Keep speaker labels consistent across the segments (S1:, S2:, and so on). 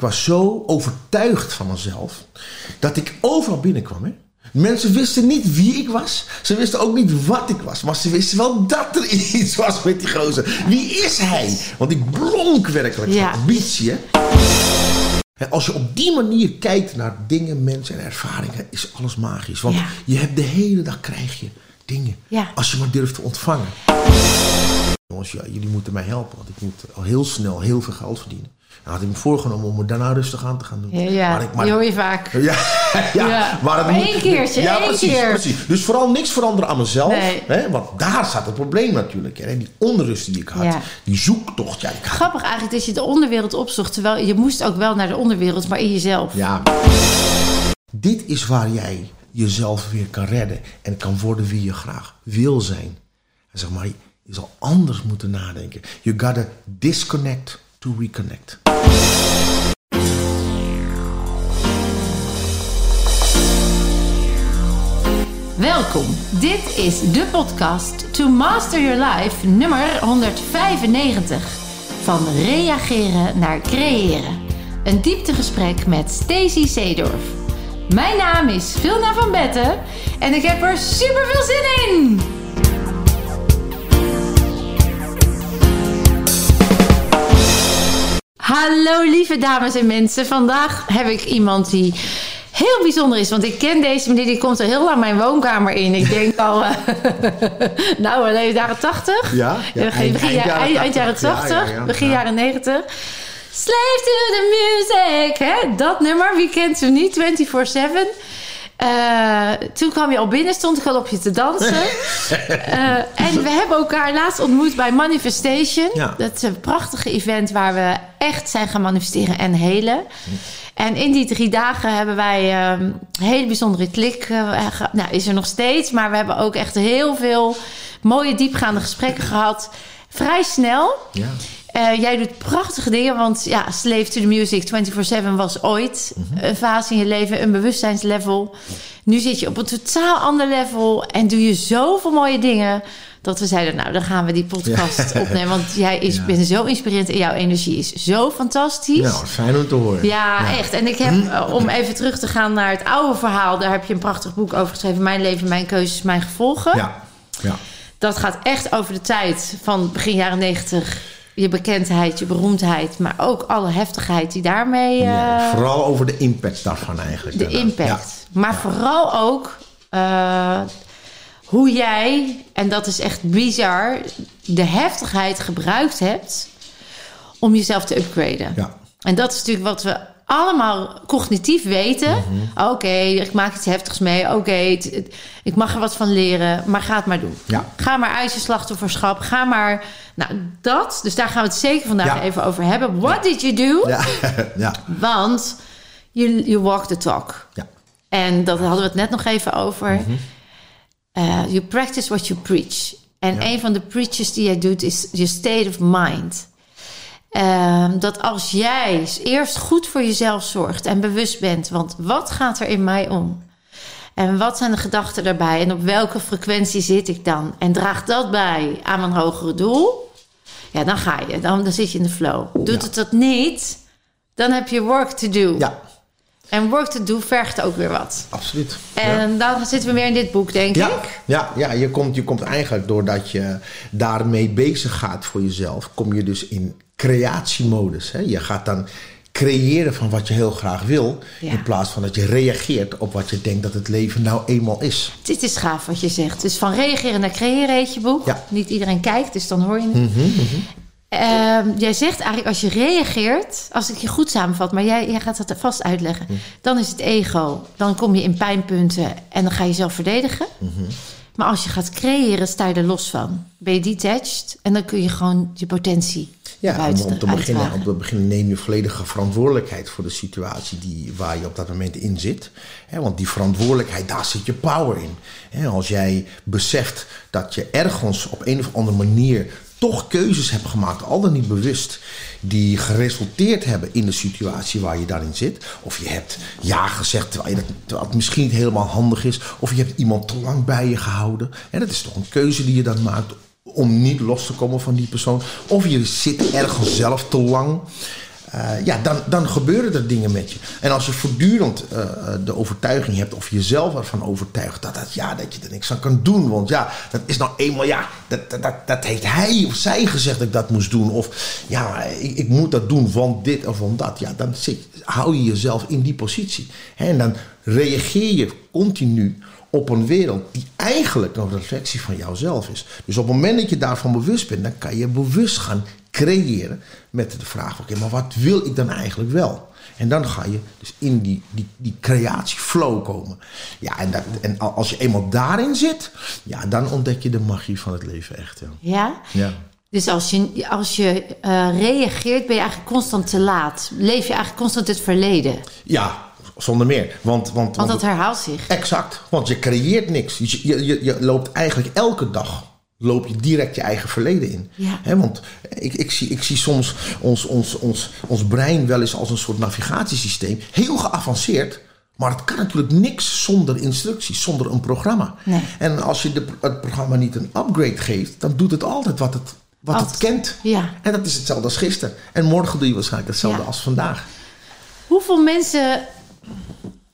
S1: Ik was zo overtuigd van mezelf dat ik overal binnenkwam. Hè? Mensen wisten niet wie ik was. Ze wisten ook niet wat ik was. Maar ze wisten wel dat er iets was met die gozer. Wie is hij? Want ik blonk werkelijk
S2: Ja.
S1: van ambitie. Hè? Als je op die manier kijkt naar dingen, mensen en ervaringen, is alles magisch. Want
S2: Ja.
S1: je hebt de hele dag krijg je dingen.
S2: Ja.
S1: Als je maar durft te ontvangen. Jongens, ja, jullie moeten mij helpen, want ik moet al heel snel heel veel geld verdienen. Dan had ik me voorgenomen om het daarna rustig aan te gaan doen.
S2: Ja, ja.
S1: Maar ik, maar-
S2: die hoor je vaak.
S1: ja, ja,
S2: Ja,
S1: maar, het
S2: maar
S1: moet-
S2: één keertje,
S1: ja,
S2: één
S1: precies,
S2: keer.
S1: precies. Dus vooral niks veranderen aan mezelf.
S2: Nee.
S1: Hè, want daar staat het probleem natuurlijk. Hè. Die onrust die ik had.
S2: Ja.
S1: Die zoektocht. Ja,
S2: Grappig eigenlijk dat je de onderwereld opzocht. Terwijl je moest ook wel naar de onderwereld, maar in jezelf.
S1: ja. Dit is waar jij jezelf weer kan redden. En kan worden wie je graag wil zijn. En zeg maar, je zal anders moeten nadenken. You gotta disconnect to reconnect.
S2: Welkom. Dit is de podcast To Master Your Life nummer 195. Van reageren naar creëren. Een dieptegesprek met Stacey Seedorf. Mijn naam is Vilna van Betten en ik heb er super veel zin in. Hallo lieve dames en mensen. Vandaag heb ik iemand die heel bijzonder is. Want ik ken deze meneer, die komt al heel lang mijn woonkamer in. Ik denk al, eh, nou, we leven jaren 80.
S1: Ja, ja,
S2: begin,
S1: eind- eind jaren
S2: eind, eind
S1: 80.
S2: jaren 80,
S1: Ja, ja, ja.
S2: begin
S1: Ja.
S2: jaren 90. Slave to the music, hè? dat nummer, wie kent hem niet, 24-7. Eh, toen kwam je al binnen, stond ik al op je te dansen. Eh, en we hebben elkaar laatst ontmoet bij Manifestation.
S1: Ja.
S2: Dat is een prachtige event waar we echt zijn gaan manifesteren en helen. En in die drie dagen hebben wij ehm, een hele bijzondere klik. ge- nou, is er nog steeds, maar we hebben ook echt heel veel mooie, diepgaande gesprekken gehad. Vrij snel.
S1: Ja.
S2: Eh, jij doet prachtige dingen, want ja, Slave to the Music 24-7 was ooit een fase in je leven, een bewustzijnslevel. Nu zit je op een totaal ander level en doe je zoveel mooie dingen. Dat we zeiden, nou, dan gaan we die podcast opnemen. Want jij is,
S1: Ja.
S2: bent zo inspirerend en jouw energie is zo fantastisch.
S1: Nou, fijn om te horen.
S2: Ja, echt. En ik heb, eh, om even terug te gaan naar het oude verhaal... daar heb je een prachtig boek over geschreven. Mijn leven, mijn keuzes, mijn gevolgen.
S1: Ja. ja.
S2: Dat gaat echt over de tijd van begin jaren negentig. Je bekendheid, je beroemdheid... maar ook alle heftigheid die daarmee... eh,
S1: Ja, vooral over de impact daarvan eigenlijk.
S2: de impact. Maar vooral ook eh, hoe jij, en dat is echt bizar, de heftigheid gebruikt hebt om jezelf te upgraden.
S1: Ja.
S2: En dat is natuurlijk wat we allemaal cognitief weten.
S1: Mhm.
S2: Oké, ik maak iets heftigs mee. Oké, ik mag er wat van leren. Maar ga het maar doen.
S1: Ja.
S2: Ga maar uit je slachtofferschap. Ga maar... Nou, dat. Dus daar gaan we het zeker vandaag
S1: Ja.
S2: even over hebben. What did you do?
S1: Ja. ja.
S2: Want you, you walk the talk.
S1: Ja.
S2: En dat hadden we het net nog even over. Eh, you practice what you preach. En een van de preaches die jij doet is je state of mind. Ehm, dat als jij eerst goed voor jezelf zorgt en bewust bent, want wat gaat er in mij om? En wat zijn de gedachten daarbij? En op welke frequentie zit ik dan? En draagt dat bij aan mijn hogere doel? Ja, dan ga je. Dan, dan zit je in de flow. Doet
S1: Ja.
S2: het dat niet, dan heb je work to do.
S1: ja,
S2: En work to do vergt ook weer wat.
S1: absoluut.
S2: En dan zitten we meer in dit boek, denk
S1: Ja,
S2: ik.
S1: ja, ja je, komt, je komt eigenlijk doordat je daarmee bezig gaat voor jezelf, kom je dus in creatiemodus. Hè? Je gaat dan creëren van wat je heel graag wil,
S2: Ja.
S1: in plaats van dat je reageert op wat je denkt dat het leven nou eenmaal is.
S2: Dit is gaaf wat je zegt. Dus van reageren naar creëren heet je boek.
S1: Ja.
S2: Niet iedereen kijkt, dus dan hoor je het. Ehm, jij zegt eigenlijk als je reageert, als ik je goed samenvat, maar jij, jij gaat dat vast uitleggen, dan is het ego. Dan kom je in pijnpunten en dan ga je jezelf verdedigen. Maar als je gaat creëren, sta je er los van. Ben je detached en dan kun je gewoon je potentie
S1: Ja, om,
S2: buiten
S1: om te beginnen,
S2: uitdragen.
S1: om te beginnen neem je volledige verantwoordelijkheid voor de situatie die, waar je op dat moment in zit. Want die verantwoordelijkheid, daar zit je power in. Hè, als jij beseft dat je ergens op een of andere manier toch keuzes hebt gemaakt, al dan niet bewust, die geresulteerd hebben in de situatie waar je daarin zit. Of je hebt ja gezegd terwijl, dat, het misschien niet helemaal handig is. Of je hebt iemand te lang bij je gehouden. Hè, dat is toch een keuze die je dan maakt om niet los te komen van die persoon. Of je zit ergens zelf te lang. Eh, ja, dan, dan gebeuren er dingen met je. En als je voortdurend eh, de overtuiging hebt, of jezelf ervan overtuigt, dat, dat, ja, dat je er niks aan kan doen. Want ja, dat is nou eenmaal, ja, dat, dat, dat heeft hij of zij gezegd dat ik dat moest doen. Of ja, ik, ik moet dat doen, van dit of van dat. Ja, dan hou je jezelf in die positie. Hè, en dan reageer je continu op een wereld die eigenlijk een reflectie van jouzelf is. Dus op het moment dat je daarvan bewust bent, dan kan je bewust gaan creëren met de vraag: oké, maar wat wil ik dan eigenlijk wel? En dan ga je dus in die, die, die creatieflow komen. Ja, en, dat, en als je eenmaal daarin zit, ja, dan ontdek je de magie van het leven echt. Ja.
S2: Ja?
S1: ja.
S2: Dus als je, als je eh, reageert, ben je eigenlijk constant te laat. Leef je eigenlijk constant het verleden.
S1: Ja, zonder meer. Want, want,
S2: Want dat herhaalt zich.
S1: Exact, want je creëert niks. Je, je, je loopt eigenlijk elke dag loop je direct je eigen verleden in.
S2: Ja.
S1: Hè, want ik, ik, zie, ik zie soms ons, ons, ons, ons brein wel eens als een soort navigatiesysteem. Heel geavanceerd. Maar het kan natuurlijk niks zonder instructies, zonder een programma.
S2: Nee.
S1: En als je de, het programma niet een upgrade geeft, dan doet het altijd wat het, wat het kent.
S2: Ja.
S1: En dat is hetzelfde als gisteren. En morgen doe je waarschijnlijk hetzelfde
S2: Ja.
S1: als vandaag.
S2: Hoeveel mensen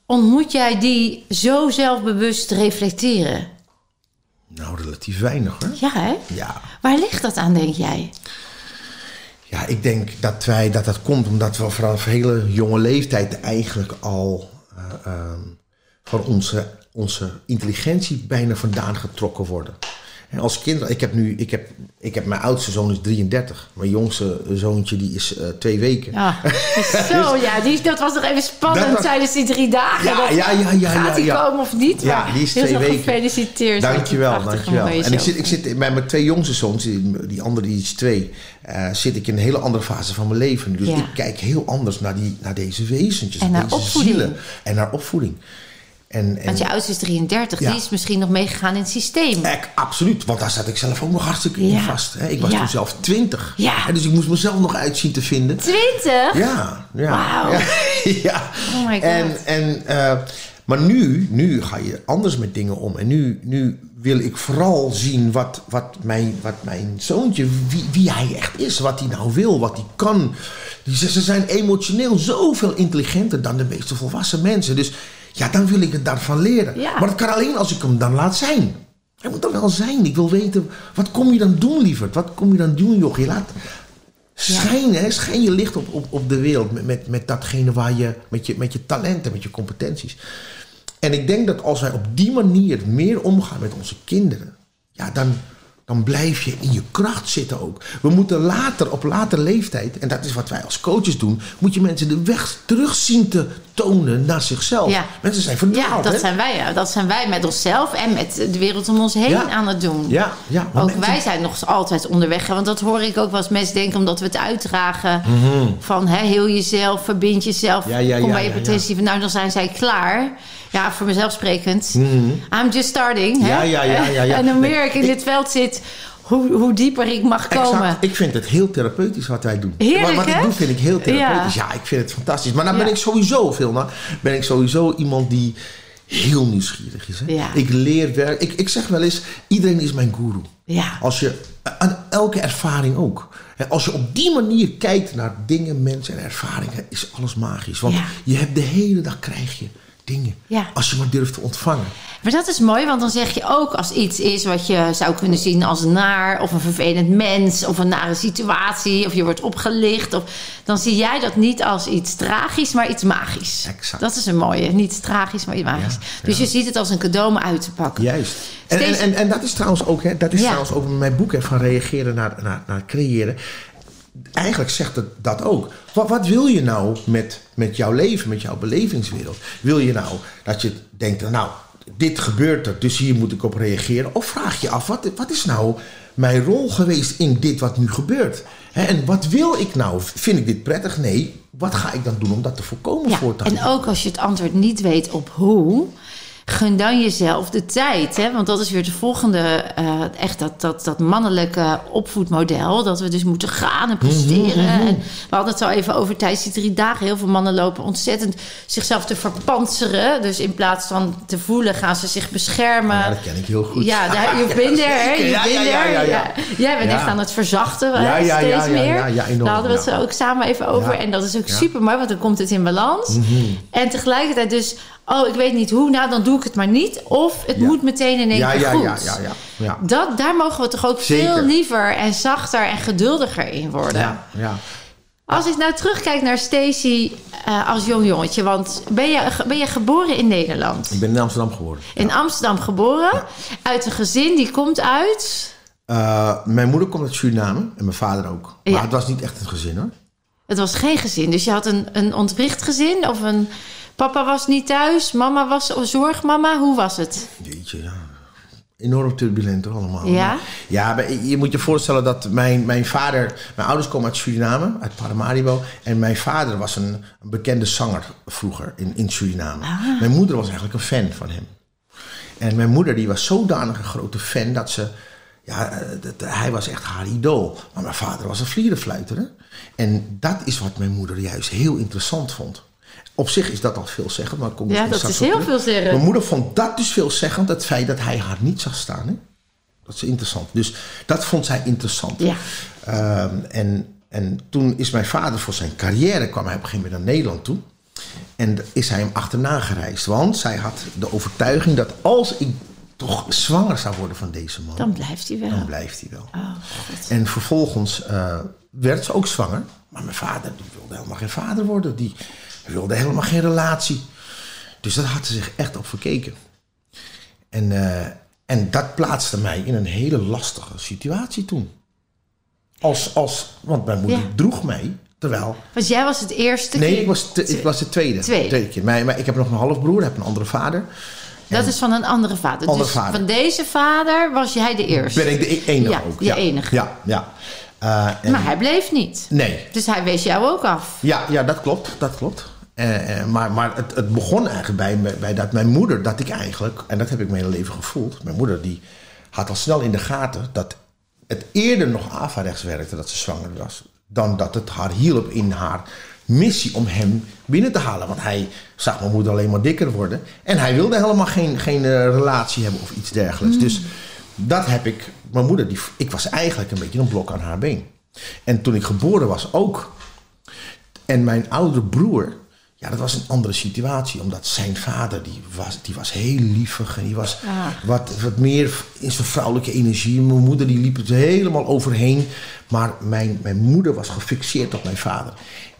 S2: ontmoet jij die zo zelfbewust reflecteren?
S1: Nou, relatief weinig hoor.
S2: Ja, hè?
S1: Ja.
S2: Waar ligt dat aan, denk jij?
S1: Ja, ik denk dat wij dat dat komt omdat we vanaf hele jonge leeftijd eigenlijk al ehm, van onze, onze intelligentie bijna vandaan getrokken worden. En als kinderen, ik heb nu, ik heb, ik heb mijn oudste zoon is 33, mijn jongste zoontje die is eh, twee weken.
S2: Ja. Zo, ja, die, dat was nog even spannend
S1: was-
S2: tijdens die drie dagen.
S1: Ja,
S2: Dat-
S1: ja, ja, ja,
S2: Gaat hij
S1: ja.
S2: komen of niet?
S1: Ja,
S2: Maar
S1: die is twee weken.
S2: gefeliciteerd.
S1: Dankjewel, dankjewel. En ik zit, ik zit bij mijn twee jongste zoons, die, die andere die is twee, eh, zit ik in een hele andere fase van mijn leven. Dus ik kijk heel anders naar, die, naar deze wezentjes,
S2: En naar
S1: deze
S2: opvoeding.
S1: zielen. En naar opvoeding. En, en,
S2: Want je oudste is 33,
S1: Ja.
S2: die is misschien nog meegegaan in het systeem.
S1: Absoluut, want daar zat ik zelf ook nog hartstikke in
S2: Ja.
S1: vast. Hè. Ik was
S2: Ja.
S1: toen zelf twintig.
S2: Ja.
S1: Hè, Dus ik moest mezelf nog uitzien te vinden.
S2: 20?
S1: Ja, ja.
S2: Wauw.
S1: Ja.
S2: Oh my God.
S1: En, en, eh, maar nu, nu ga je anders met dingen om. En nu, nu wil ik vooral zien wat, wat, mijn, wat mijn zoontje, wie, wie hij echt is. Wat hij nou wil, wat hij kan. Die, ze, ze zijn emotioneel zoveel intelligenter dan de meeste volwassen mensen. Dus ja, dan wil ik het daarvan leren.
S2: Ja.
S1: Maar dat kan alleen als ik hem dan laat zijn. Hij moet er wel zijn. Ik wil weten, wat kom je dan doen, lieverd? Wat kom je dan doen, joh? Je laat schijn, hè? schijn je licht op, op, op de wereld met, met, met datgene waar je met, je, met je talenten, met je competenties. En ik denk dat als wij op die manier meer omgaan met onze kinderen, ja, dan, dan blijf je in je kracht zitten ook. We moeten later, op later leeftijd, en dat is wat wij als coaches doen, moet je mensen de weg terug zien te tonen naar zichzelf.
S2: Ja.
S1: Mensen zijn
S2: Ja,
S1: verdwaald.
S2: dat
S1: hè?
S2: zijn wij. ja. Dat zijn wij met onszelf en met de wereld om ons heen
S1: Ja.
S2: aan het doen.
S1: Ja, ja.
S2: Ook
S1: mensen-
S2: wij zijn nog altijd onderweg. Want dat hoor ik ook wel eens mensen denken, omdat we het uitdragen. Van hè, heel jezelf, verbind jezelf.
S1: Mhm. Ja, ja,
S2: kom
S1: ja,
S2: bij je
S1: ja,
S2: potentie. van, Nou, dan zijn zij klaar. Ja, voor mezelf sprekend. I'm just starting. Hè?
S1: Mhm. Ja, ja, ja, ja, ja.
S2: En hoe
S1: Nee,
S2: meer ik in dit veld zit, hoe, hoe dieper ik mag komen.
S1: Ik vind het heel therapeutisch wat wij doen.
S2: Heerlijk,
S1: wat, wat ik doe vind ik heel therapeutisch. Ja, ik vind het fantastisch. Maar dan ben ik sowieso, Vilna, ben ik sowieso iemand die heel nieuwsgierig is. Hè?
S2: Ja.
S1: Ik leer werk. Ik, ik zeg wel eens, iedereen is mijn guru.
S2: Ja.
S1: Als je, aan elke ervaring ook. Als je op die manier kijkt naar dingen, mensen en ervaringen, is alles magisch. Want
S2: Ja.
S1: je hebt de hele dag krijg je dingen.
S2: Ja.
S1: Als je maar durft te ontvangen.
S2: Maar dat is mooi, want dan zeg je ook als iets is wat je zou kunnen zien als naar of een vervelend mens of een nare situatie of je wordt opgelicht, of, dan zie jij dat niet als iets tragisch, maar iets magisch.
S1: Exact.
S2: Dat is een mooie, niet tragisch, maar iets magisch.
S1: Ja,
S2: dus
S1: ja.
S2: je ziet het als een cadeau om uit te pakken.
S1: Juist. En,
S2: Steeds-
S1: en, en dat is trouwens ook, hè, dat is trouwens ook mijn boek hè, van reageren naar, naar, naar creëren. Eigenlijk zegt het dat ook. Wat, wat wil je nou met, met jouw leven, met jouw belevingswereld? Wil je nou dat je denkt, nou, dit gebeurt er, dus hier moet ik op reageren? Of vraag je af, wat, wat is nou mijn rol geweest in dit wat nu gebeurt? En wat wil ik nou? Vind ik dit prettig? Nee. Wat ga ik dan doen om dat te voorkomen
S2: Ja,
S1: voortaan?
S2: en ook als je het antwoord niet weet op hoe, gun dan jezelf de tijd. Hè? Want dat is weer de volgende, eh, echt dat, dat, dat mannelijke opvoedmodel. Dat we dus moeten gaan en presteren.
S1: Mhm,
S2: En we hadden het al even over tijdens die drie dagen. Heel veel mannen lopen ontzettend zichzelf te verpanseren. Dus in plaats van te voelen, gaan ze zich beschermen.
S1: Ja, dat ken ik heel goed.
S2: Ja, daar, je bent er, hè? Je bent er. Jij bent echt aan het verzachten, hè,
S1: Ja, ja,
S2: steeds meer.
S1: ja, ja, enorm,
S2: Daar hadden we het ook samen even over. En dat is ook.
S1: Mhm.
S2: super mooi, want dan komt het in balans. En tegelijkertijd dus, oh, ik weet niet hoe, nou dan doe ik het maar niet. Of het
S1: Ja.
S2: moet meteen in één
S1: Ja,
S2: keer
S1: ja,
S2: goed.
S1: ja, ja, ja, ja.
S2: Dat, daar mogen we toch ook
S1: Zeker.
S2: veel liever en zachter en geduldiger in worden.
S1: Ja, ja.
S2: Als ik nou terugkijk naar Stacy eh, als jong jongetje, want ben je, ben je geboren in Nederland?
S1: Ik ben in Amsterdam geworden.
S2: In Amsterdam geboren, uit een gezin die komt uit.
S1: Eh, mijn moeder komt uit Suriname en mijn vader ook. Maar het was niet echt een gezin hoor.
S2: Het was geen gezin, dus je had een, een ontwricht gezin of een papa was niet thuis, mama was zorgmama. Hoe was het?
S1: Jeetje, ja. Enorm turbulent allemaal.
S2: Ja?
S1: Ja, maar je moet je voorstellen dat mijn, mijn vader... Mijn ouders komen uit Suriname, uit Paramaribo. En mijn vader was een, een bekende zanger vroeger in, in Suriname.
S2: Ah.
S1: Mijn moeder was eigenlijk een fan van hem. En mijn moeder die was zodanig een grote fan dat ze... Ja, eh, dat, hij was echt haar idool. Maar mijn vader was een vlierenfluiter. Hè? En dat is wat mijn moeder juist heel interessant vond. Op zich is dat al veelzeggend, maar kom
S2: Ja, dat is heel veelzeggend.
S1: Mijn moeder vond dat dus veelzeggend, het feit dat hij haar niet zag staan. Hè? Dat is interessant. Dus dat vond zij interessant.
S2: Ja.
S1: Ehm, en, en toen is mijn vader voor zijn carrière, kwam hij op een gegeven moment naar Nederland toe. En is hij hem achterna gereisd. Want zij had de overtuiging dat als ik toch zwanger zou worden van deze man,
S2: Dan blijft hij wel.
S1: dan blijft hij wel.
S2: Oh.
S1: En vervolgens eh, werd ze ook zwanger. Maar mijn vader die wilde helemaal geen vader worden. Die wilde helemaal geen relatie. Dus dat had ze zich echt op verkeken. En, eh, en dat plaatste mij in een hele lastige situatie toen. Als, als, want mijn moeder
S2: Ja.
S1: droeg mij, terwijl...
S2: Want jij was het eerste
S1: Nee,
S2: kind-
S1: ik was, te- ik was de tweede.
S2: Tweede.
S1: tweede kind. Maar, maar ik heb nog een halfbroer, heb een andere vader.
S2: Dat is van een andere vader.
S1: Andere
S2: dus
S1: vader.
S2: van deze vader was jij de eerste.
S1: Ben ik de e- enige
S2: Ja,
S1: ook.
S2: enige.
S1: Ja, ja. Eh, en-
S2: Maar hij bleef niet.
S1: Nee,
S2: Dus hij wees jou ook af.
S1: Ja, ja dat klopt. Dat klopt. Eh, eh, maar maar het, het begon eigenlijk bij, bij, dat mijn moeder, dat ik eigenlijk, en dat heb ik mijn hele leven gevoeld. Mijn moeder die had al snel in de gaten dat het eerder nog averechts werkte dat ze zwanger was. Dan dat het haar hielp in haar missie om hem binnen te halen. Want hij zag mijn moeder alleen maar dikker worden. En hij wilde helemaal geen, geen eh, relatie hebben of iets dergelijks. Dus dat heb ik, mijn moeder, die, ik was eigenlijk een beetje een blok aan haar been. En toen ik geboren was ook. En mijn oudere broer, ja, dat was een andere situatie. Omdat zijn vader, die was, die was heel lievig. En die was
S2: Ah.
S1: wat, wat meer in zijn vrouwelijke energie. Mijn moeder, die liep er helemaal overheen. Maar mijn, mijn moeder was gefixeerd op mijn vader.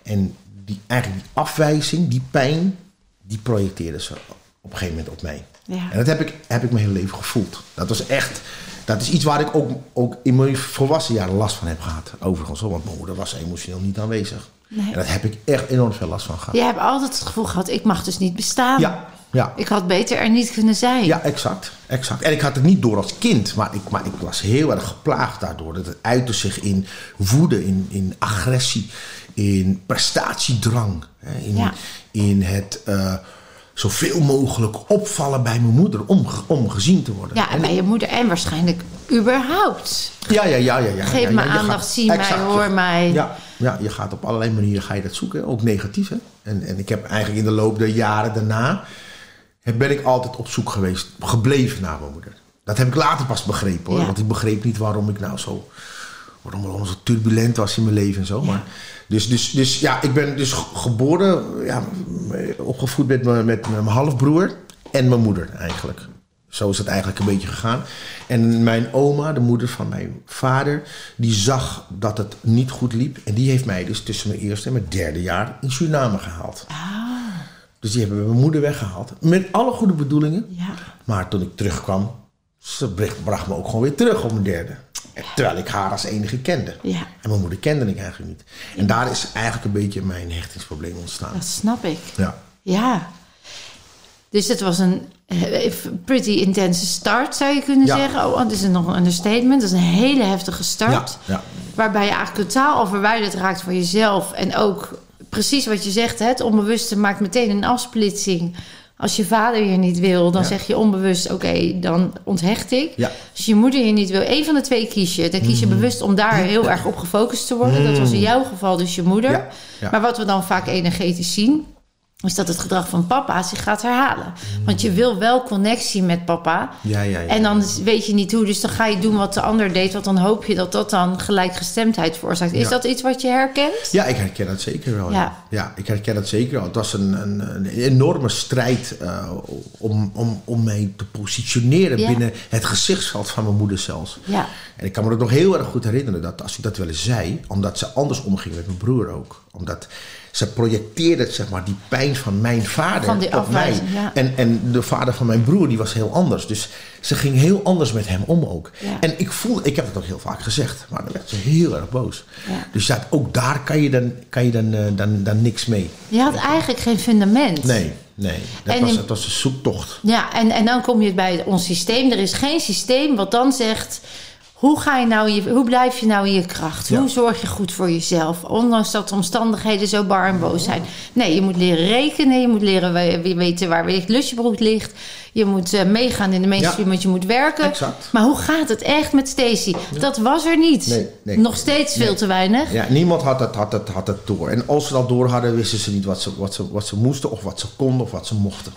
S1: En die, eigenlijk die afwijzing, die pijn, die projecteerde ze op een gegeven moment op mij.
S2: Ja.
S1: En dat heb ik, heb ik mijn hele leven gevoeld. Dat was echt... Dat is iets waar ik ook, ook in mijn volwassen jaren last van heb gehad. Overigens, want mijn moeder was emotioneel niet aanwezig.
S2: Nee.
S1: En daar heb ik echt enorm veel last van gehad.
S2: Jij hebt altijd het gevoel gehad, ik mag dus niet bestaan.
S1: Ja, ja.
S2: Ik had beter er niet kunnen zijn.
S1: Ja, exact, exact. En ik had het niet door als kind, maar ik, maar ik was heel erg geplaagd daardoor. Dat het uitte zich in woede, in, in agressie, in prestatiedrang. Hè, in,
S2: Ja.
S1: in het eh, zoveel mogelijk opvallen bij mijn moeder om, om gezien te worden.
S2: Ja, en bij je moeder en waarschijnlijk überhaupt.
S1: Ja, ja, ja, ja. ja
S2: Geef
S1: ja,
S2: me aandacht,
S1: gaat-
S2: zie mij, hoor mij.
S1: Ja, ja, je gaat op allerlei manieren ga je dat zoeken, ook negatief. Hè? En, en ik heb eigenlijk in de loop der jaren daarna... ben ik altijd op zoek geweest, gebleven naar mijn moeder. Dat heb ik later pas begrepen hoor.
S2: Ja.
S1: Want ik begreep niet waarom ik nou zo... waarom allemaal zo turbulent was in mijn leven en zo. Maar, dus, dus, dus ja, ik ben dus ge- geboren, ja, opgevoed met met mijn halfbroer en mijn moeder eigenlijk. Zo is het eigenlijk een beetje gegaan. En mijn oma, de moeder van mijn vader, die zag dat het niet goed liep. En die heeft mij dus tussen mijn eerste en mijn derde jaar in Suriname gehaald. Dus die hebben mijn moeder weggehaald. Met alle goede bedoelingen.
S2: Ja.
S1: Maar toen ik terugkwam, ze bracht- bracht me ook gewoon weer terug op mijn derde. Terwijl ik haar als enige kende.
S2: Ja.
S1: En mijn moeder kende ik eigenlijk niet. En daar is eigenlijk een beetje mijn hechtingsprobleem ontstaan.
S2: Dat snap ik.
S1: Ja.
S2: Ja. Dus het was een eh, pretty intense start, zou je kunnen
S1: Ja.
S2: zeggen. Oh, dat is nog een understatement. Dat is een hele heftige start.
S1: Ja, ja.
S2: Waarbij je eigenlijk totaal al verwijderd raakt van jezelf. En ook precies wat je zegt, het onbewuste maakt meteen een afsplitsing Als je vader je niet wil, dan zeg je onbewust: oké, dan onthecht ik. Als je moeder je niet wil, één van de twee kies je. Dan kies je bewust om daar heel erg op gefocust te worden. Dat was in jouw geval dus je moeder. Maar wat we dan vaak energetisch zien, is dat het gedrag van papa zich gaat herhalen. Want je wil wel connectie met papa.
S1: Ja, ja, ja.
S2: En dan weet je niet hoe, dus dan ga je doen wat de ander deed. Want dan hoop je dat dat dan gelijkgestemdheid veroorzaakt. Is dat iets wat je herkent?
S1: Ja, ik herken dat zeker wel. Ja, ik herken dat zeker wel. Het was een, een, een enorme strijd eh, om, om, om mij te positioneren binnen het gezichtsveld van mijn moeder zelfs.
S2: Ja.
S1: En ik kan me ook nog heel erg goed herinneren dat als ik dat wel eens zei, omdat ze anders omging met mijn broer ook. Omdat ze projecteerde zeg maar, die pijn van mijn vader
S2: Van
S1: op mij.
S2: ja.
S1: En, en de vader van mijn broer die was heel anders. Dus ze ging heel anders met hem om ook.
S2: Ja.
S1: En ik voelde, ik heb het ook heel vaak gezegd, maar dan werd ze heel erg boos.
S2: Ja.
S1: Dus ja, ook daar kan je dan, kan je dan, eh, dan, dan niks mee.
S2: Je had eigenlijk geen fundament.
S1: Nee, nee. Dat
S2: En
S1: was, het was een zoektocht.
S2: Ja, en, en dan kom je bij ons systeem. Er is geen systeem wat dan zegt... Hoe, ga je nou je, hoe blijf je nou in je kracht?
S1: Ja.
S2: Hoe zorg je goed voor jezelf? Ondanks dat de omstandigheden zo bar en boos zijn. Nee, je moet leren rekenen. Je moet leren we- we- weten waar welk lusjebroek ligt. Je moet eh, meegaan in de mainstream,
S1: Ja.
S2: want je moet werken.
S1: Exact.
S2: Maar hoe gaat het echt met Stacy? Dat was er niet.
S1: Nee, nee.
S2: Nog steeds veel te weinig.
S1: Ja, niemand had het, had, het, had het door. En als ze dat door hadden, wisten ze niet wat ze, wat ze, wat ze moesten, of wat ze konden, of wat ze mochten.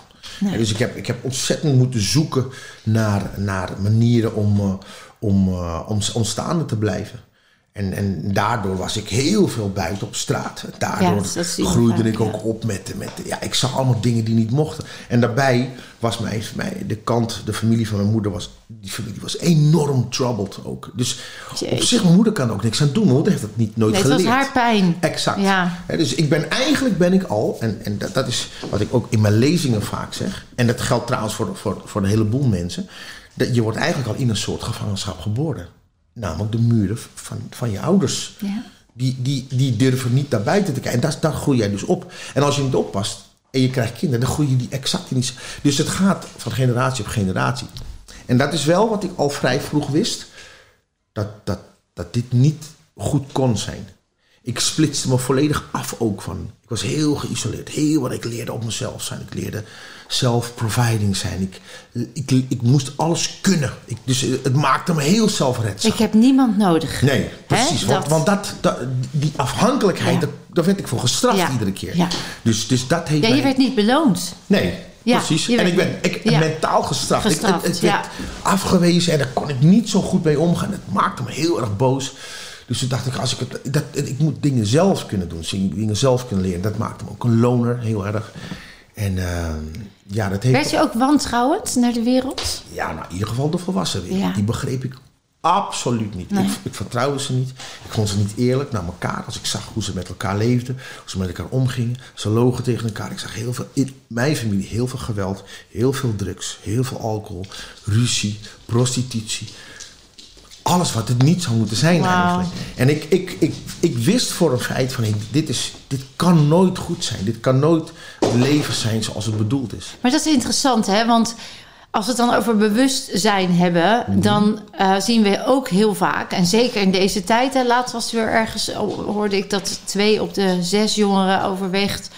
S1: Dus ik heb, ik heb ontzettend moeten zoeken naar, naar manieren om, eh, om, eh, om, om staande te blijven. En, en daardoor was ik heel veel buiten op straat. Daardoor
S2: Ja, dat
S1: groeide
S2: vaak,
S1: ik ook
S2: ja.
S1: op met, met... Ja, ik zag allemaal dingen die niet mochten. En daarbij was mijn, mijn, de kant, de familie van mijn moeder... Was, die familie was enorm troubled ook. Dus op zich, mijn moeder kan ook niks aan doen. Mijn moeder heeft het niet nooit
S2: Nee, het was
S1: geleerd.
S2: haar pijn.
S1: Exact.
S2: Ja.
S1: Dus ik ben eigenlijk ben ik al, en, en dat, dat is wat ik ook in mijn lezingen vaak zeg, en dat geldt trouwens voor, voor, voor een heleboel mensen, dat je wordt eigenlijk al in een soort gevangenschap geboren. Namelijk de muren van, van je ouders.
S2: Ja.
S1: Die, die, die durven niet naar buiten te kijken. En daar, daar groei jij dus op. En als je niet oppast en je krijgt kinderen, dan groeien die exact in die... Dus het gaat van generatie op generatie. En dat is wel wat ik al vrij vroeg wist dat, dat, dat dit niet goed kon zijn. Ik splitste me volledig af ook van. Ik was heel geïsoleerd. Heel wat ik leerde op mezelf zijn. Ik leerde self-providing zijn. Ik, ik, ik moest alles kunnen. Ik, dus het maakte me heel zelfredzaam.
S2: Ik heb niemand nodig.
S1: Nee, precies. Want,
S2: Dat-
S1: want dat, dat, die afhankelijkheid,
S2: Ja.
S1: daar werd ik voor gestraft
S2: Ja.
S1: iedere keer.
S2: Ja.
S1: Dus, dus dat heeft
S2: Ja, je
S1: mij-
S2: werd niet beloond.
S1: Nee,
S2: Ja,
S1: precies. En ik ben ik,
S2: ja.
S1: mentaal gestraft. Ik- het,
S2: ja.
S1: werd afgewezen en daar kon ik niet zo goed mee omgaan. Het maakte me heel erg boos. Dus toen dacht ik, als ik, het, dat, ik moet dingen zelf kunnen doen. Dingen zelf kunnen leren. Dat maakte me ook een loner, heel erg. En ehm, ja, dat heeft...
S2: Werd je ook wantrouwend naar de wereld?
S1: Ja, nou, in ieder geval de volwassen wereld.
S2: Ja.
S1: Die begreep ik absoluut niet.
S2: Nee.
S1: Ik, ik vertrouwde ze niet. Ik vond ze niet eerlijk naar elkaar. Als ik zag hoe ze met elkaar leefden, hoe ze met elkaar omgingen. Ze logen tegen elkaar. Ik zag heel veel, in mijn familie heel veel geweld, heel veel drugs, heel veel alcohol, ruzie, prostitutie. Alles wat het niet zou moeten zijn eigenlijk. En ik, ik, ik, ik wist voor een feit van, hey, dit, is, dit kan nooit goed zijn. Dit kan nooit het leven zijn zoals het bedoeld is.
S2: Maar dat is interessant, hè? Want als we het dan over bewustzijn hebben, dan eh, zien we ook heel vaak, en zeker in deze tijd, hè, laatst was weer ergens, hoorde ik dat twee op de zes jongeren overweegt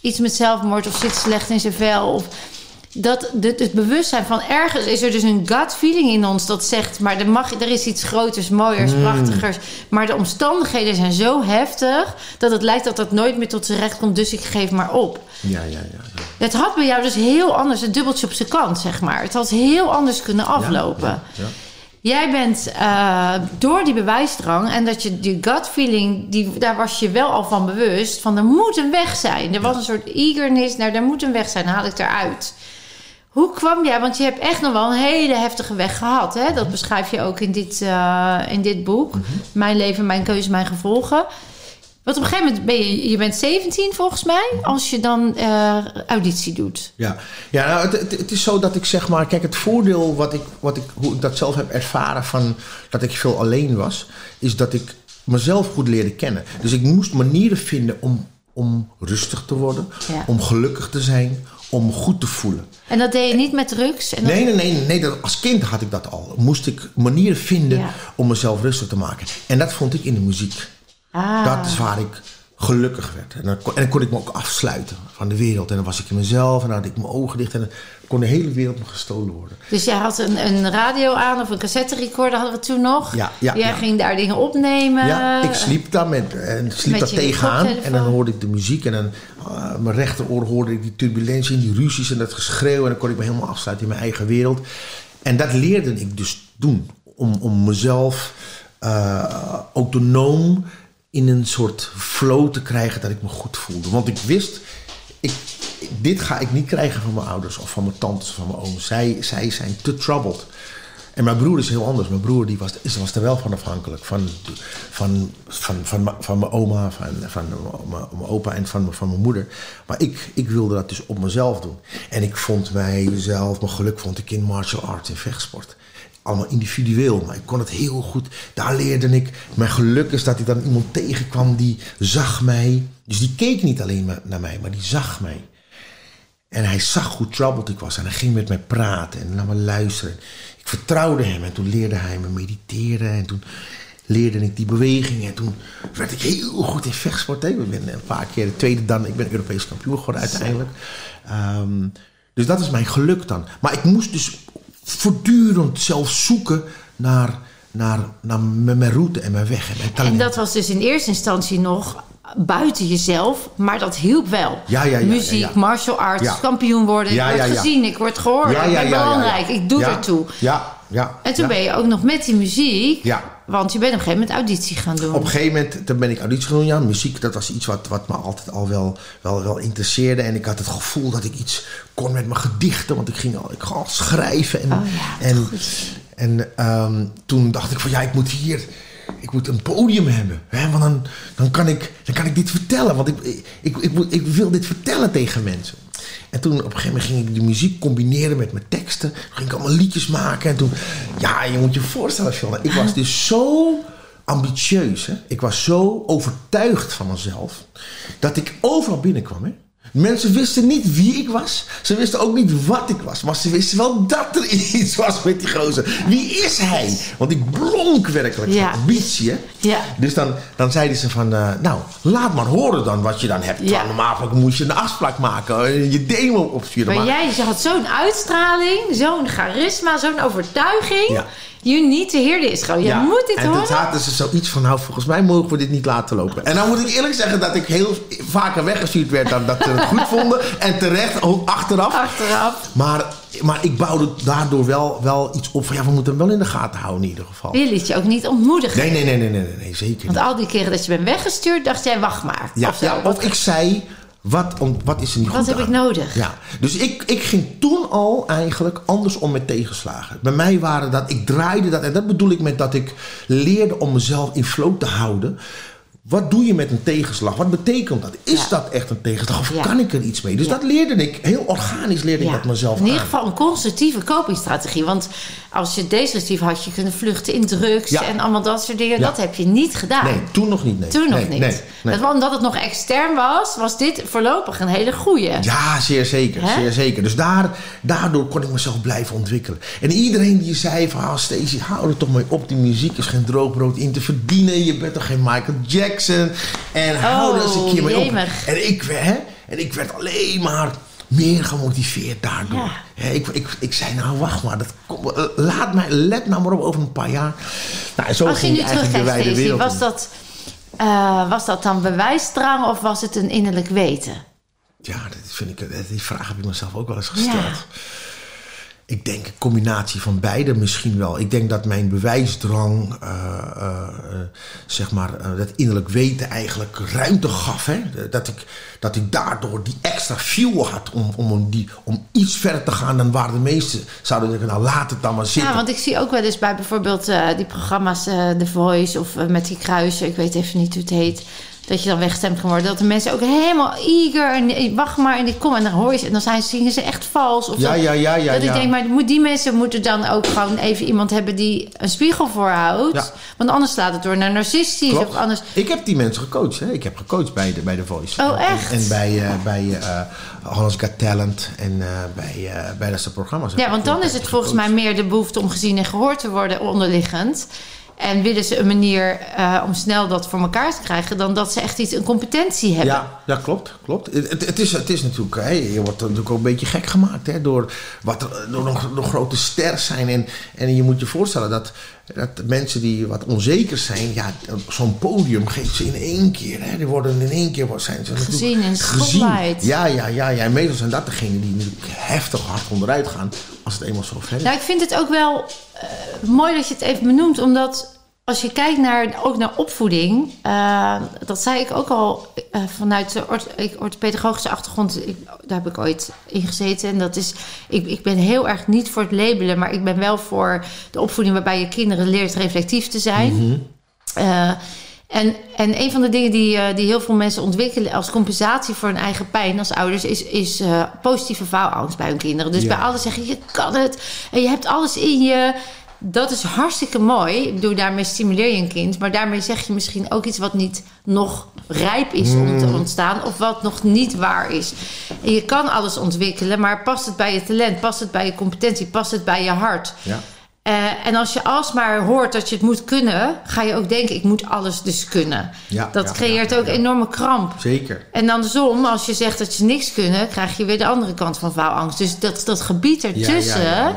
S2: iets met zelfmoord of zit slecht in zijn vel. Of dat het, het bewustzijn van ergens is er dus een gut feeling in ons dat zegt, maar er, mag, er is iets groters, mooiers, prachtigers. Maar de omstandigheden zijn zo heftig dat het lijkt dat dat nooit meer tot zijn recht komt, dus ik geef maar op.
S1: Ja, ja, ja. ja.
S2: Het had bij jou dus heel anders, het dubbeltje op zijn kant, zeg maar. Het had heel anders kunnen aflopen.
S1: Ja, ja.
S2: Jij bent eh, door die bewijsdrang en dat je die gut feeling, die, daar was je wel al van bewust, van er moet een weg zijn. Er was een soort eagerness naar, er moet een weg zijn, haal ik eruit. Hoe kwam jij, want je hebt echt nog wel een hele heftige weg gehad. Hè? Dat beschrijf je ook in dit, eh, in dit boek. Mijn leven, mijn keuze, mijn gevolgen. Want op een gegeven moment ben je, je bent 17 volgens mij, als je dan eh, auditie doet.
S1: Ja, ja nou, het, het, het is zo dat ik zeg maar, kijk, het voordeel wat ik, wat ik, hoe ik dat zelf heb ervaren van dat ik veel alleen was, is dat ik mezelf goed leerde kennen. Dus ik moest manieren vinden om, om rustig te worden,
S2: Ja.
S1: om gelukkig te zijn, om goed te voelen.
S2: En dat deed je niet met drugs? En
S1: Nee, nee, nee, nee dat, als kind had ik dat al. Moest ik manieren vinden
S2: Ja.
S1: om mezelf rustig te maken. En dat vond ik in de muziek.
S2: Ah.
S1: Dat is waar ik gelukkig werd. En dan, kon, en dan kon ik me ook afsluiten van de wereld. En dan was ik in mezelf en dan had ik mijn ogen dicht. En dan kon de hele wereld me gestolen worden.
S2: Dus jij had een, een radio aan of een cassette recorder hadden we toen nog.
S1: Ja, ja,
S2: jij
S1: ja.
S2: ging daar dingen opnemen.
S1: Ja, ik sliep daar met, en sliep
S2: Met
S1: daar tegenaan. En dan hoorde ik de muziek. En dan uh, mijn rechteroor hoorde ik die turbulentie en die ruzies en dat geschreeuw. En dan kon ik me helemaal afsluiten in mijn eigen wereld. En dat leerde ik dus doen. Om, om mezelf uh, autonoom in een soort flow te krijgen dat ik me goed voelde. Want ik wist, ik, dit ga ik niet krijgen van mijn ouders of van mijn tantes of van mijn ooms. Zij, zij zijn te troubled. En mijn broer is heel anders. Mijn broer die was, was er wel van afhankelijk. Van, van, van, van, van mijn oma, van, van mijn, mijn opa en van, van mijn moeder. Maar ik, ik wilde dat dus op mezelf doen. En ik vond mijzelf, mijn geluk vond ik in martial arts en vechtsport allemaal individueel, maar ik kon het heel goed. Daar leerde ik. Mijn geluk is dat ik dan iemand tegenkwam die zag mij. Dus die keek niet alleen naar mij, maar die zag mij. En hij zag hoe troubled ik was en hij ging met mij praten en naar me luisteren. Ik vertrouwde hem en toen leerde hij me mediteren en toen leerde ik die bewegingen. En toen werd ik heel goed in vechtsport. Ik ben een paar keer de tweede dan, ik ben Europees kampioen geworden uiteindelijk. Um, dus dat is mijn geluk dan. Maar ik moest dus voortdurend zelf zoeken naar, naar, naar mijn route en mijn weg en mijn talent.
S2: En dat was dus in eerste instantie nog buiten jezelf, maar dat hielp wel.
S1: Ja, ja, ja,
S2: Muziek, martial arts, kampioen worden. Ik word gezien, ik word gehoord, ik ben belangrijk, ik doe ertoe.
S1: Ja, ja.
S2: En toen ben je ook nog met die muziek,
S1: Ja.
S2: want je bent op een gegeven moment auditie gaan doen.
S1: Op een gegeven moment toen ben ik auditie gaan doen. Ja, muziek, dat was iets wat, wat me altijd al wel, wel, wel interesseerde. En ik had het gevoel dat ik iets kon met mijn gedichten. Want ik ging al, ik ging al schrijven. En,
S2: Oh
S1: en, en ehm, toen dacht ik van ja, ik moet hier... Ik moet een podium hebben. Hè? Want dan, dan, kan ik, dan kan ik dit vertellen. Want ik, ik, ik, ik, wil dit vertellen tegen mensen. En toen op een gegeven moment ging ik die muziek combineren met mijn teksten. Ging ik allemaal liedjes maken. En toen, ja, je moet je voorstellen, Fiona. Ik was dus zo ambitieus. Hè? Ik was zo overtuigd van mezelf. Dat ik overal binnenkwam. Hè? Mensen wisten niet wie ik was. Ze wisten ook niet wat ik was. Maar ze wisten wel dat er iets was met die gozer. Wie is hij? Want ik blonk werkelijk
S2: Ja.
S1: van ambitie. Hè?
S2: Ja.
S1: Dus dan, dan zeiden ze van, eh, nou, laat maar horen dan wat je dan hebt.
S2: Ja.
S1: Normaal moest je een afspraak maken, eh, je demo opsturen.
S2: Maar jij had zo'n uitstraling, zo'n charisma, zo'n overtuiging.
S1: Ja.
S2: You need to hear this. Gewoon, je
S1: Ja,
S2: moet dit
S1: en
S2: horen.
S1: toen zaten ze zoiets van, nou, volgens mij mogen we dit niet laten lopen. En dan moet ik eerlijk zeggen dat ik heel vaker weggestuurd werd dan dat ze het goed vonden. En terecht, ook achteraf.
S2: Achteraf.
S1: Maar, maar ik bouwde daardoor wel, wel iets op van, ja, we moeten hem wel in de gaten houden in ieder geval.
S2: Je liet je ook niet ontmoedigen.
S1: Nee, nee, nee, nee, nee, nee, nee zeker
S2: Want
S1: niet.
S2: al die keren dat je bent weggestuurd, dacht jij, wacht maar.
S1: Ja,
S2: of,
S1: ja, of ik zei, wat, om, wat is er niet
S2: Wat
S1: goed
S2: heb
S1: aan?
S2: ik nodig?
S1: Ja, dus ik, ik ging toen al eigenlijk anders om met tegenslagen. Bij mij waren dat, ik draaide dat, en dat bedoel ik met dat ik leerde om mezelf in flow te houden. Wat doe je met een tegenslag? Wat betekent dat? Is
S2: Ja.
S1: dat echt een tegenslag of
S2: Ja.
S1: kan ik er iets mee? Dus
S2: Ja.
S1: dat leerde ik, heel organisch leerde ik dat mezelf
S2: In ieder
S1: aan.
S2: geval een constructieve copingstrategie. Want als je destructief had je kunnen vluchten in drugs en allemaal dat soort dingen. Dat heb je niet gedaan.
S1: Nee, toen nog niet. Nee.
S2: Toen nog niet.
S1: Nee, nee.
S2: Dat, omdat het nog extern was, was dit voorlopig een hele goeie.
S1: Ja, zeer zeker. Zeer zeker. Dus daar, daardoor kon ik mezelf blijven ontwikkelen. En iedereen die zei van... Ah, Stacey, hou er toch mee op. Die muziek is geen droogbrood in te verdienen. Je bent toch geen Michael Jackson. En hou er eens een keer mee op.
S2: Oh.
S1: En ik, hè, en ik werd alleen maar meer gemotiveerd daardoor.
S2: Ja.
S1: Ik, ik, ik zei, nou wacht maar. Dat, kom, eh, laat mij, let nou maar op over een paar jaar. Nou, zo
S2: Als je
S1: ging
S2: nu
S1: ik eigenlijk de wereld
S2: was dat, eh, was dat dan bewijsdrang of was het een innerlijk weten?
S1: Ja, dat vind ik, die vraag heb ik mezelf ook wel eens gesteld.
S2: Ja.
S1: Ik denk een combinatie van beide misschien wel. Ik denk dat mijn bewijsdrang, eh, eh, eh, zeg maar, dat innerlijk weten eigenlijk ruimte gaf. Hè? Dat, ik, dat ik daardoor die extra fuel had om, om, die, om iets verder te gaan dan waar de meesten zouden denken, nou laat het dan maar zitten.
S2: Ja, want ik zie ook wel eens bij bijvoorbeeld die programma's The Voice of met die kruisen, ik weet even niet hoe het heet. Dat je dan weggestemd kan worden. Dat de mensen ook helemaal eager en wacht maar en ik kom en dan hoor je ze en dan zijn, zingen ze echt vals. Of
S1: Ja, ja, ja, ja,
S2: Dat ik denk, maar die mensen moeten dan ook gewoon even iemand hebben die een spiegel voorhoudt. Want anders slaat het door naar narcistisch of anders.
S1: Ik heb die mensen gecoacht. Hè? Ik heb gecoacht bij de, bij de Voice.
S2: Oh, echt?
S1: En, bij, eh bij eh Hollands Got Talent en eh, bij, bij dat soort programma's.
S2: Ja, want dan is het volgens mij meer de behoefte om gezien en gehoord te worden onderliggend. En willen ze een manier eh, om snel dat voor elkaar te krijgen, dan dat ze echt iets, een competentie hebben.
S1: Ja, ja klopt. klopt. Het, het, is, het is natuurlijk, hè, je wordt natuurlijk ook een beetje gek gemaakt hè, door, wat door grote sterren zijn. En, en je moet je voorstellen dat, dat mensen die wat onzeker zijn, ja, zo'n podium geeft ze in één keer. Hè, die worden in één keer zijn ze
S2: gezien in spotlight.
S1: Ja, ja, ja, ja. En meestal zijn dat degenen die natuurlijk heftig hard onderuit gaan als het eenmaal zo ver is.
S2: Nou, ik vind het ook wel uh, mooi dat je het even benoemt, omdat als je kijkt naar, ook naar opvoeding, uh, dat zei ik ook al uh, vanuit de orthopedagogische achtergrond, ik, daar heb ik ooit in gezeten. En dat is, ik, ik ben heel erg niet voor het labelen, maar ik ben wel voor de opvoeding waarbij je kinderen leert reflectief te zijn. Mm -hmm. uh, en, en een van de dingen die, die heel veel mensen ontwikkelen als compensatie voor hun eigen pijn als ouders, is, is positieve faalangst bij hun kinderen. Dus ja. bij alles zeggen je kan het en je hebt alles in je dat is hartstikke mooi. Ik bedoel, daarmee stimuleer je een kind. Maar daarmee zeg je misschien ook iets wat niet nog rijp is om te ontstaan. Of wat nog niet waar is. En je kan alles ontwikkelen, maar past het bij je talent? Past het bij je competentie? Past het bij je hart?
S1: Ja.
S2: Uh, en als je alsmaar hoort dat je het moet kunnen, ga je ook denken: ik moet alles dus kunnen.
S1: Ja,
S2: dat
S1: ja,
S2: creëert
S1: ja,
S2: ook enorme kramp.
S1: Zeker.
S2: En andersom, als je zegt dat je niks kunnen, krijg je weer de andere kant van faalangst. Dus dat, dat gebied ertussen,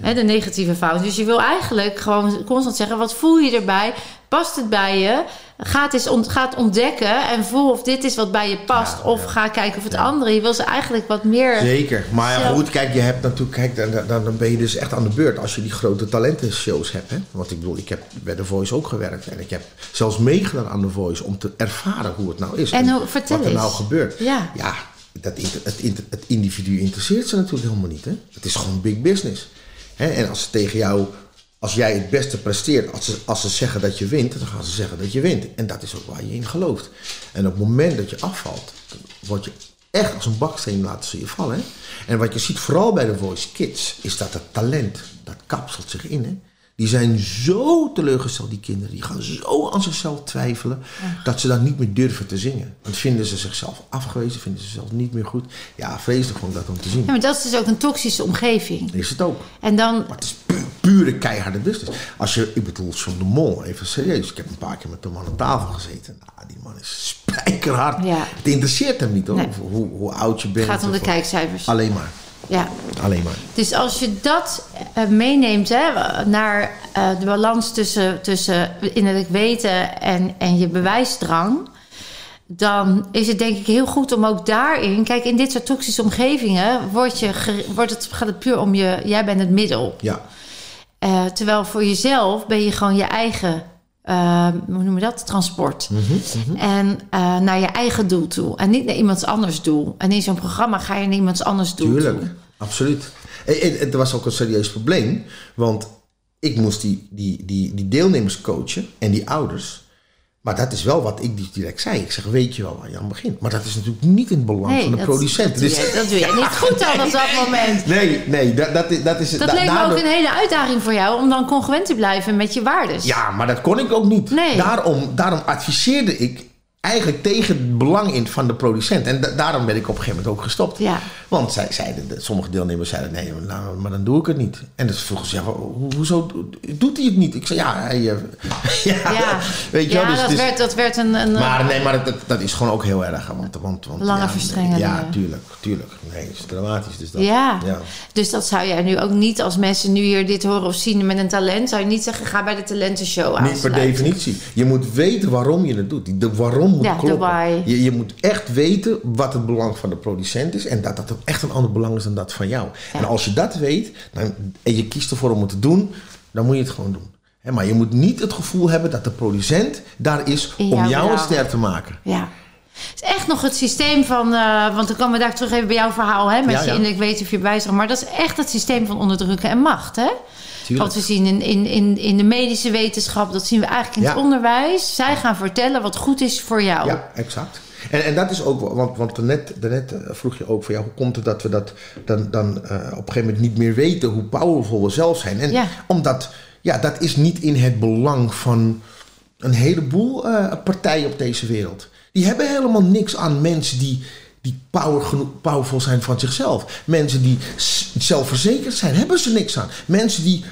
S2: hè, de negatieve fout. Dus je wil eigenlijk gewoon constant zeggen: wat voel je erbij? Past het bij je? Ga het, eens ont, ga het ontdekken en voel of dit is wat bij je past.
S1: Ja,
S2: of
S1: ja.
S2: ga kijken of het andere. Je wil ze eigenlijk wat meer.
S1: Zeker. Maar
S2: zelf-
S1: goed, kijk, je hebt natuurlijk, kijk, dan, dan, dan ben je dus echt aan de beurt als je die grote talentenshows hebt. Hè? Want ik bedoel, ik heb bij The Voice ook gewerkt. En ik heb zelfs meegedaan aan The Voice om te ervaren hoe het nou is.
S2: En hoe- vertel
S1: wat er
S2: eens.
S1: nou gebeurt.
S2: Ja.
S1: Ja, dat, het, het individu interesseert ze natuurlijk helemaal niet. Hè? Het is gewoon big business. Hè? En als ze tegen jou, als jij het beste presteert, als ze, als ze zeggen dat je wint, dan gaan ze zeggen dat je wint. En dat is ook waar je in gelooft. En op het moment dat je afvalt, word je echt als een baksteen laten ze vallen. Hè? En wat je ziet vooral bij de Voice Kids, is dat het talent, dat kapselt zich in. Hè? Die zijn zo teleurgesteld, die kinderen. Die gaan zo aan zichzelf twijfelen, dat ze dan niet meer durven te zingen. Want vinden ze zichzelf afgewezen, vinden ze zichzelf niet meer goed. Ja, vreselijk vond ik dat om te zien.
S2: Ja, maar dat is dus ook een toxische omgeving.
S1: Is het ook.
S2: En dan,
S1: Maar het is pu- pure keiharde business. Als je, ik bedoel, John de Mol, even serieus. Ik heb een paar keer met de man aan tafel gezeten. Nou, die man is spijkerhard.
S2: Ja.
S1: Het interesseert hem niet hoor,
S2: Nee.
S1: hoe, hoe oud je bent.
S2: het gaat om de kijkcijfers.
S1: Alleen maar.
S2: Ja.
S1: Alleen maar.
S2: Dus als je dat eh, meeneemt hè, naar eh, de balans tussen, tussen innerlijk weten en, en je bewijsdrang, dan is het denk ik heel goed om ook daarin. Kijk, in dit soort toxische omgevingen wordt je, wordt het, gaat het puur om je. Jij bent het middel.
S1: Ja.
S2: Eh, terwijl voor jezelf ben je gewoon je eigen. eh, hoe noem je dat? Transport. En eh, naar je eigen doel toe. En niet naar iemands anders doel. En in zo'n programma ga je naar iemands anders doel
S1: Tuurlijk,
S2: toe.
S1: Absoluut. En, en, het was ook een serieus probleem, want ik moest die, die, die, die deelnemers coachen en die ouders. Maar dat is wel wat ik dus direct zei. Ik zeg, weet je wel waar je aan begint. Maar dat is natuurlijk niet in het belang van de
S2: dat,
S1: producent.
S2: Dat doe,
S1: Dus-
S2: je, dat doe je niet goed dan op dat moment.
S1: Nee, nee, dat, dat, is- dat is...
S2: Dat
S1: da-
S2: leek me ook een hele uitdaging voor jou om dan congruent te blijven met je waardes.
S1: Ja, maar dat kon ik ook niet.
S2: Nee.
S1: Daarom, daarom adviseerde ik eigenlijk tegen het belang in van de producent. En da- daarom ben ik op een gegeven moment ook gestopt.
S2: Ja.
S1: Want zij zeiden, de- sommige deelnemers zeiden, nee, nou, maar dan doe ik het niet. En dus vroegen ze, ja, ho- hoezo doet hij het niet? Ik zei, ja, hij, eh, ja,
S2: Ja,
S1: weet je
S2: ja
S1: wel. Dus,
S2: dat,
S1: dus-
S2: werd, dat werd een... een
S1: maar nee, maar dat, dat is gewoon ook heel erg. Want, want, want,
S2: Lange
S1: ja, Ja, tuurlijk, tuurlijk. Nee, het is dramatisch. Dus dat,
S2: ja.
S1: ja.
S2: dus dat zou jij nu ook niet als mensen nu hier dit horen of zien met een talent... zou je niet zeggen, ga bij de talentenshow
S1: Niet per definitie. Je moet weten waarom je het doet. Die- De waarom moet
S2: Ja,
S1: kloppen. Je, je moet echt weten wat het belang van de producent is. En dat dat ook echt een ander belang is dan dat van jou.
S2: Ja.
S1: En als je dat weet dan, en je kiest ervoor om het te doen, dan moet je het gewoon doen. Maar je moet niet het gevoel hebben dat de producent daar is om jou een ster te maken.
S2: Ja. Het is echt nog het systeem van... eh, want dan komen we daar terug even bij jouw verhaal... Hè, met
S1: Ja,
S2: je
S1: ja.
S2: innerlijk weten of je bijzag. Maar dat is echt het systeem van onderdrukken en macht. Hè?
S1: Tuurlijk.
S2: Wat we zien in, in, in, in de medische wetenschap... dat zien we eigenlijk in het onderwijs. Zij gaan vertellen wat goed is voor jou.
S1: Ja, exact. En, en dat is ook, want, want daarnet, daarnet eh, vroeg je ook van ja, hoe komt het dat we dat dan, dan eh, op een gegeven moment niet meer weten hoe powerful we zelf zijn? En
S2: Ja.
S1: omdat, ja, dat is niet in het belang van een heleboel eh, partijen op deze wereld. Die hebben helemaal niks aan mensen die, die power genoeg, powerful zijn van zichzelf. Mensen die zelfverzekerd zijn, hebben ze niks aan. Mensen die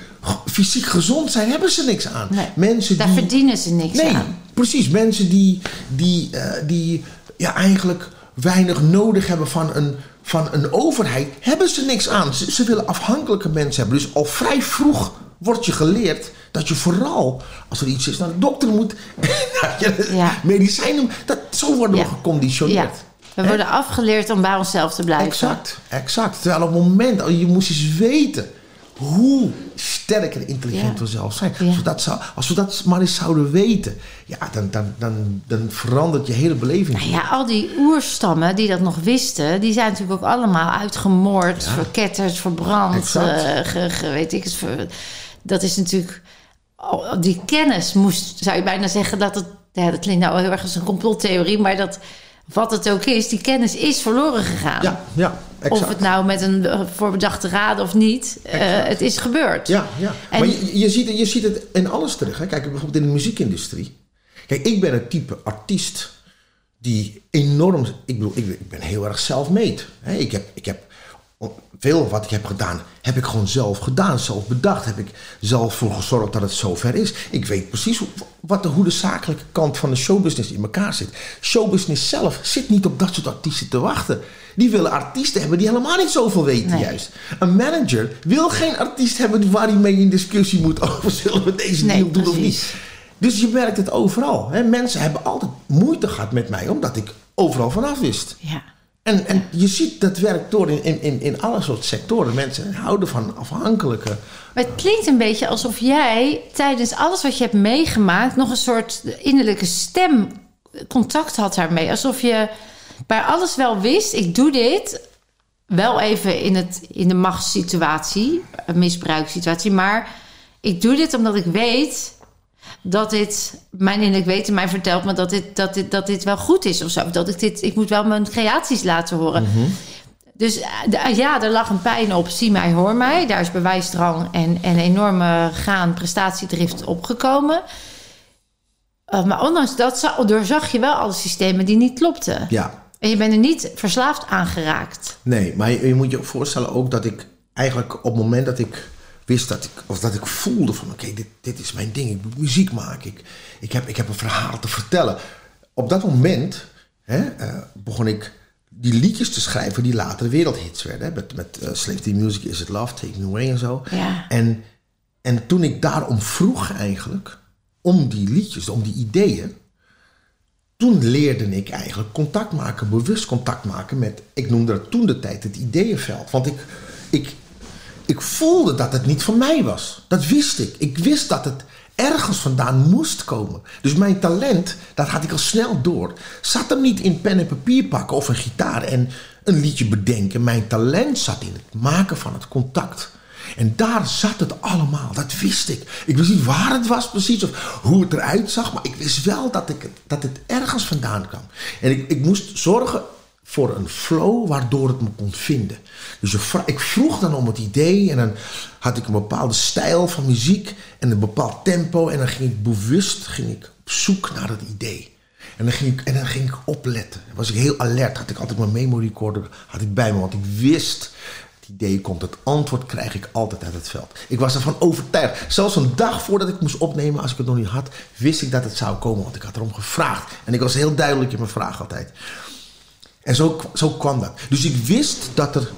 S1: fysiek gezond zijn, hebben ze niks aan.
S2: Nee,
S1: mensen
S2: Daar
S1: die,
S2: verdienen ze niks
S1: nee,
S2: aan.
S1: precies. Mensen die, die, eh, die ja, eigenlijk weinig nodig hebben van een, van een overheid, hebben ze niks aan. Ze, ze willen afhankelijke mensen hebben. Dus al vrij vroeg wordt je geleerd dat je vooral, als er iets is, naar de dokter moet. dat je
S2: Ja.
S1: medicijnen. Dat, zo worden
S2: Ja.
S1: we geconditioneerd.
S2: Ja. We worden afgeleerd om bij onszelf te blijven.
S1: Exact, exact. Terwijl op het moment, oh, je moest eens weten hoe sterk en intelligent
S2: Ja.
S1: we zelf zijn.
S2: Ja.
S1: Als, we dat zou, als we dat maar eens zouden weten, ja, dan, dan, dan, dan verandert je hele beleving.
S2: Nou ja, al die oerstammen die dat nog wisten, die zijn natuurlijk ook allemaal uitgemoord, verketterd, verbrand. Ge- ge- weet ik het. dat is natuurlijk. Die kennis moest, zou je bijna zeggen dat het. Ja, dat klinkt nou heel erg als een complottheorie, maar dat wat het ook is, die kennis is verloren gegaan.
S1: Ja, ja, exact.
S2: Of het nou met een eh, voorbedachte raad of niet, eh, het is gebeurd.
S1: Ja, ja.
S2: En-
S1: maar je, je, ziet, het- je ziet het in alles terug. Hè? Kijk, bijvoorbeeld in de muziekindustrie. Kijk, ik ben een type artiest die enorm... Ik bedoel, ik, ben- ik ben heel erg self-made. hè. Ik heb, ik heb veel wat ik heb gedaan, heb ik gewoon zelf gedaan. Zelf bedacht. Heb ik zelf voor gezorgd dat het zover is. Ik weet precies hoe, wat de, hoe de zakelijke kant van de showbusiness in elkaar zit. Showbusiness zelf zit niet op dat soort artiesten te wachten. Die willen artiesten hebben die helemaal niet zoveel weten
S2: Nee.
S1: juist. Een manager wil geen artiest hebben waar hij mee in discussie moet over zullen we deze
S2: Nee,
S1: deal doen of niet. Dus je merkt het overal. Hè? Mensen hebben altijd moeite gehad met mij omdat ik overal vanaf wist.
S2: Ja.
S1: En, en je ziet dat werkt door in, in, in, in alle soort sectoren. Mensen houden van afhankelijke.
S2: Maar het klinkt een beetje alsof jij tijdens alles wat je hebt meegemaakt nog een soort innerlijke stem contact had daarmee. Alsof je bij alles wel wist, ik doe dit. Wel even in, het, in de machtssituatie, een misbruikssituatie. Maar ik doe dit omdat ik weet dat dit, mijn innerlijk weten mij vertelt me dat dit, dat dit, dat dit wel goed is of zo. Dat ik dit, ik moet wel mijn creaties laten horen. Dus eh, d- ja, er lag een pijn op. Zie mij, hoor mij. Daar is bewijsdrang en, en enorme gaan prestatiedrift opgekomen. Eh, maar ondanks dat za- doorzag je wel alle systemen die niet klopten.
S1: Ja,
S2: En je bent er niet verslaafd aan geraakt.
S1: nee, maar je, je moet je voorstellen ook dat ik eigenlijk op het moment dat ik wist dat ik, of dat ik voelde van oké, dit, dit is mijn ding, ik moet muziek maken, ik, ik, heb, ik heb een verhaal te vertellen. Op dat moment hè, eh, begon ik die liedjes te schrijven die later wereldhits werden. Hè, met met Slave to Music, Is It Love, Take Me Away en zo.
S2: Ja.
S1: En, en toen ik daarom vroeg eigenlijk, om die liedjes, om die ideeën, toen leerde ik eigenlijk contact maken, bewust contact maken met, ik noemde dat toen de tijd het ideeënveld. Want ik, ik, ik voelde dat het niet van mij was. Dat wist ik. Ik wist dat het ergens vandaan moest komen. Dus mijn talent, dat had ik al snel door. Zat hem niet in pen en papier pakken of een gitaar en een liedje bedenken. Mijn talent zat in het maken van het contact. En daar zat het allemaal, dat wist ik. Ik wist niet waar het was precies of hoe het eruit zag, maar ik wist wel dat, ik, dat het ergens vandaan kwam. En ik, ik moest zorgen voor een flow waardoor het me kon vinden. Dus ik vroeg dan om het idee en dan had ik een bepaalde stijl van muziek en een bepaald tempo en dan ging ik bewust ging ik op zoek naar het idee. En dan ging ik, en dan ging ik opletten. Was ik heel alert. Had ik altijd mijn memory recorder had ik bij me. Want ik wist, het idee komt, het antwoord krijg ik altijd uit het veld. Ik was ervan overtuigd. Zelfs een dag voordat ik moest opnemen, als ik het nog niet had, wist ik dat het zou komen. Want ik had erom gevraagd. En ik was heel duidelijk in mijn vraag altijd. En zo, zo kwam dat. Dus ik wist dat, er,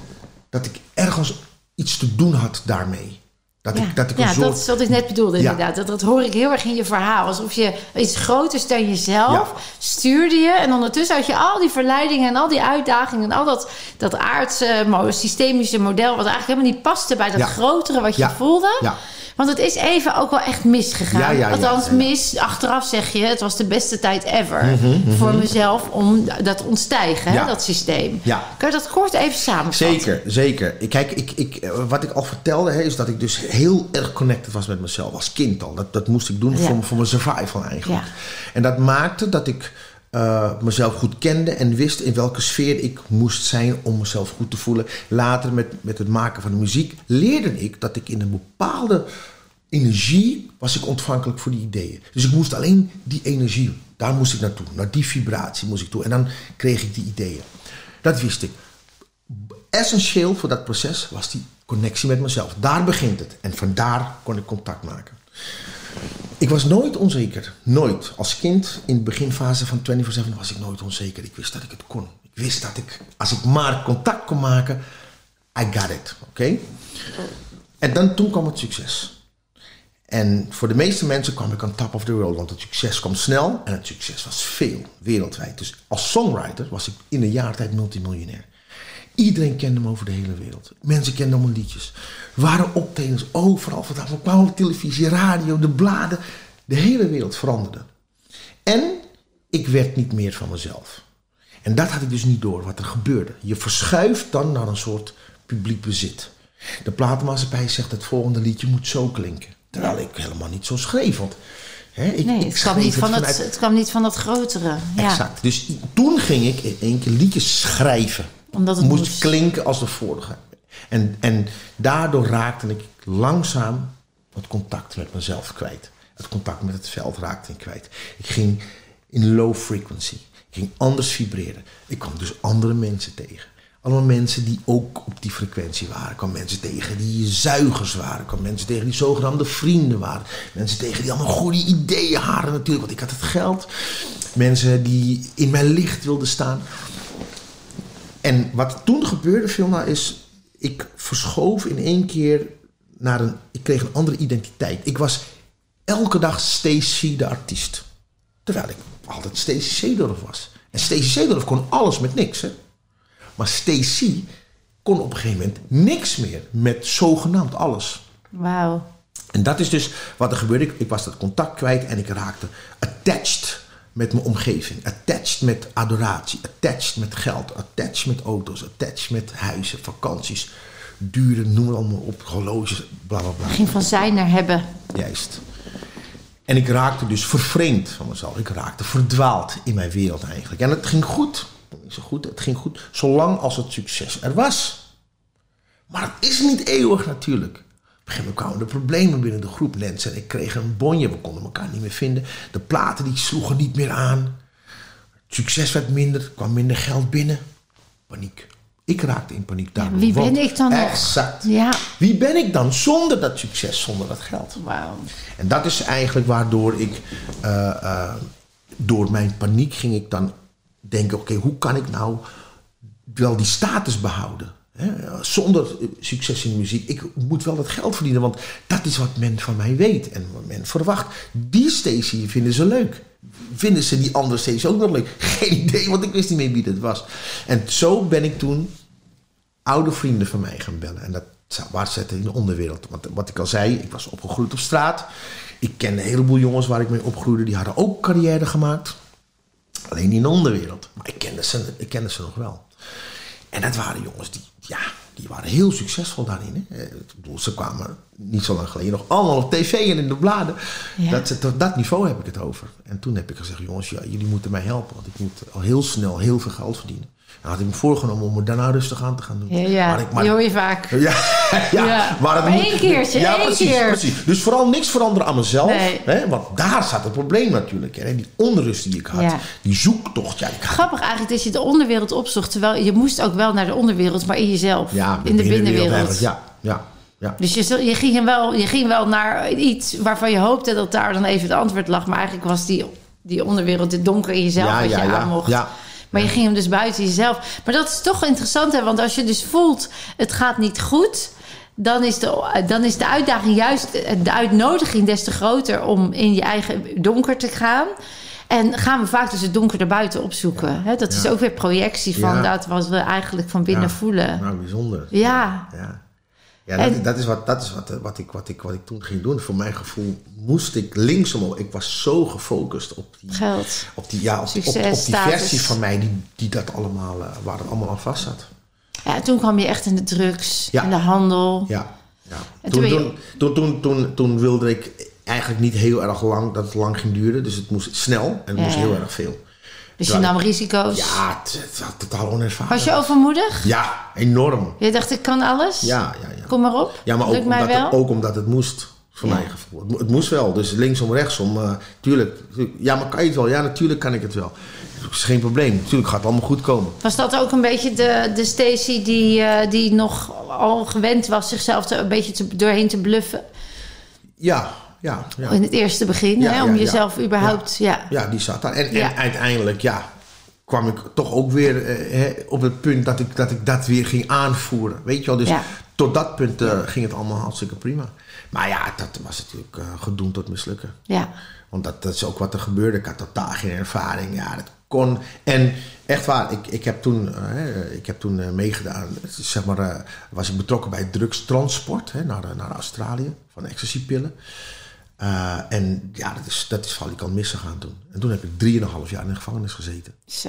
S1: dat ik ergens iets te doen had daarmee. Dat
S2: Ja,
S1: ik, dat ik
S2: ja
S1: soort...
S2: dat is wat ik net bedoelde
S1: Ja.
S2: inderdaad. Dat, dat hoor ik heel erg in je verhaal. Alsof je iets groters dan jezelf
S1: Ja.
S2: stuurde je. En ondertussen had je al die verleidingen en al die uitdagingen... en al dat, dat aardse, systemische model... wat eigenlijk helemaal niet paste bij dat grotere wat je voelde.
S1: Ja.
S2: Want het is even ook wel echt misgegaan. Althans, mis. Achteraf zeg je, het was de beste tijd ever...
S1: Mhm,
S2: voor mezelf om dat ontstijgen, hè, dat systeem. Kan je dat kort even samenvatten?
S1: Zeker, zeker. Ik- Kijk, ik, ik, eh, wat ik al vertelde, hè, is dat ik dus heel erg connected was met mezelf als kind al. Dat, dat moest ik doen
S2: Ja.
S1: voor, voor mijn survival eigenlijk.
S2: Ja.
S1: En dat maakte dat ik eh, mezelf goed kende en wist in welke sfeer ik moest zijn om mezelf goed te voelen. Later met, met het maken van de muziek leerde ik dat ik in een bepaalde energie was ik ontvankelijk voor die ideeën. Dus ik moest alleen die energie, daar moest ik naartoe. Naar die vibratie moest ik toe. En dan kreeg ik die ideeën. Dat wist ik essentieel voor dat proces was die connectie met mezelf. Daar begint het. En vandaar kon ik contact maken. Ik was nooit onzeker. Nooit. Als kind in de beginfase van 24-7 was ik nooit onzeker. Ik wist dat ik het kon. Ik wist dat ik, als ik maar contact kon maken, I got it. Oké? En dan, toen kwam het succes. En voor de meeste mensen kwam ik aan top of the world, want het succes kwam snel en het succes was veel, wereldwijd. Dus als songwriter was ik in een jaar tijd multimiljonair. Iedereen kende me over de hele wereld. Mensen kenden mijn liedjes. Er waren optredens overal. We kwamen op televisie, radio, de bladen. De hele wereld veranderde. En ik werd niet meer van mezelf. En dat had ik dus niet door, wat er gebeurde. Je verschuift dan naar een soort publiek bezit. De platenmaatschappij zegt het volgende liedje moet zo klinken. Terwijl ik helemaal niet zo schreef. Want hè, ik,
S2: Nee,
S1: ik
S2: het kwam, niet van
S1: vanuit-
S2: het, het kwam niet van dat grotere. Ja,
S1: Exact. Dus toen ging ik in één keer liedjes schrijven.
S2: Omdat het
S1: moest,
S2: moest.
S1: klinken als de vorige. En, en daardoor raakte ik langzaam het contact met mezelf kwijt. Het contact met het veld raakte ik kwijt. Ik ging in low frequency. Ik ging anders vibreren. Ik kwam dus andere mensen tegen. Allemaal mensen die ook op die frequentie waren. Ik kwam mensen tegen die zuigers waren. Ik kwam mensen tegen die zogenaamde vrienden waren. Mensen tegen die allemaal goede ideeën hadden natuurlijk, want ik had het geld. Mensen die in mijn licht wilden staan. En wat toen gebeurde, Vilna, is... Ik verschoof in één keer naar een... Ik kreeg een andere identiteit. Ik was elke dag Stacey de artiest. Terwijl ik altijd Stacey Seedorf was. En Stacey Seedorf kon alles met niks, hè. Maar Stacey kon op een gegeven moment niks meer met zogenaamd alles.
S2: Wauw.
S1: En dat is dus wat er gebeurde. Ik, ik was dat contact kwijt en ik raakte attached met mijn omgeving. Attached met adoratie. Attached met geld. Attached met auto's. Attached met huizen, vakanties. Dure, noem het allemaal op. Horloges, bla bla bla.
S2: Ging van zijn naar hebben.
S1: Juist. En ik raakte dus vervreemd van mezelf. Ik raakte verdwaald in mijn wereld eigenlijk. En het ging goed. Zo goed. Het ging goed zolang als het succes er was. Maar het is niet eeuwig natuurlijk. Op een gegeven moment kwamen er problemen binnen de groep. Lens en ik kregen een bonje. We konden elkaar niet meer vinden. De platen die sloegen niet meer aan. Het succes werd minder. Er kwam minder geld binnen. Paniek. Ik raakte in paniek daardoor.
S2: wie ben ik dan nog?
S1: Exact.
S2: Ja.
S1: Wie ben ik dan zonder dat succes, zonder dat geld?
S2: Wauw.
S1: En dat is eigenlijk waardoor ik, eh, eh, door mijn paniek ging ik dan denken, oké, hoe kan ik nou wel die status behouden? Zonder succes in muziek. Ik moet wel het geld verdienen, want dat is wat men van mij weet en wat men verwacht. Die Stacey vinden ze leuk. Vinden ze die andere Stacey ook nog leuk? Geen idee, want ik wist niet meer wie dat was. En zo ben ik toen oude vrienden van mij gaan bellen. En dat waar zetten in de onderwereld. Want wat ik al zei, ik was opgegroeid op straat. Ik kende een heleboel jongens waar ik mee opgroeide. Die hadden ook carrière gemaakt. Alleen in de onderwereld. Maar ik kende ze, ik kende ze nog wel. En dat waren jongens die, ja, die waren heel succesvol daarin. Hè. Eh, Ik bedoel, ze kwamen niet zo lang geleden nog allemaal op tv en in de bladen.
S2: Ja.
S1: Dat, ze- tot dat niveau heb ik het over. En toen heb ik gezegd, jongens, ja, jullie moeten mij helpen. Want ik moet al heel snel heel veel geld verdienen. En had ik me voorgenomen om het daarna rustig aan te gaan doen.
S2: Ja, ja.
S1: Maar ik- maar-
S2: die hoor je vaak.
S1: ja, ja,
S2: Ja.
S1: maar het
S2: Maar
S1: moet-
S2: één keertje,
S1: ja,
S2: één
S1: precies,
S2: keer.
S1: precies. Dus vooral niks veranderen aan mezelf.
S2: Nee.
S1: Hè, want daar zat het probleem natuurlijk. Hè. Die onrust die ik had.
S2: Ja.
S1: Die zoektocht. Ja, ik had,
S2: Grappig eigenlijk dat je de onderwereld opzocht. Terwijl je moest ook wel naar de onderwereld, maar in jezelf.
S1: ja,
S2: in de binnenwereld.
S1: Ja, ja, ja.
S2: Dus je, je, ging wel, je ging wel naar iets waarvan je hoopte dat daar dan even het antwoord lag. Maar eigenlijk was die, die onderwereld, dit donker in jezelf,
S1: ja,
S2: wat
S1: ja,
S2: je
S1: ja,
S2: aan mocht.
S1: ja.
S2: Maar je ging hem dus buiten jezelf. Maar dat is toch interessant, hè? Want als je dus voelt, het gaat niet goed... Dan is, de, dan is de uitdaging juist, de uitnodiging des te groter... om in je eigen donker te gaan. En gaan we vaak dus het donker erbuiten opzoeken. Dat is ook weer projectie van
S1: Ja.
S2: dat wat we eigenlijk van binnen voelen.
S1: Nou, bijzonder.
S2: Ja.
S1: Ja,
S2: En-
S1: dat, dat is, wat, dat is wat, wat, ik, wat, ik, wat ik toen ging doen. Voor mijn gevoel moest ik linksom. Ik was zo gefocust op die,
S2: Geld.
S1: op die, ja, op, op,
S2: Succes,
S1: op die
S2: status.
S1: versie van mij die, die dat allemaal, eh, waar het allemaal aan vast zat.
S2: Ja, en toen kwam je echt in de drugs,
S1: Ja.
S2: in de handel.
S1: Ja, ja.
S2: En
S1: Toen,
S2: toen
S1: toen, toen, toen, toen, toen wilde ik eigenlijk niet heel erg lang, dat het lang ging duren. Dus het moest snel en het
S2: Ja,
S1: moest heel erg veel.
S2: Dus je nam risico's.
S1: Ja, het, het was totaal onervaren.
S2: Was je overmoedig?
S1: Ja, enorm.
S2: Je dacht, ik kan alles?
S1: Ja, ja, ja.
S2: Kom maar op.
S1: Ja, maar ook omdat, het, ook omdat het moest. Voor
S2: Ja.
S1: mijn gevoel. Het, mo- het moest wel. Dus linksom, rechtsom. eh tuurlijk. Ja, maar kan je het wel? Ja, natuurlijk kan ik het wel. Dat is geen probleem. Natuurlijk gaat het allemaal goed komen.
S2: Was dat ook een beetje de, de Stacy die, eh, die nog al gewend was zichzelf te, een beetje te, doorheen te bluffen?
S1: Ja, ja, ja.
S2: In het eerste begin,
S1: Ja,
S2: hè? om jezelf überhaupt... Ja.
S1: Ja, die zat daar. En, uiteindelijk, ja, kwam ik toch ook weer eh, op het punt dat ik, dat ik dat weer ging aanvoeren. Weet je wel, dus tot dat punt eh, ging het allemaal hartstikke prima. Maar ja, dat was natuurlijk eh, gedoemd tot mislukken.
S2: ja.
S1: Want dat, dat is ook wat er gebeurde. Ik had totaal geen ervaring. Ja, dat kon. En echt waar, ik, ik heb toen, ik heb toen meegedaan. Zeg maar, was ik betrokken bij drugstransport hè, naar, naar Australië van ecstasypillen. Eh, en ja, dat is, dat is valikant misgegaan toen. En toen heb ik drieënhalf jaar in de gevangenis gezeten.
S2: Zo.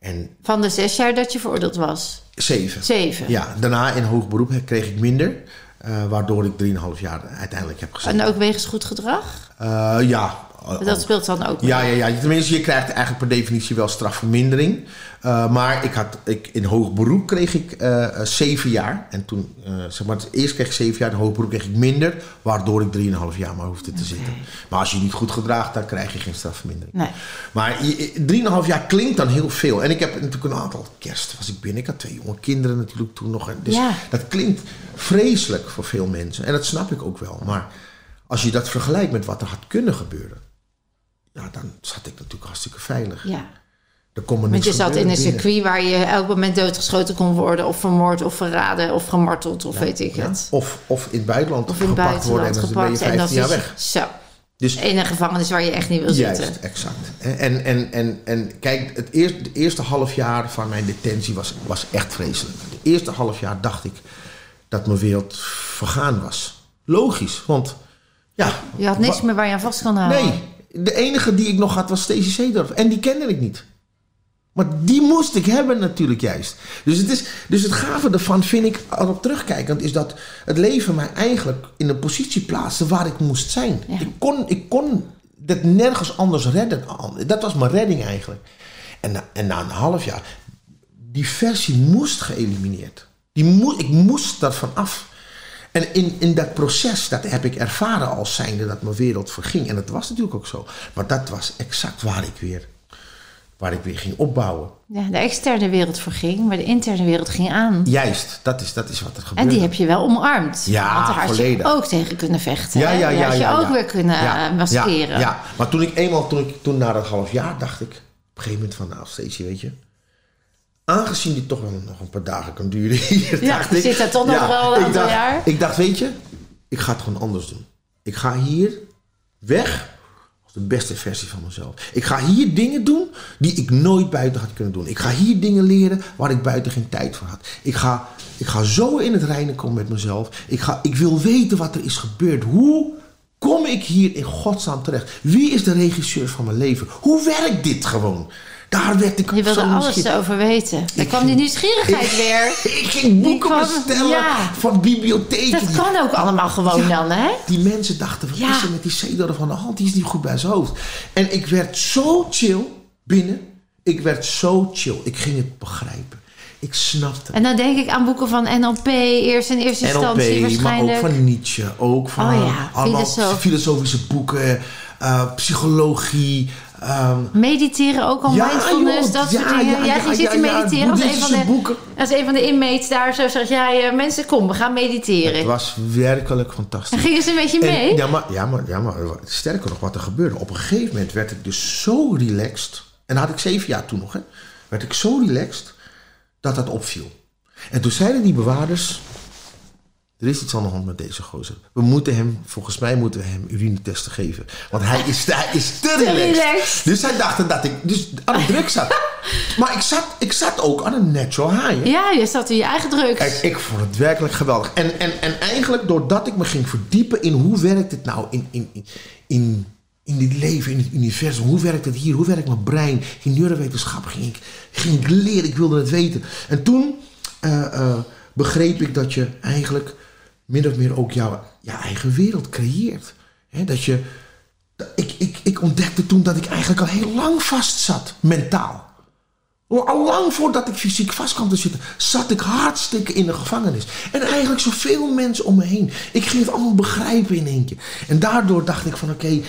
S1: En
S2: Van de zes jaar dat je veroordeeld was.
S1: zeven.
S2: Zeven.
S1: Ja, daarna in hoog beroep kreeg ik minder. eh, waardoor ik drieënhalf jaar uiteindelijk heb gezeten.
S2: En ook wegens goed gedrag?
S1: Eh, ja.
S2: Dat speelt dan ook.
S1: Ja, ja, ja. Tenminste, je krijgt eigenlijk per definitie wel strafvermindering. Uh, maar ik had, ik, in hoog beroep kreeg ik uh, zeven jaar. En toen, uh, zeg maar, eerst kreeg ik zeven jaar, in hoog beroep kreeg ik minder. Waardoor ik drieënhalf jaar maar hoefde te okay. zitten. Maar als je niet goed gedraagt, dan krijg je geen strafvermindering.
S2: Nee.
S1: Maar drieënhalf jaar klinkt dan heel veel. En ik heb natuurlijk een aantal kerst was ik binnen. Ik had twee jonge kinderen natuurlijk toen nog. Dus
S2: ja.
S1: dat klinkt vreselijk voor veel mensen. En dat snap ik ook wel. Maar als je dat vergelijkt met wat er had kunnen gebeuren ja, dan zat ik natuurlijk hartstikke veilig.
S2: Ja.
S1: Er kon me
S2: Want je zat in een
S1: binnen.
S2: circuit waar je elk moment doodgeschoten kon worden, of vermoord, of verraden, of gemarteld, of
S1: Ja,
S2: weet ik
S1: ja.
S2: het.
S1: Of, of in het buitenland
S2: Of in het
S1: gepakt worden en dan ben je
S2: gepakt. En
S1: 15
S2: dan
S1: jaar weg.
S2: zo.
S1: Dus
S2: In een gevangenis waar je echt niet wil
S1: juist,
S2: zitten.
S1: exact. En, en, en, en kijk, het eerste, het eerste half jaar van mijn detentie was, was echt vreselijk. Het eerste half jaar dacht ik dat mijn wereld vergaan was. Logisch, want ja...
S2: Je had niks meer waar je aan vast kan houden.
S1: Nee, de enige die ik nog had was Stacey Seedorf. En die kende ik niet. Maar die moest ik hebben natuurlijk juist. Dus het, is, dus het gave ervan vind ik, erop terugkijkend, is dat het leven mij eigenlijk in een positie plaatste waar ik moest zijn.
S2: Ja.
S1: Ik, kon, ik kon dat nergens anders redden. Dat was mijn redding eigenlijk. En na, en na een half jaar, die versie moest geëlimineerd. Die moest, ik moest daarvan af. En in, in dat proces, dat heb ik ervaren als zijnde dat mijn wereld verging. En dat was natuurlijk ook zo. Maar dat was exact waar ik weer, waar ik weer ging opbouwen.
S2: Ja, de externe wereld verging, maar de interne wereld ging aan.
S1: Juist, dat is, dat is wat er gebeurde.
S2: En die heb je wel omarmd.
S1: Ja,
S2: Want daar had je ook tegen kunnen vechten.
S1: ja, ja, ja,
S2: had je
S1: ja,
S2: ook
S1: ja.
S2: weer kunnen
S1: Ja,
S2: eh, maskeren.
S1: Ja, ja, maar toen ik eenmaal, toen, ik, toen na dat half jaar, dacht ik op een gegeven moment van, nou, Stacey, weet je. Aangezien dit toch wel nog een paar dagen kan duren hier,
S2: Ja,
S1: dacht ik,
S2: zit daar toch nog wel een aantal
S1: dacht,
S2: jaar.
S1: Ik dacht, weet je, ik ga het gewoon anders doen. Ik ga hier weg als de beste versie van mezelf. Ik ga hier dingen doen die ik nooit buiten had kunnen doen. Ik ga hier dingen leren waar ik buiten geen tijd voor had. Ik ga, ik ga zo in het reinen komen met mezelf. Ik, ga, ik wil weten wat er is gebeurd. Hoe kom ik hier in godsnaam terecht? Wie is de regisseur van mijn leven? Hoe werkt dit gewoon? Daar werd ik
S2: Je wilde alles over weten. Dan
S1: Ik
S2: kwam die nieuwsgierigheid weer.
S1: Ik ging boeken
S2: kwam-
S1: bestellen
S2: ja.
S1: van bibliotheken.
S2: Dat kan ook allemaal gewoon dan, hè?
S1: Die mensen dachten, wat is er met die Cedar van de hand? Die is niet goed bij zijn hoofd. En ik werd zo chill binnen. Ik werd zo chill. Ik ging het begrijpen. Ik snapte.
S2: En dan denk ik aan boeken van NLP, eerst in eerste instantie
S1: NLP, maar
S2: waarschijnlijk.
S1: ook van Nietzsche. Ook van
S2: Oh ja,
S1: allemaal filosofische boeken. eh, psychologie. Ehm,
S2: Mediteren ook al,
S1: Ja,
S2: mindfulness,
S1: joh,
S2: dat
S1: ja,
S2: soort dingen.
S1: ja,
S2: Jij
S1: ja,
S2: ging zitten
S1: ja, ja,
S2: mediteren als een, van de,
S1: boeken.
S2: als een van de inmates daar zo zegt... Ja, eh, mensen, kom, we gaan mediteren.
S1: het was werkelijk
S2: En
S1: fantastisch.
S2: gingen ze een beetje
S1: En-
S2: mee?
S1: ja, maar, ja, maar, ja, maar sterker nog, wat er gebeurde. Op een gegeven moment werd ik dus zo relaxed. En dat had ik zeven jaar toen nog, hè. Werd ik zo relaxed dat dat opviel. En toen zeiden die bewaarders... Er is iets aan de hand met deze gozer. We moeten hem, volgens mij moeten we hem urinetesten geven. Want hij is, hij is te relaxed.
S2: relaxed.
S1: Dus zij dachten dat ik dus aan de druk zat. Maar ik zat, ik zat ook aan een natural high. hè.
S2: Ja, je zat in je eigen drugs.
S1: Kijk, ik vond het werkelijk geweldig. En, en, en eigenlijk doordat ik me ging verdiepen in hoe werkt het nou in, in, in, in, in dit leven, in het universum. Hoe werkt het hier? Hoe werkt mijn brein? In neurowetenschap ging ik, ging ik leren. Ik wilde het weten. En toen eh, eh, begreep ik dat je eigenlijk min of meer ook jouw, jouw eigen wereld creëert. Dat je, ik, ik, ik ontdekte toen dat ik eigenlijk al heel lang vast zat, mentaal. Al lang voordat ik fysiek vast kwam te zitten, zat ik hartstikke in de gevangenis. En eigenlijk zoveel mensen om me heen. Ik ging het allemaal begrijpen in één keer. En daardoor dacht ik van oké,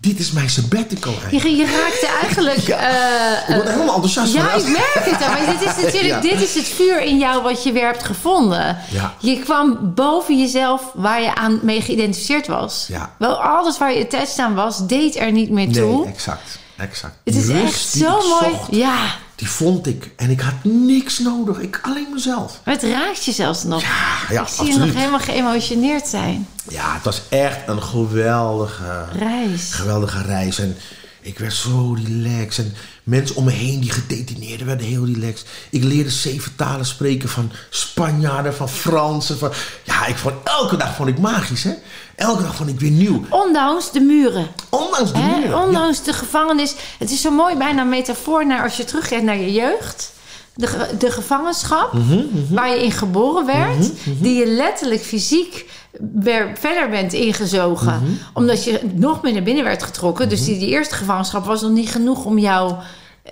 S1: dit is mijn sabbatical eigenlijk.
S2: Je, je raakte eigenlijk...
S1: Ja.
S2: eh,
S1: ik word er helemaal enthousiast
S2: Ja, ik merk het. Maar dit is natuurlijk
S1: Ja.
S2: dit is het vuur in jou wat je weer hebt gevonden.
S1: Ja.
S2: Je kwam boven jezelf waar je aan mee geïdentificeerd was. Wel, alles waar je attached aan was, deed er niet meer toe.
S1: Nee, exact. exact.
S2: het is
S1: rust
S2: echt zo mooi.
S1: zocht,
S2: Ja,
S1: die vond ik. En ik had niks nodig. Ik alleen mezelf.
S2: maar het raakt je zelfs nog.
S1: Ja, ja
S2: ik zie je
S1: absoluut.
S2: nog helemaal geëmotioneerd zijn.
S1: Ja, het was echt een geweldige
S2: Reis.
S1: geweldige reis. En ik werd zo relaxed. En mensen om me heen die gedetineerden werden heel relaxed. Ik leerde zeven talen spreken van Spanjaarden, van Fransen. Van... Ja, ik vond, elke dag vond ik magisch, hè. Elke dag vond ik weer nieuw.
S2: Ondanks de muren.
S1: Ondanks de
S2: Hè?
S1: muren. Ja.
S2: Ondanks de gevangenis. Het is zo mooi, bijna een metafoor naar als je terugkijkt naar je jeugd. De, ge- de gevangenschap
S1: Mhm,
S2: waar je in geboren werd, die je letterlijk fysiek weer verder bent ingezogen,
S1: Mhm.
S2: omdat je nog meer naar binnen werd getrokken. Dus die, die eerste gevangenschap was nog niet genoeg om jou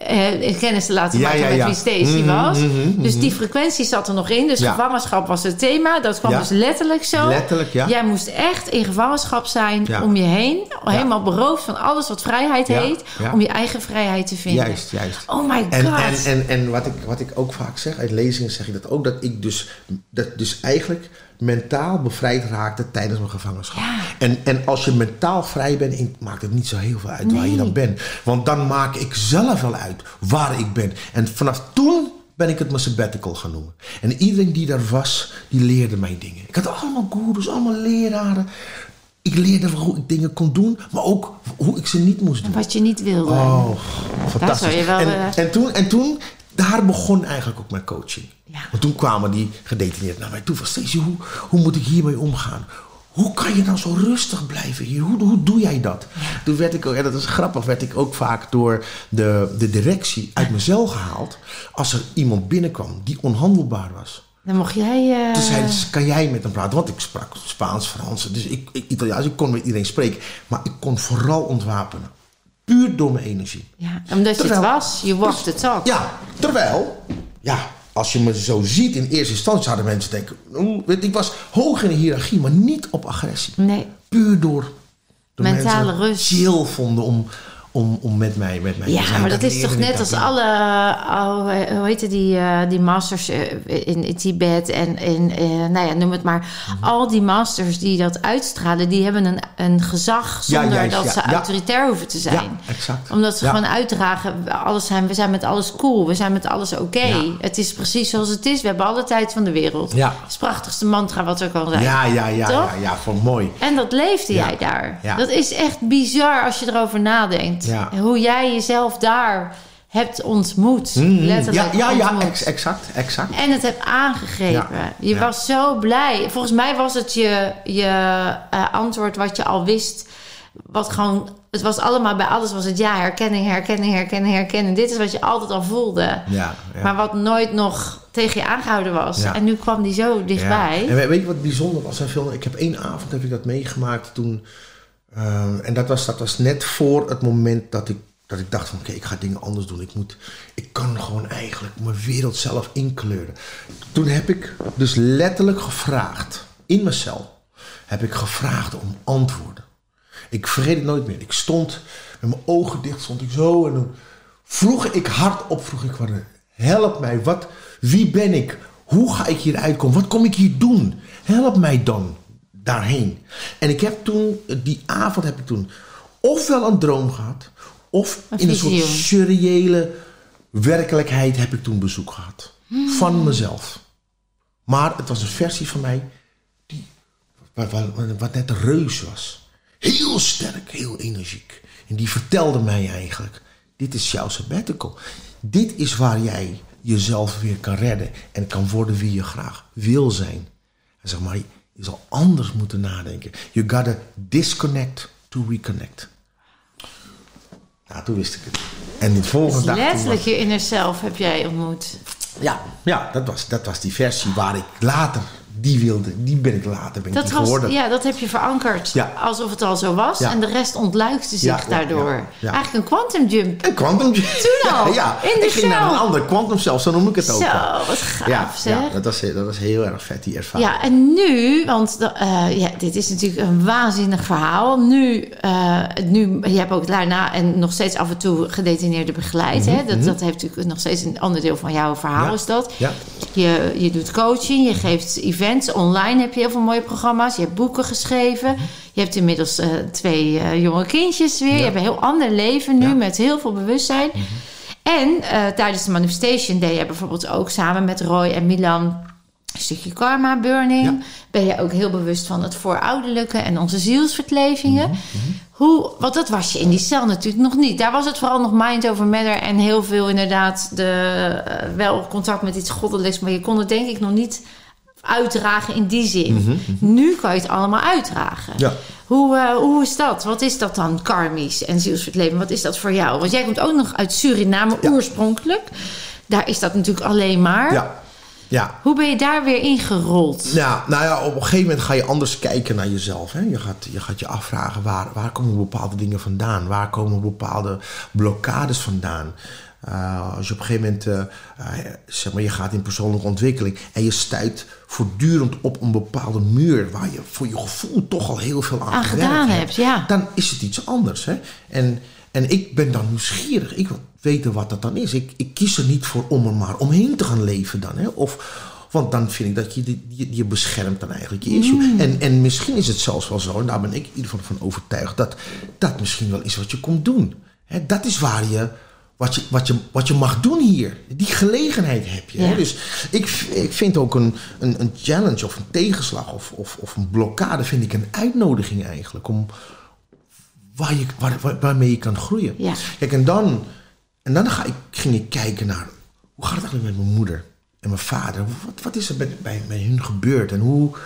S2: eh, in kennis te laten
S1: Ja,
S2: maken
S1: ja,
S2: met
S1: ja.
S2: wie Stacey
S1: Mhm,
S2: was.
S1: mhm,
S2: Dus die frequentie zat er nog in. Dus gevangenschap was het thema. Dat kwam dus letterlijk zo.
S1: Letterlijk, ja.
S2: Jij moest echt in gevangenschap zijn om je heen. Helemaal beroofd van alles wat vrijheid heet. Om je eigen vrijheid te vinden.
S1: Juist, juist.
S2: Oh my god.
S1: En, en, en, en wat, ik, wat ik ook vaak zeg, uit lezingen zeg ik dat ook, dat ik dus, dat dus eigenlijk mentaal bevrijd raakte tijdens mijn gevangenschap.
S2: Ja.
S1: En, en als je mentaal vrij bent, maakt het niet zo heel veel uit waar je dan bent. Want dan maak ik zelf wel uit waar ik ben. En vanaf toen ben ik het mijn sabbatical gaan noemen. En iedereen die daar was, die leerde mij dingen. Ik had allemaal gurus, allemaal leraren. Ik leerde hoe ik dingen kon doen, maar ook hoe ik ze niet moest doen.
S2: Wat je niet wilde.
S1: Oh, fantastisch. en,
S2: eh,
S1: en, toen, en toen, daar begon eigenlijk ook mijn coaching.
S2: Ja.
S1: Want toen kwamen die gedetineerden naar mij toe van... Stacey, hoe, hoe moet ik hiermee omgaan? Hoe kan je dan zo rustig blijven hier? Hoe, hoe doe jij dat? Toen werd ik ook, en dat is grappig, werd ik ook vaak door de, de directie uit mijn cel gehaald... als er iemand binnenkwam die onhandelbaar was.
S2: Dan mocht jij... eh,
S1: Toen zeiden ze, kan jij met hem praten? Want ik sprak Spaans, Frans, dus ik, ik, Italiaans. Ik kon met iedereen spreken. Maar ik kon vooral ontwapenen. Puur door mijn energie.
S2: ja, omdat je het was. Je walked the talk.
S1: Ja, terwijl, ja, als je me zo ziet in eerste instantie zouden mensen denken... "Oeh, weet je, ik was hoog in de hiërarchie, maar niet op agressie.
S2: Nee.
S1: Puur door de
S2: Mentale
S1: mensen
S2: rust.
S1: chill vonden om, om, om met mij, met mij te
S2: Ja,
S1: zijn.
S2: maar dat is toch net als alle, oh, hoe heet het, die, eh, die masters eh, in, in Tibet en in, eh, nou ja, noem het maar.
S1: Mhm.
S2: Al die masters die dat uitstralen, die hebben een, een gezag
S1: Ja,
S2: zonder
S1: juist,
S2: dat
S1: ja,
S2: ze autoritair hoeven te zijn.
S1: Ja, exact.
S2: Omdat ze gewoon uitdragen, alles zijn, we zijn met alles cool, we zijn met alles oké. Het is precies zoals het is, we hebben alle tijd van de wereld.
S1: Ja.
S2: Dat is het prachtigste mantra wat er kan zijn.
S1: Ja, ja, ja,
S2: Toch?
S1: ja, ja, vond mooi.
S2: En dat leefde
S1: Ja.
S2: jij daar.
S1: Ja.
S2: Dat is echt bizar als je erover nadenkt.
S1: Ja.
S2: Hoe jij jezelf daar hebt ontmoet. Letterlijk
S1: Mhm. Ja, ja, ja, ex- exact, exact.
S2: En het hebt aangegrepen.
S1: Ja.
S2: Je
S1: Ja.
S2: was zo blij. Volgens mij was het je, je eh, antwoord wat je al wist. Wat gewoon, het was allemaal bij alles was het ja, herkenning, herkenning, herkenning, herkenning. Dit is wat je altijd al voelde.
S1: Ja.
S2: Maar wat nooit nog tegen je aangehouden was.
S1: Ja.
S2: En nu kwam die zo dichtbij.
S1: Ja. En we- weet je wat bijzonder was film? Ik heb één avond heb ik dat meegemaakt toen. Ehm, en dat was, dat was net voor het moment dat ik, dat ik dacht van oké, ik ga dingen anders doen. Ik, moet, ik kan gewoon eigenlijk mijn wereld zelf inkleuren. Toen heb ik dus letterlijk gevraagd, in cel, heb ik gevraagd om antwoorden. Ik vergeet het nooit meer. Ik stond met mijn ogen dicht, stond ik zo en dan vroeg ik hardop, vroeg ik van, help mij, wat, wie ben ik? Hoe ga ik hier uitkomen? Wat kom ik hier doen? Help mij dan daarheen. En ik heb toen, die avond heb ik toen ofwel een droom gehad, of
S2: Een
S1: in een soort surreële werkelijkheid heb ik toen bezoek gehad. Van mezelf. Maar het was een versie van mij die, wat, wat, wat net een reus was. Heel sterk, heel energiek. En die vertelde mij eigenlijk: dit is jouw sabbatical. Dit is waar jij jezelf weer kan redden en kan worden wie je graag wil zijn. En zeg maar, je zal anders moeten nadenken. You gotta disconnect to reconnect. Nou, toen wist ik het. En die volgende
S2: Dus
S1: dag.
S2: letterlijk
S1: was-
S2: je inner zelf heb jij ontmoet.
S1: ja, ja dat, was, dat was die versie waar ik later die wilde, die ben ik later ben ik
S2: Dat,
S1: die
S2: was,
S1: geworden.
S2: ja, dat heb je verankerd
S1: Ja.
S2: alsof het al zo was.
S1: Ja.
S2: En de rest ontluikte zich
S1: Ja,
S2: daardoor. Eigenlijk een quantum jump.
S1: Een quantum
S2: Toen al,
S1: ja,
S2: in de
S1: ik ging naar een ander quantum zelf, zo noem ik het ook.
S2: Zo, wat gaaf
S1: Ja,
S2: zeg.
S1: ja dat, was, dat was heel erg vet, die ervaring.
S2: Ja, en nu, want eh, ja, dit is natuurlijk een waanzinnig verhaal. Nu, eh, nu, je hebt ook daarna en nog steeds af en toe gedetineerden begeleid. hè? Dat, dat heeft natuurlijk nog steeds een ander deel van jouw verhaal
S1: Mhm,
S2: is dat.
S1: Ja.
S2: Je, je doet coaching, je geeft events. Online heb je heel veel mooie programma's. Je hebt boeken geschreven. Je hebt inmiddels eh, twee eh, jonge kindjes weer. Je hebt een heel ander leven nu
S1: Ja. Mhm.
S2: met heel veel bewustzijn. En eh, tijdens de Manifestation Day hebben bijvoorbeeld ook samen met Roy en Milan een stukje karma burning.
S1: Ja.
S2: Ben je ook heel bewust van het voorouderlijke en onze zielsvertlevingen.
S1: Mhm,
S2: Hoe, want dat was je in die cel natuurlijk nog niet. Daar was het vooral nog mind over matter en heel veel inderdaad de, wel contact met iets goddelijks. Maar je kon het denk ik nog niet uitdragen in die zin. Nu kan je het allemaal uitdragen.
S1: Ja.
S2: Hoe, eh, hoe is dat? Wat is dat dan, karmisch en zielsvertleven? Wat is dat voor jou? Want jij komt ook nog uit Suriname
S1: Ja.
S2: oorspronkelijk. Daar is dat natuurlijk alleen maar.
S1: Ja. ja.
S2: Hoe ben je daar weer ingerold?
S1: Ja, nou ja, op een gegeven moment ga je anders kijken naar jezelf. Hè? Je, gaat, je gaat je afvragen, waar, waar komen bepaalde dingen vandaan? Waar komen bepaalde blokkades vandaan? Eh, als je op een gegeven moment, eh, eh, zeg maar, je gaat in persoonlijke ontwikkeling... en je stuit voortdurend op een bepaalde muur... waar je voor je gevoel toch al heel veel aan,
S2: gedaan hebt, ja.
S1: dan is het iets anders. Hè? En, en ik ben dan nieuwsgierig. Ik wil weten wat dat dan is. Ik, ik kies er niet voor om er maar omheen te gaan leven dan. Hè? Of, want dan vind ik dat je, je, je beschermt dan eigenlijk je issue.
S2: Mm.
S1: En, en misschien is het zelfs wel zo, en daar ben ik in ieder geval van overtuigd... dat dat misschien wel is wat je komt doen. Hè? Dat is waar je... Wat je, wat, je, wat je mag doen hier. Die gelegenheid heb je. Hè? Dus ik, ik vind ook een, een, een challenge of een tegenslag of, of, of een blokkade... vind ik een uitnodiging eigenlijk om, waar je, waar, waar- waarmee je kan groeien.
S2: Ja.
S1: Kijk, en dan, en dan ga ik, ging ik kijken naar hoe gaat het eigenlijk met mijn moeder en mijn vader? Wat, wat is er bij, bij, bij hun gebeurd en hoe,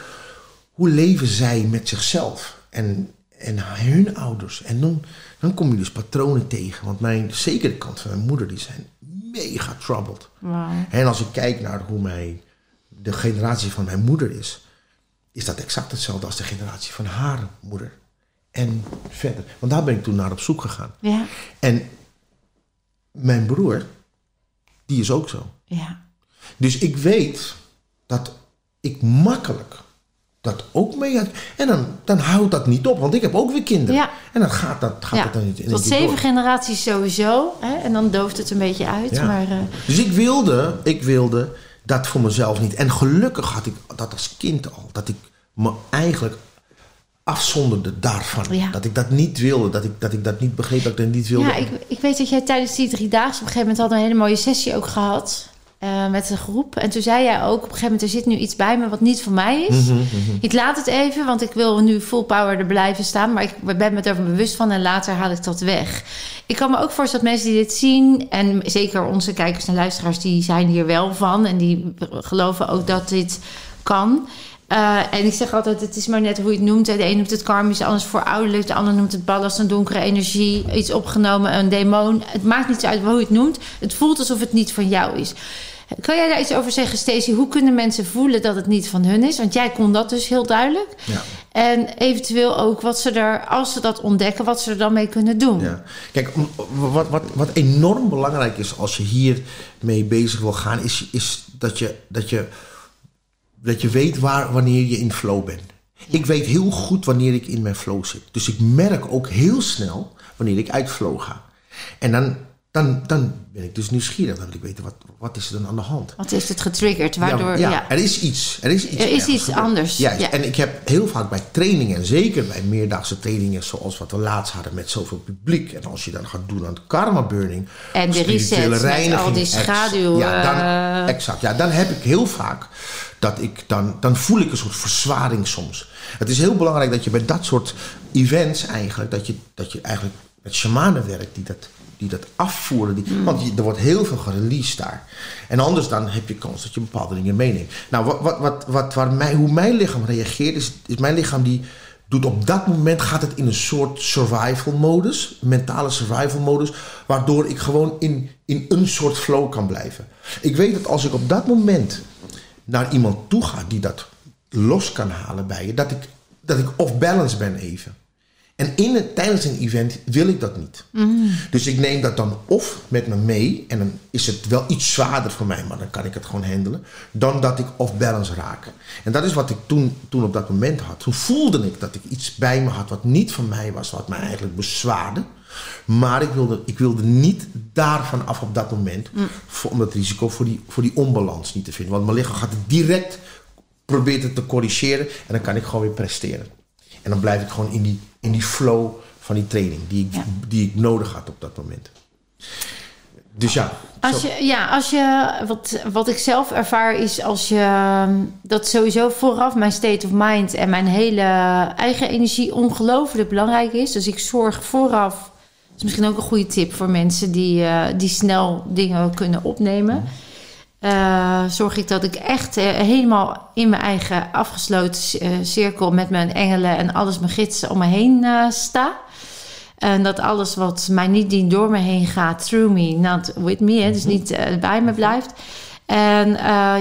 S1: hoe leven zij met zichzelf en, en hun ouders? En dan, dan kom je dus patronen tegen, want mijn, zeker de kant van mijn moeder, die zijn mega troubled. En als ik kijk naar hoe mijn, de generatie van mijn moeder is, is dat exact hetzelfde als de generatie van haar moeder. En verder. Want daar ben ik toen naar op zoek gegaan.
S2: Ja,
S1: En mijn broer, die is ook zo.
S2: ja.
S1: Dus ik weet dat ik makkelijk dat ook mee had. En dan, dan houdt dat niet op, want ik heb ook weer kinderen.
S2: Ja.
S1: En dan gaat dat, gaat
S2: ja.
S1: dat dan niet
S2: Tot zeven
S1: door.
S2: generaties sowieso. Hè? En dan dooft het een beetje uit.
S1: Ja.
S2: Maar, eh,
S1: Dus ik wilde, ik wilde dat voor mezelf niet. En gelukkig had ik dat als kind al. Dat ik me eigenlijk afzonderde daarvan.
S2: Ja.
S1: Dat ik dat niet wilde. Dat ik dat, ik dat niet begreep. Dat ik dat niet wilde.
S2: ja, ik, ik weet dat jij tijdens die drie dagen op een gegeven moment had een hele mooie sessie ook gehad. Eh, met een groep. En toen zei jij ook op een gegeven moment: er zit nu iets bij me wat niet voor mij is.
S1: Mhm,
S2: Ik laat het even, want ik wil nu full power er blijven staan. Maar ik ben me er bewust van en later haal ik dat weg. Ik kan me ook voorstellen dat mensen die dit zien, en zeker onze kijkers en luisteraars, die zijn hier wel van. En die geloven ook dat dit kan. Eh, en ik zeg altijd, het is maar net hoe je het noemt. De een noemt het karmisch, de ander voorouderlijk. De ander noemt het ballast, een donkere energie. Iets opgenomen, een demon. Het maakt niet uit hoe je het noemt. Het voelt alsof het niet van jou is. Kan jij daar iets over zeggen, Stacey? Hoe kunnen mensen voelen dat het niet van hun is? Want jij kon dat dus heel duidelijk.
S1: Ja.
S2: En eventueel ook wat ze er, als ze dat ontdekken, wat ze er dan mee kunnen doen.
S1: Ja. Kijk, wat, wat, wat enorm belangrijk is als je hiermee bezig wil gaan, is, is dat, je, dat, je, dat je weet waar, wanneer je in flow bent. Ik weet heel goed wanneer ik in mijn flow zit. Dus ik merk ook heel snel wanneer ik uit flow ga. En dan, dan, dan ben ik dus nieuwsgierig. Dan wil ik weten, wat, wat is er dan aan de hand?
S2: Wat heeft het getriggerd? Waardoor,
S1: ja,
S2: ja,
S1: er is iets. Er is iets,
S2: Er is iets anders,
S1: Juist.
S2: ja.
S1: En ik heb heel vaak bij trainingen, en zeker bij meerdaagse trainingen, zoals wat we laatst hadden met zoveel publiek. En als je dan gaat doen aan het karma burning.
S2: En de reset met al die schaduw,
S1: Ja, dan,
S2: eh,
S1: exact. Ja, dan heb ik heel vaak dat ik dan, dan voel ik een soort verzwaring soms. Het is heel belangrijk dat je bij dat soort events eigenlijk, dat je, dat je eigenlijk met shamanen werkt die dat, die dat afvoeren. Die. Want je, er wordt heel veel gereleased daar. En anders dan heb je kans dat je bepaalde dingen meeneemt. Nou, wat, wat, wat, wat, hoe mijn lichaam reageert, is, is mijn lichaam die doet op dat moment gaat het in een soort survival modus, mentale survival modus, waardoor ik gewoon in, in een soort flow kan blijven. Ik weet dat als ik op dat moment naar iemand toe ga die dat los kan halen bij je. Dat ik, dat ik off-balance ben even. En in het, tijdens een event wil ik dat niet. Dus ik neem dat dan of met me mee. En dan is het wel iets zwaarder voor mij, maar dan kan ik het gewoon handelen. Dan dat ik off-balance raak. En dat is wat ik toen, toen op dat moment had. Toen voelde ik dat ik iets bij me had wat niet van mij was. Wat mij eigenlijk bezwaarde. Maar ik wilde, ik wilde niet daarvan af op dat moment. Voor, om het risico voor die, voor die onbalans niet te vinden. Want mijn lichaam gaat het direct proberen het te corrigeren. En dan kan ik gewoon weer presteren. En dan blijf ik gewoon in die, in die flow van die training die ik,
S2: Ja.
S1: die ik nodig had op dat moment. Dus ja.
S2: Als je, ja, als je, wat, wat ik zelf ervaar is als je, ehm, dat sowieso vooraf mijn state of mind en mijn hele eigen energie ongelooflijk belangrijk is. Dus ik zorg vooraf, dat is misschien ook een goede tip voor mensen die, eh, die snel dingen kunnen opnemen. Eh, zorg ik dat ik echt eh, helemaal in mijn eigen afgesloten eh, cirkel met mijn engelen en alles mijn gidsen om me heen sta. En dat alles wat mij niet dient door me heen gaat, through me, not with me, hè, dus niet eh, bij me blijft. En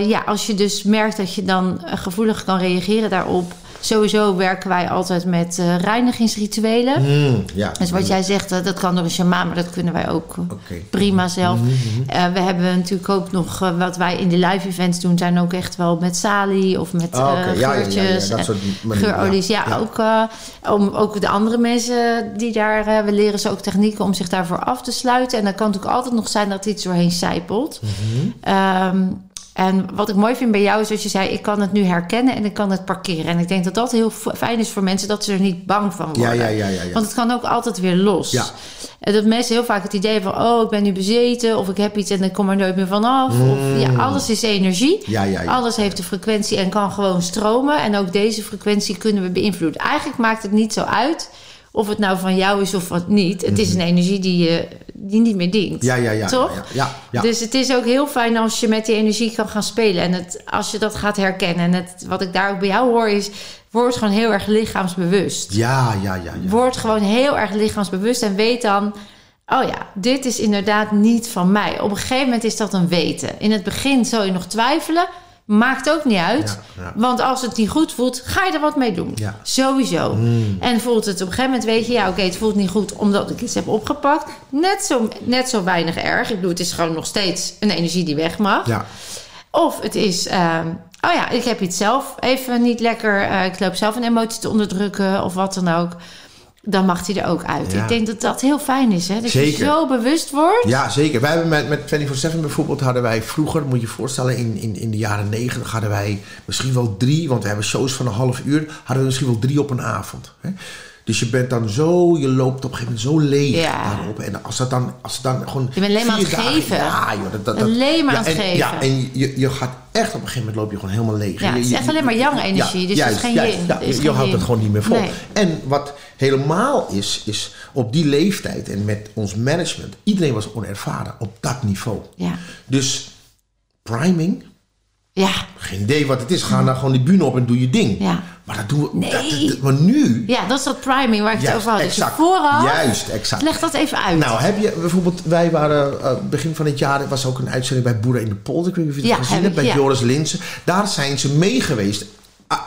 S2: ja, als je dus merkt dat je dan gevoelig kan reageren daarop. Sowieso werken wij altijd met eh, reinigingsrituelen.
S1: Mm, ja.
S2: Dus wat jij zegt, eh, dat kan door een shamaan, maar dat kunnen wij ook eh, prima zelf.
S1: Mhm, mhm.
S2: Eh, we hebben natuurlijk ook nog wat wij in de live events doen, zijn ook echt wel met salie of met
S1: oké. Ja, ja, dat
S2: geurolies. Ook, om ook de andere mensen die daar, we leren ze ook technieken om zich daarvoor af te sluiten. En dan kan het natuurlijk altijd nog zijn dat iets doorheen zijpelt.
S1: Mhm.
S2: Ehm, en wat ik mooi vind bij jou is dat je zei: ik kan het nu herkennen en ik kan het parkeren. En ik denk dat dat heel fijn is voor mensen dat ze er niet bang van worden.
S1: Ja, ja, ja, ja, ja.
S2: Want het kan ook altijd weer los.
S1: Ja.
S2: En dat mensen heel vaak het idee van: oh, ik ben nu bezeten of ik heb iets en ik kom er nooit meer vanaf. Of ja, alles is energie.
S1: Ja, ja, ja.
S2: Alles heeft een frequentie en kan gewoon stromen. En ook deze frequentie kunnen we beïnvloeden. Eigenlijk maakt het niet zo uit of het nou van jou is of wat niet. Het is een energie die, je die niet meer dient.
S1: Mhm. Ja, ja, ja.
S2: Toch?
S1: Ja, ja, ja.
S2: Dus het is ook heel fijn als je met die energie kan gaan spelen. En het, als je dat gaat herkennen. En het, wat ik daar ook bij jou hoor is... word gewoon heel erg lichaamsbewust.
S1: ja, ja, ja, ja.
S2: Word gewoon heel erg lichaamsbewust. En weet dan... oh ja, dit is inderdaad niet van mij. Op een gegeven moment is dat een weten. In het begin zul je nog twijfelen. Maakt ook niet uit.
S1: Ja, ja.
S2: Want als het niet goed voelt, ga je er wat mee doen.
S1: Ja.
S2: Sowieso.
S1: Mm.
S2: En voelt het op een gegeven moment, weet je, ja, oké, het voelt niet goed omdat ik iets heb opgepakt. Net zo, net zo weinig erg. Ik bedoel, het is gewoon nog steeds een energie die weg mag.
S1: Ja,
S2: Of het is, ehm, oh ja, ik heb iets zelf even niet lekker. eh, ik loop zelf een emotie te onderdrukken of wat dan ook. Dan mag hij er ook uit.
S1: Ja.
S2: Ik denk dat dat heel fijn is, hè? Dat je zo bewust wordt.
S1: ja, zeker. Wij hebben met, met 24-7 bijvoorbeeld hadden wij vroeger, moet je je voorstellen, in, in, in de jaren 90 hadden wij misschien wel drie, want we hebben shows van een half uur, hadden we misschien wel drie op een avond. Hè? Dus je bent dan zo, je loopt op een gegeven moment zo leeg
S2: Ja.
S1: daarop. En als dat dan, als het dan gewoon.
S2: Je bent alleen maar aan het
S1: dagen-
S2: geven.
S1: Ja, joh, dat, dat, dat-
S2: Alleen maar
S1: ja,
S2: aan het
S1: en,
S2: geven.
S1: Ja, en je, je gaat echt op een gegeven moment loop je gewoon helemaal leeg.
S2: Ja,
S1: Je-
S2: het is
S1: je-
S2: echt alleen maar yang-energie, dus het is geen
S1: juist. Ja, je
S2: geen
S1: houdt het gewoon niet meer vol.
S2: Nee.
S1: En wat helemaal is, is op die leeftijd en met ons management, iedereen was onervaren op dat niveau.
S2: Ja.
S1: Dus priming,
S2: Ja.
S1: geen idee wat het is. Ga dan gewoon die bühne op en doe je ding.
S2: Ja.
S1: Maar dat doen we.
S2: Nee.
S1: dat- dat- maar nu.
S2: ja, dat is dat priming waar ik het over had. Dus
S1: exact.
S2: vooraf,
S1: Juist, exact.
S2: leg dat even uit.
S1: Nou, heb je bijvoorbeeld, wij waren eh, begin van het jaar, er was ook een uitzending bij Boeren in de Polder, ik weet niet of je het
S2: Ja,
S1: gezien hebt, bij
S2: ja.
S1: Joris Linsen. Daar zijn ze mee geweest,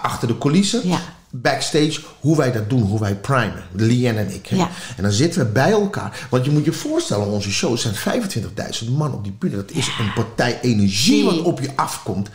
S1: achter de coulissen,
S2: Ja.
S1: Backstage, hoe wij dat doen, hoe wij primen. Lien en ik.
S2: Ja.
S1: En dan zitten we bij elkaar. Want je moet je voorstellen, onze shows zijn 25.000 man op die bühne. Dat is een partij energie wat op je afkomt.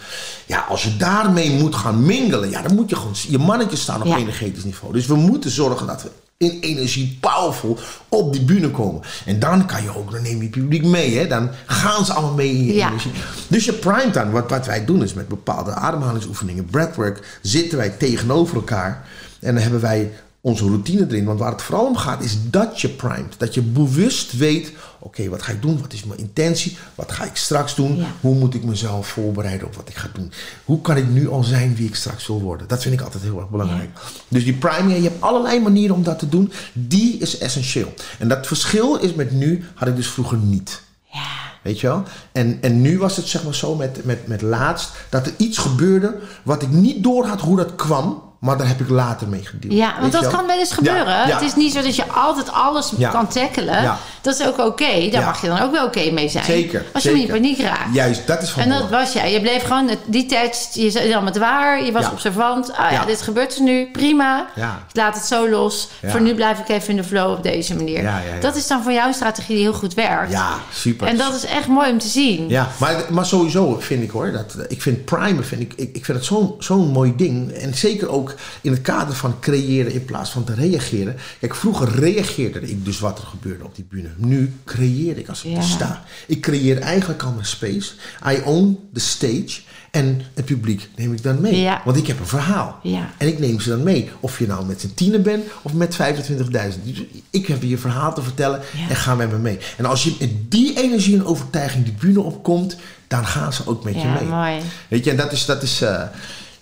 S1: Ja, als je daarmee moet gaan mingelen, ja, dan moet je gewoon je mannetjes staan op
S2: Ja.
S1: energetisch niveau. Dus we moeten zorgen dat we in energie powerful op die bühne komen. En dan kan je ook, dan neem je publiek mee. Hè? Dan gaan ze allemaal mee in je
S2: Ja.
S1: energie. Dus je primet dan. Wat, wat wij doen is met bepaalde ademhalingsoefeningen, breathwork, zitten wij tegenover elkaar. En dan hebben wij onze routine erin. Want waar het vooral om gaat is dat je primet. Dat je bewust weet, oké, wat ga ik doen? Wat is mijn intentie? Wat ga ik straks doen?
S2: Ja.
S1: Hoe moet ik mezelf voorbereiden op wat ik ga doen? Hoe kan ik nu al zijn wie ik straks wil worden? Dat vind ik altijd heel erg belangrijk. Dus die priming, je hebt allerlei manieren om dat te doen. Die is essentieel. En dat verschil is met nu, had ik dus vroeger niet.
S2: Ja.
S1: Weet je wel? En, en nu was het zeg maar zo met, met, met laatst dat er iets gebeurde wat ik niet door had hoe dat kwam. Maar daar heb ik later mee gedeeld.
S2: Ja, want dat kan wel eens gebeuren.
S1: Ja, ja.
S2: Het is niet zo dat je altijd alles
S1: Ja.
S2: kan tackelen. Dat is ook oké. Daar mag je dan ook wel oké mee zijn.
S1: Zeker,
S2: Als je
S1: zeker.
S2: niet in paniek raakt.
S1: Juist, dat is van
S2: En dat was jij. Je bleef gewoon het- detached. Je nam het waar. Je was observant. Ah ja, dit gebeurt er nu. Prima. Ik laat het zo los. Voor nu blijf ik even in de flow op deze manier.
S1: Ja, ja, ja.
S2: Dat is dan voor jou een strategie die heel goed werkt.
S1: Ja, super.
S2: En dat is echt mooi om te zien.
S1: Ja, maar, maar sowieso vind ik hoor, dat, ik vind primen, vind ik, ik, ik vind het zo'n zo'n mooi ding. En zeker ook in het kader van creëren in plaats van te reageren. Kijk, vroeger reageerde ik dus wat er gebeurde op die bühne. Nu creëer ik als ik
S2: Ja.
S1: sta. Ik creëer eigenlijk al mijn space. I own the stage. En het publiek neem ik dan mee.
S2: Ja.
S1: Want ik heb een verhaal.
S2: Ja.
S1: En ik neem ze dan mee. Of je nou met z'n tienen bent of met 25.000. Dus ik heb je een verhaal te vertellen
S2: Ja.
S1: en ga met me mee. En als je met die energie en overtuiging die bühne opkomt, dan gaan ze ook met je mee.
S2: mooi.
S1: Weet je, en dat is, dat is, eh,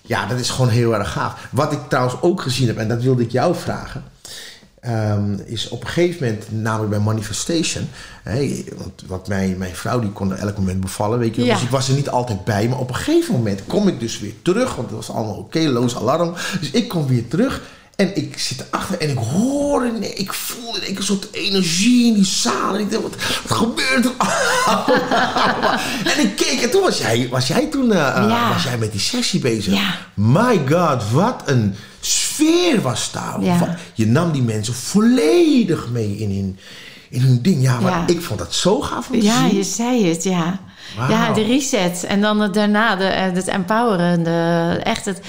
S1: ja, dat is gewoon heel erg gaaf. Wat ik trouwens ook gezien heb, en dat wilde ik jou vragen. ehm, is op een gegeven moment, namelijk bij Manifestation. Hè, want want mijn, mijn vrouw die kon er elk moment bevallen, weet je. wel.
S2: Ja.
S1: Dus ik was er niet altijd bij. Maar op een gegeven moment kom ik dus weer terug. Want het was allemaal oké, loos alarm. Dus ik kom weer terug. En ik zit erachter en ik hoor en ik voel één keer een soort energie in die zaal. En ik denk, wat, wat gebeurt er en ik keek en toen was jij, was jij toen eh, eh,
S2: Ja.
S1: was jij met die sessie bezig.
S2: Ja.
S1: My god, wat een sfeer was daar.
S2: Ja.
S1: Je nam die mensen volledig mee in hun, in hun ding. Ja, maar ik vond dat zo gaaf om te
S2: Ja,
S1: zien.
S2: je zei het, ja. Ja, de reset. En dan het daarna de, eh, het empoweren. De, echt het...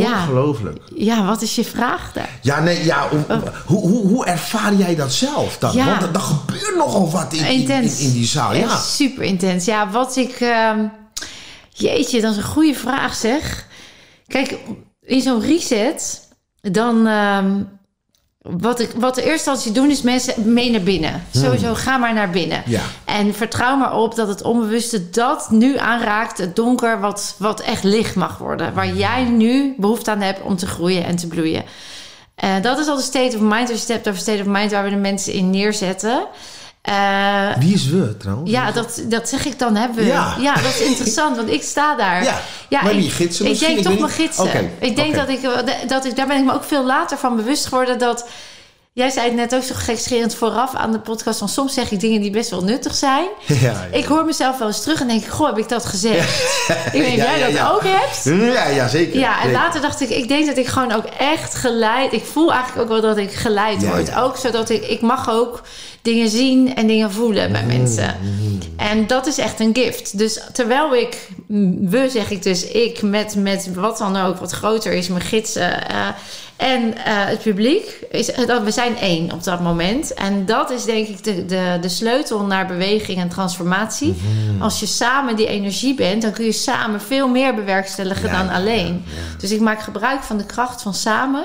S2: Ja.
S1: Ongelooflijk.
S2: ja, wat is je vraag daar?
S1: Ja, nee, ja, hoe, hoe, hoe, hoe ervaar jij dat zelf dan?
S2: Ja.
S1: Want er, er gebeurt nogal wat in, in, in,
S2: Intens.
S1: in die zaal. Ja.
S2: Super intens. Ja, wat ik... ehm, jeetje, dat is een goede vraag zeg. Kijk, in zo'n reset... Dan... ehm, wat, ik, wat de eerste instantie doen is mensen mee naar binnen. Sowieso, ga maar naar binnen.
S1: Hmm. Ja.
S2: En vertrouw maar op dat het onbewuste dat nu aanraakt, het donker, wat, wat echt licht mag worden. Waar jij nu behoefte aan hebt om te groeien en te bloeien. Eh, dat is al de state of mind, als je het hebt over state of mind, waar we de mensen in neerzetten. Eh,
S1: Wie is we trouwens?
S2: ja, dat, dat zeg ik dan, hebben we.
S1: Ja.
S2: Ja. dat is interessant, want ik sta daar.
S1: Ja, maar
S2: ik,
S1: wie gidsen
S2: Ik denk
S1: Ik
S2: toch mijn gidsen. Ik denk dat, ik, dat ik, daar ben ik me ook veel later van bewust geworden dat... Jij zei het net ook zo gekscherend vooraf aan de podcast... van soms zeg ik dingen die best wel nuttig zijn.
S1: Ja, ja.
S2: Ik hoor mezelf wel eens terug en denk ik... goh, heb ik dat gezegd? Ik weet niet of
S1: Ja,
S2: jij
S1: ja,
S2: dat
S1: ja.
S2: ook hebt.
S1: Ja, ja, zeker.
S2: Ja, en
S1: Zeker.
S2: later dacht ik, ik denk dat ik gewoon ook echt geleid... Ik voel eigenlijk ook wel dat ik geleid
S1: Ja,
S2: word.
S1: ja.
S2: Ook zodat ik, ik mag ook dingen zien en dingen voelen bij
S1: Mm-hmm.
S2: mensen. En dat is echt een gift. Dus terwijl ik, we zeg ik dus, ik met, met wat dan ook, wat groter is, mijn gidsen eh, en eh, het publiek, is, dat we zijn één op dat moment. En dat is denk ik de, de, de sleutel naar beweging en transformatie. Als je samen die energie bent, dan kun je samen veel meer bewerkstelligen
S1: Ja,
S2: dan
S1: ja,
S2: alleen. Dus ik maak gebruik van de kracht van samen.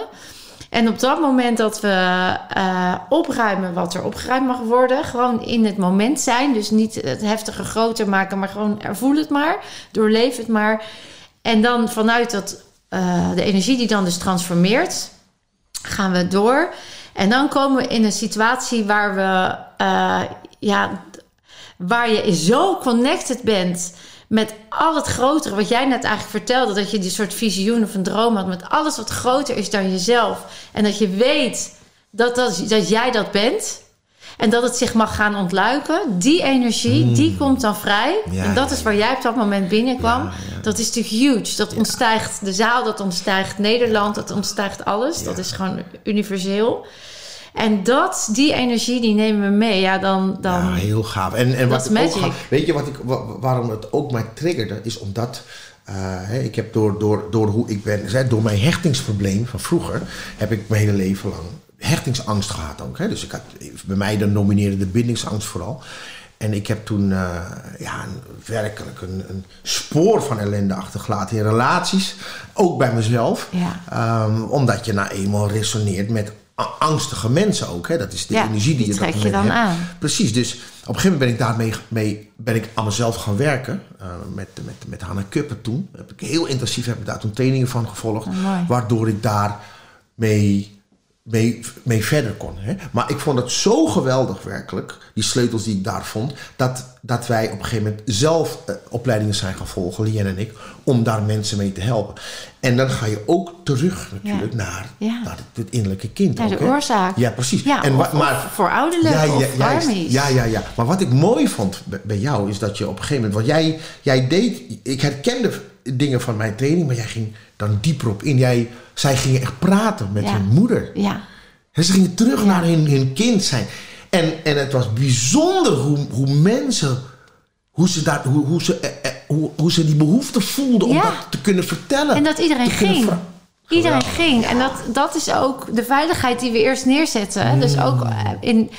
S2: En op dat moment dat we eh, opruimen wat er opgeruimd mag worden, gewoon in het moment zijn. Dus niet het heftige groter maken, maar gewoon voel het maar, doorleef het maar. En dan vanuit dat, eh, de energie die dan dus transformeert, gaan we door. En dan komen we in een situatie waar we, eh, ja, waar je zo connected bent met al het grotere, wat jij net eigenlijk vertelde, dat je die soort visioen of een droom had met alles wat groter is dan jezelf. En dat je weet dat, dat, dat jij dat bent. En dat het zich mag gaan ontluiken. Die energie, die komt dan vrij.
S1: Hmm. Ja,
S2: en dat
S1: ja,
S2: is waar jij op dat moment binnenkwam. Dat is natuurlijk huge. Dat ontstijgt de zaal, dat ontstijgt Nederland, dat ontstijgt alles. Dat is gewoon universeel. En dat, die energie, die nemen we mee. Ja, dan... dan
S1: Ja, heel gaaf. En, en wat
S2: is
S1: ik ook gaaf- weet je wat ik, wa- waarom het ook mij triggerde? Is omdat eh, ik heb door, door, door hoe ik ben, door mijn hechtingsprobleem van vroeger, heb ik mijn hele leven lang hechtingsangst gehad ook. Hè. Dus ik had, bij mij dan nomineerde de bindingsangst vooral. En ik heb toen eh, ja, werkelijk een, een spoor van ellende achtergelaten in relaties. Ook bij mezelf.
S2: Ja.
S1: Ehm, omdat je nou eenmaal resoneert met angstige mensen ook. Hè. Dat is de
S2: Ja,
S1: energie die,
S2: die
S1: je
S2: trek je dan
S1: hebt.
S2: aan.
S1: Precies, dus op een gegeven moment ben ik daarmee mee, ben ik aan mezelf gaan werken. eh, met, met, met Hanna Kuppen toen. Heb ik heel intensief heb ik daar toen trainingen van gevolgd.
S2: Oh,
S1: waardoor ik daar mee mee, mee verder kon. Hè? Maar ik vond het zo geweldig werkelijk, die sleutels die ik daar vond, dat, dat wij op een gegeven moment zelf eh, opleidingen zijn gaan volgen, Lien en ik, om daar mensen mee te helpen. En dan ga je ook terug natuurlijk naar,
S2: Ja.
S1: naar het, het innerlijke kind.
S2: Naar de
S1: hè?
S2: oorzaak.
S1: Ja, precies.
S2: Ja,
S1: en
S2: of-
S1: maar,
S2: of voor ouderlijk
S1: ja, ja,
S2: of
S1: juist. Ja, ja, ja. Maar wat ik mooi vond bij, bij jou is dat je op een gegeven moment, want jij, jij deed, ik herkende dingen van mijn training, maar jij ging dan dieper op in. Jij, zij gingen echt praten met
S2: Ja.
S1: hun moeder.
S2: Ja.
S1: En ze gingen terug naar hun, hun kind zijn. En, en het was bijzonder hoe, hoe mensen, hoe ze, daar, hoe, hoe, ze, eh, eh, hoe, hoe ze die behoefte voelden om
S2: Ja.
S1: dat te kunnen vertellen.
S2: En dat iedereen ging. Iedereen ging. En dat, dat is ook de veiligheid die we eerst neerzetten. Dus ook
S1: Mm.
S2: eh, in,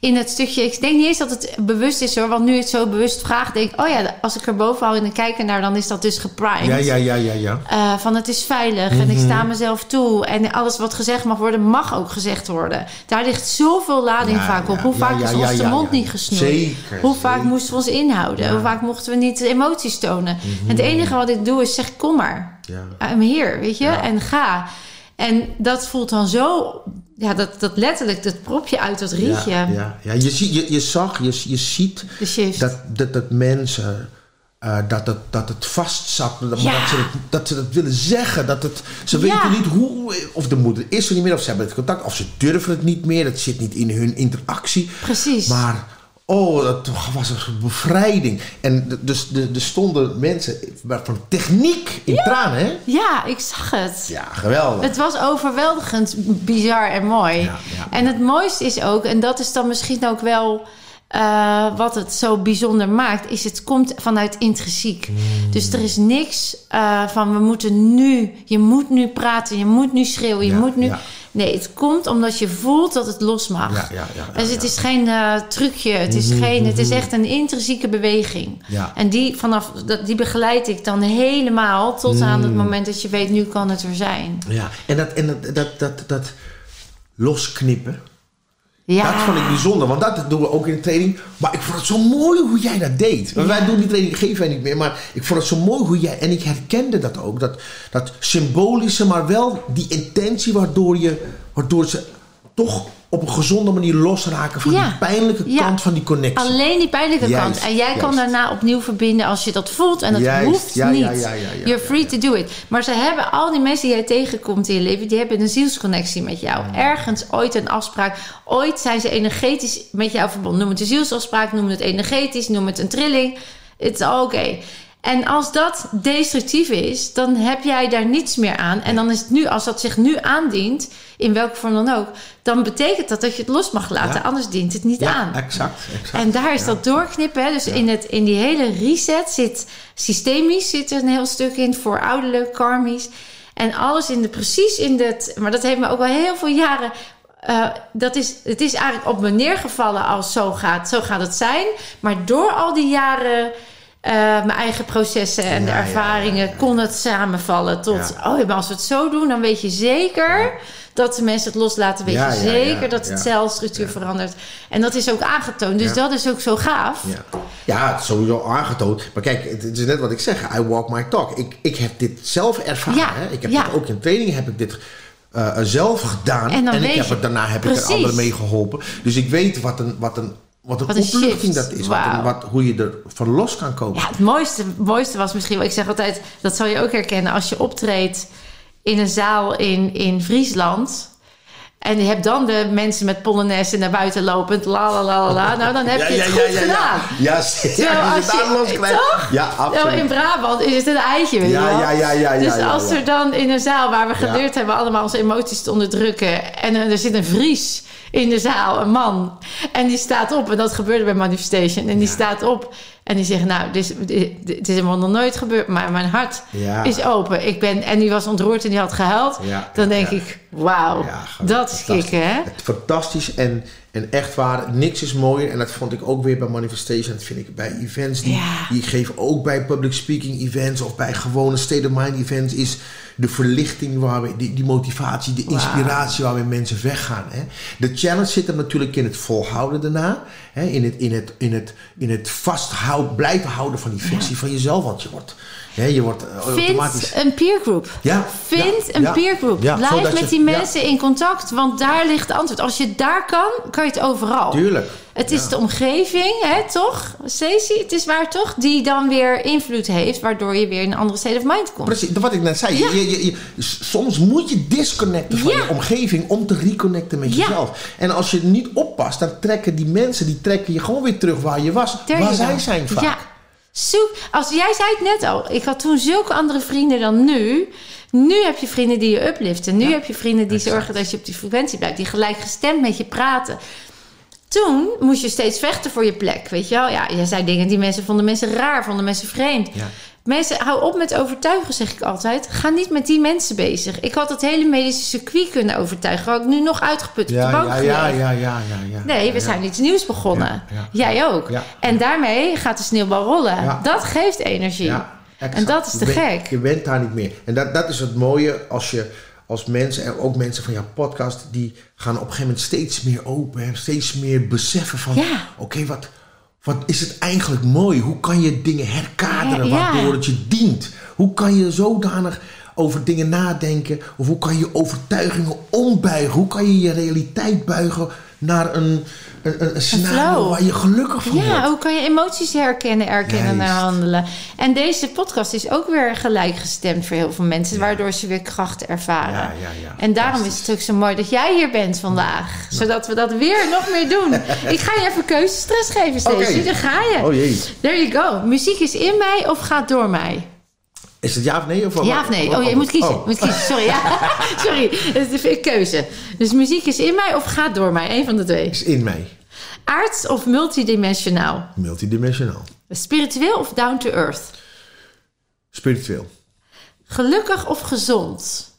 S2: in het stukje... Ik denk niet eens dat het bewust is hoor. Want nu het zo bewust vraagt, denk ik... Oh ja, als ik erboven hou en dan kijk naar... dan is dat dus geprimed.
S1: Ja, ja, ja, ja, ja.
S2: Eh, van het is veilig en ik sta mezelf toe. En alles wat gezegd mag worden, mag ook gezegd worden. Daar ligt zoveel lading
S1: Ja,
S2: vaak op. Hoe
S1: ja,
S2: vaak
S1: ja,
S2: is
S1: ja,
S2: ons de
S1: ja,
S2: mond
S1: ja.
S2: niet gesnoeid?
S1: Zeker,
S2: Hoe vaak
S1: zeker.
S2: moesten we ons inhouden?
S1: Ja.
S2: Hoe vaak mochten we niet emoties tonen? En het enige wat ik doe is zeg, kom maar.
S1: Ja.
S2: I'm here, weet je?
S1: Ja.
S2: En ga. En dat voelt dan zo... Ja, dat, dat letterlijk, dat propje uit dat rietje.
S1: Ja, ja, ja. Je, zie, je, je zag, je, je ziet dat, dat, dat mensen. eh, dat, het, dat het vast zat, maar
S2: Ja.
S1: dat, ze het, dat ze dat willen zeggen. Dat het, ze weten niet hoe, of de moeder is er niet meer, of ze hebben het contact, of ze durven het niet meer. Het zit niet in hun interactie.
S2: Precies.
S1: Maar, oh, dat was een bevrijding. En dus de- er stonden mensen van techniek in tranen, hè?
S2: Ja, ik zag het.
S1: Ja, geweldig.
S2: Het was overweldigend bizar en mooi.
S1: Ja, ja.
S2: En het mooiste is ook, en dat is dan misschien ook wel eh, wat het zo bijzonder maakt, is het komt vanuit intrinsiek.
S1: Hmm.
S2: Dus er is niks eh, van we moeten nu, je moet nu praten, je moet nu schreeuwen, je
S1: Ja,
S2: moet nu.
S1: ja.
S2: Nee, het komt omdat je voelt dat het los mag.
S1: Ja, ja, ja, ja,
S2: dus het is geen eh, trucje, het is, geen, het is echt een intrinsieke beweging.
S1: Ja.
S2: En die, vanaf, dat, die begeleid ik dan helemaal tot aan
S1: Hmm.
S2: het moment dat je weet, nu kan het er zijn.
S1: Ja, en dat, en dat, dat, dat, dat losknippen.
S2: Ja.
S1: Dat vond ik bijzonder, want dat doen we ook in de training. Maar ik vond het zo mooi hoe jij dat deed. Want Wij doen die training, geven wij niet meer. Maar ik vond het zo mooi hoe jij... En ik herkende dat ook. Dat, dat symbolische, maar wel die intentie waardoor, je, waardoor ze toch op een gezonde manier losraken... van
S2: Ja.
S1: die pijnlijke
S2: Ja.
S1: kant van die connectie.
S2: Alleen die pijnlijke
S1: Juist,
S2: kant. En jij kan daarna opnieuw verbinden als je dat voelt. En dat
S1: Juist,
S2: hoeft
S1: ja,
S2: niet.
S1: ja, ja, ja, ja,
S2: You're free to do it. Maar ze hebben, al die mensen die jij tegenkomt in je leven... die hebben een zielsconnectie met jou. Ergens ooit een afspraak. Ooit zijn ze energetisch met jou verbonden. Noem het een zielsafspraak, noem het energetisch... noem het een trilling. Is oké. En als dat destructief is, dan heb jij daar niets meer aan. En dan is het nu, als dat zich nu aandient, in welke vorm dan ook, dan betekent dat dat je het los mag laten.
S1: Ja.
S2: Anders dient het niet
S1: ja,
S2: aan.
S1: exact, exact.
S2: En daar is
S1: Ja.
S2: dat doorknippen. Hè? Dus in, het, in die hele reset zit systemisch zit er een heel stuk in, voorouderlijk, karmisch. En alles in de, precies in dat. Maar dat heeft me ook al heel veel jaren. eh, dat is, het is eigenlijk op me neergevallen als zo gaat, zo gaat het zijn. Maar door al die jaren. Eh, mijn eigen processen en de
S1: Ja,
S2: ervaringen
S1: ja, ja.
S2: kon het samenvallen tot.
S1: Ja.
S2: Oh, maar als we het zo doen, dan weet je zeker dat de mensen het loslaten. Weet je zeker dat het celstructuur verandert. En dat is ook aangetoond. Dus dat is ook zo gaaf.
S1: Ja. ja, het is sowieso aangetoond. Maar kijk, het, is net wat ik zeg. I walk my talk. Ik, ik heb dit zelf ervaren. Ik heb dit ook in training heb ik dit eh, zelf gedaan.
S2: En dan
S1: ik heb het, daarna heb ik er anderen mee geholpen. Dus ik weet wat een, wat een, wat een
S2: Wat een
S1: opluchting
S2: shift.
S1: dat is. Wat een-
S2: Wauw.
S1: wat, hoe je er van los kan komen.
S2: Ja, het mooiste, mooiste was misschien wel... Ik zeg altijd, dat zal je ook herkennen... als je optreedt in een zaal in, in Friesland... En je hebt dan de mensen met polonaise naar buiten lopend, la la la la, la. Nou, dan heb je het goed gedaan.
S1: Ja, ja, zeker. Als je het
S2: toch?
S1: Ja,
S2: Nou, in
S1: absoluut.
S2: Brabant is het een eitje, weet
S1: Ja,
S2: je wel?
S1: ja, ja, ja, ja,
S2: Dus
S1: ja,
S2: als
S1: ja.
S2: er dan in een zaal waar we
S1: Ja.
S2: geleerd hebben allemaal onze emoties te onderdrukken... en eh, er zit een Fries in de zaal, een man, en die staat op... en dat gebeurde bij Manifestation, en die staat op... en die zegt, nou, dit is, dit, is helemaal nog nooit gebeurd... maar mijn hart
S1: Ja.
S2: is open. Ik ben, en die was ontroerd en die had gehuild.
S1: Ja,
S2: dan denk
S1: ja.
S2: ik, wauw,
S1: Ja,
S2: dat is kicken, hè?
S1: Fantastisch en, en echt waar. Niks is mooier. En dat vond ik ook weer bij Manifestation. Dat vind ik bij events die,
S2: Ja.
S1: die ik geef. Ook bij public speaking events. Of bij gewone state of mind events. Is de verlichting waar we, die, die motivatie, de inspiratie waarmee mensen weggaan. Hè. De challenge zit er natuurlijk in het volhouden daarna. Hè. In het, in het, in het, in het vasthouden, blijven houden van die versie van jezelf. Want je wordt, je wordt eh, automatisch...
S2: Vind een peergroep.
S1: Ja,
S2: Vind
S1: Ja,
S2: een
S1: ja.
S2: peergroep.
S1: Ja,
S2: Blijf
S1: zodat
S2: met
S1: je-
S2: die mensen in contact, want daar ligt het antwoord. Als je daar kan, kan je het overal.
S1: Tuurlijk.
S2: Het is de omgeving, hè, toch? Stacey, het is waar toch? Die dan weer invloed heeft, waardoor je weer in een andere state of mind komt.
S1: Precies, wat ik net zei. Je, je, je- soms moet je disconnecten van je omgeving om te reconnecten met jezelf. En als je niet oppast, dan trekken die mensen die trekken je gewoon weer terug waar je was.
S2: There
S1: waar zij zijn vaak.
S2: Zoek, als jij zei het net al, ik had toen zulke andere vrienden dan nu. Nu heb je vrienden die je upliften. Nu heb je vrienden die
S1: Exact.
S2: zorgen dat je op die frequentie blijft. Die gelijkgestemd met je praten. Toen moest je steeds vechten voor je plek. Weet je wel? Ja, jij zei dingen die mensen vonden mensen raar, vonden mensen vreemd.
S1: Ja.
S2: Mensen, hou op met overtuigen, zeg ik altijd. Ga niet met die mensen bezig. Ik had het hele medische circuit kunnen overtuigen. Had ik nu nog uitgeput op de bank
S1: ja, ja, ja, ja, ja, ja.
S2: Nee, we zijn iets nieuws begonnen. Jij ook.
S1: Ja.
S2: En daarmee gaat de sneeuwbal rollen.
S1: Ja.
S2: Dat geeft energie. En dat is te
S1: je bent-
S2: gek.
S1: Je bent daar niet meer. En dat, dat is het mooie als je als mensen, en ook mensen van jouw podcast, die gaan op een gegeven moment steeds meer open en steeds meer beseffen van:
S2: Ja.
S1: oké, wat, wat is het eigenlijk mooi? Hoe kan je dingen herkaderen
S2: Ja, ja.
S1: waardoor het je dient? Hoe kan je zodanig over dingen nadenken? Of hoe kan je overtuigingen ombuigen? Hoe kan je je realiteit buigen naar een, een, een, scenario waar je gelukkig van
S2: Ja,
S1: wordt?
S2: hoe kan je emoties herkennen, erkennen en handelen? En deze podcast is ook weer gelijkgestemd voor heel veel mensen, waardoor ze weer kracht ervaren.
S1: Ja, ja, ja.
S2: En daarom is het ook zo mooi dat jij hier bent vandaag, zodat we dat weer nog meer doen. Ik ga je even keuzestress geven, Stacey.
S1: Oké.
S2: Daar ga je.
S1: Oh jee.
S2: There you go. Muziek is in mij of gaat door mij?
S1: Is het ja of nee? Of
S2: Ja of nee? Oh, je moet kiezen.
S1: Oh.
S2: Moet kiezen. Sorry, ja. Sorry. Het is een keuze. Dus muziek is in mij of gaat door mij? Eén van de twee.
S1: Is in mij.
S2: Aards of multidimensionaal?
S1: Multidimensionaal.
S2: Spiritueel of down to earth?
S1: Spiritueel.
S2: Gelukkig of gezond?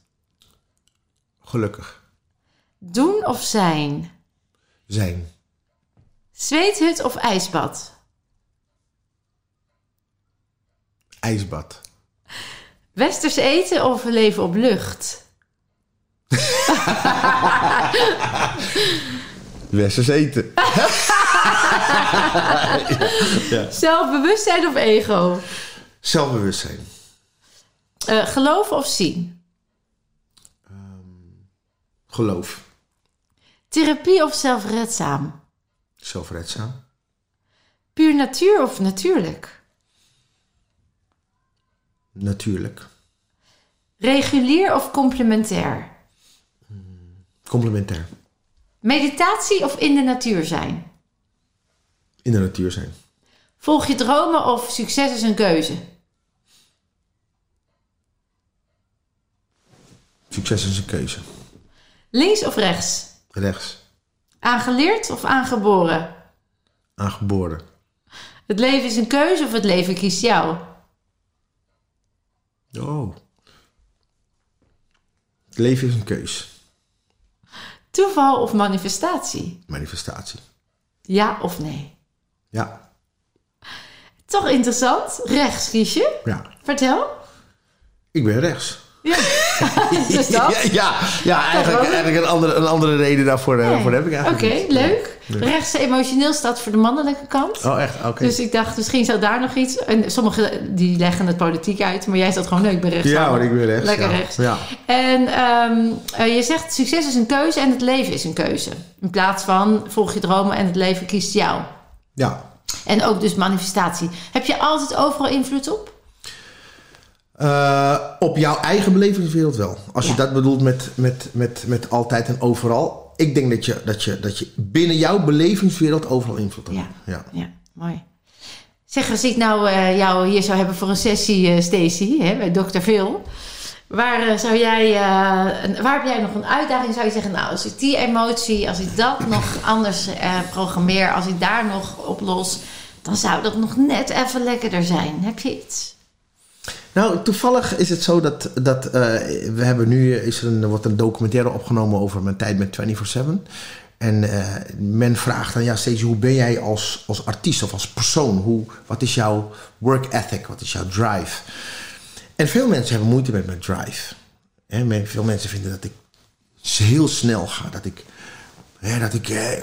S1: Gelukkig.
S2: Doen of zijn?
S1: Zijn.
S2: Zweethut of ijsbad?
S1: IJsbad.
S2: Westers eten of leven op lucht?
S1: Westers eten.
S2: Zelfbewustzijn of ego?
S1: Zelfbewustzijn.
S2: Eh, geloven of zien?
S1: Geloof.
S2: Therapie of zelfredzaam?
S1: Zelfredzaam.
S2: Puur natuur of natuurlijk?
S1: Natuurlijk.
S2: Regulier of complementair?
S1: Complementair.
S2: Meditatie of in de natuur zijn?
S1: In de natuur zijn.
S2: Volg je dromen of succes is een keuze?
S1: Succes is een keuze.
S2: Links of rechts?
S1: Rechts.
S2: Aangeleerd of aangeboren?
S1: Aangeboren.
S2: Het leven is een keuze of het leven kiest jou?
S1: Oh. Het leven is een keus.
S2: Toeval of manifestatie?
S1: Manifestatie.
S2: Ja of nee?
S1: Ja.
S2: Toch interessant. Rechts kies je.
S1: Ja.
S2: Vertel.
S1: Ik ben rechts.
S2: Ja. dus dat.
S1: Ja, ja, eigenlijk, eigenlijk een, andere, een andere reden daarvoor, eh,
S2: Nee.
S1: daarvoor heb ik eigenlijk
S2: Oké, leuk. Rechts emotioneel staat voor de mannelijke kant.
S1: Oh, echt? Oké.
S2: Dus ik dacht, misschien zou daar nog iets... En sommigen die leggen het politiek uit. Maar jij zat gewoon, nee, ik ben rechts.
S1: ja, hoor, ik ben rechts.
S2: Lekker
S1: ja.
S2: rechts.
S1: Ja.
S2: En ehm, eh, je zegt, succes is een keuze en het leven is een keuze. In plaats van, volg je dromen en het leven kiest jou.
S1: ja.
S2: En ook dus manifestatie. Heb je altijd overal invloed op?
S1: Eh, op jouw eigen belevingswereld wel. Als je dat bedoelt met, met, met, met altijd en overal. Ik denk dat je, dat, je, dat je binnen jouw belevingswereld overal invloed hebt.
S2: Ja.
S1: Ja.
S2: Ja, mooi. Zeg, als ik nou eh, jou hier zou hebben voor een sessie, Stacey, hè, bij Dr. Phil. Waar, zou jij, waar heb jij nog een uitdaging? Zou je zeggen, nou, als ik die emotie, als ik dat nog anders programmeer, als ik daar nog op los, dan zou dat nog net even lekkerder zijn. Heb je iets?
S1: Nou, toevallig is het zo dat, dat eh, we hebben nu is er een, wordt een documentaire opgenomen over mijn tijd met 24-7. En eh, men vraagt dan, ja, steeds hoe ben jij als, als artiest of als persoon? Hoe, wat is jouw work ethic? Wat is jouw drive? En veel mensen hebben moeite met mijn drive. Men- veel mensen vinden dat ik heel snel ga. Dat ik, hè, dat ik eh,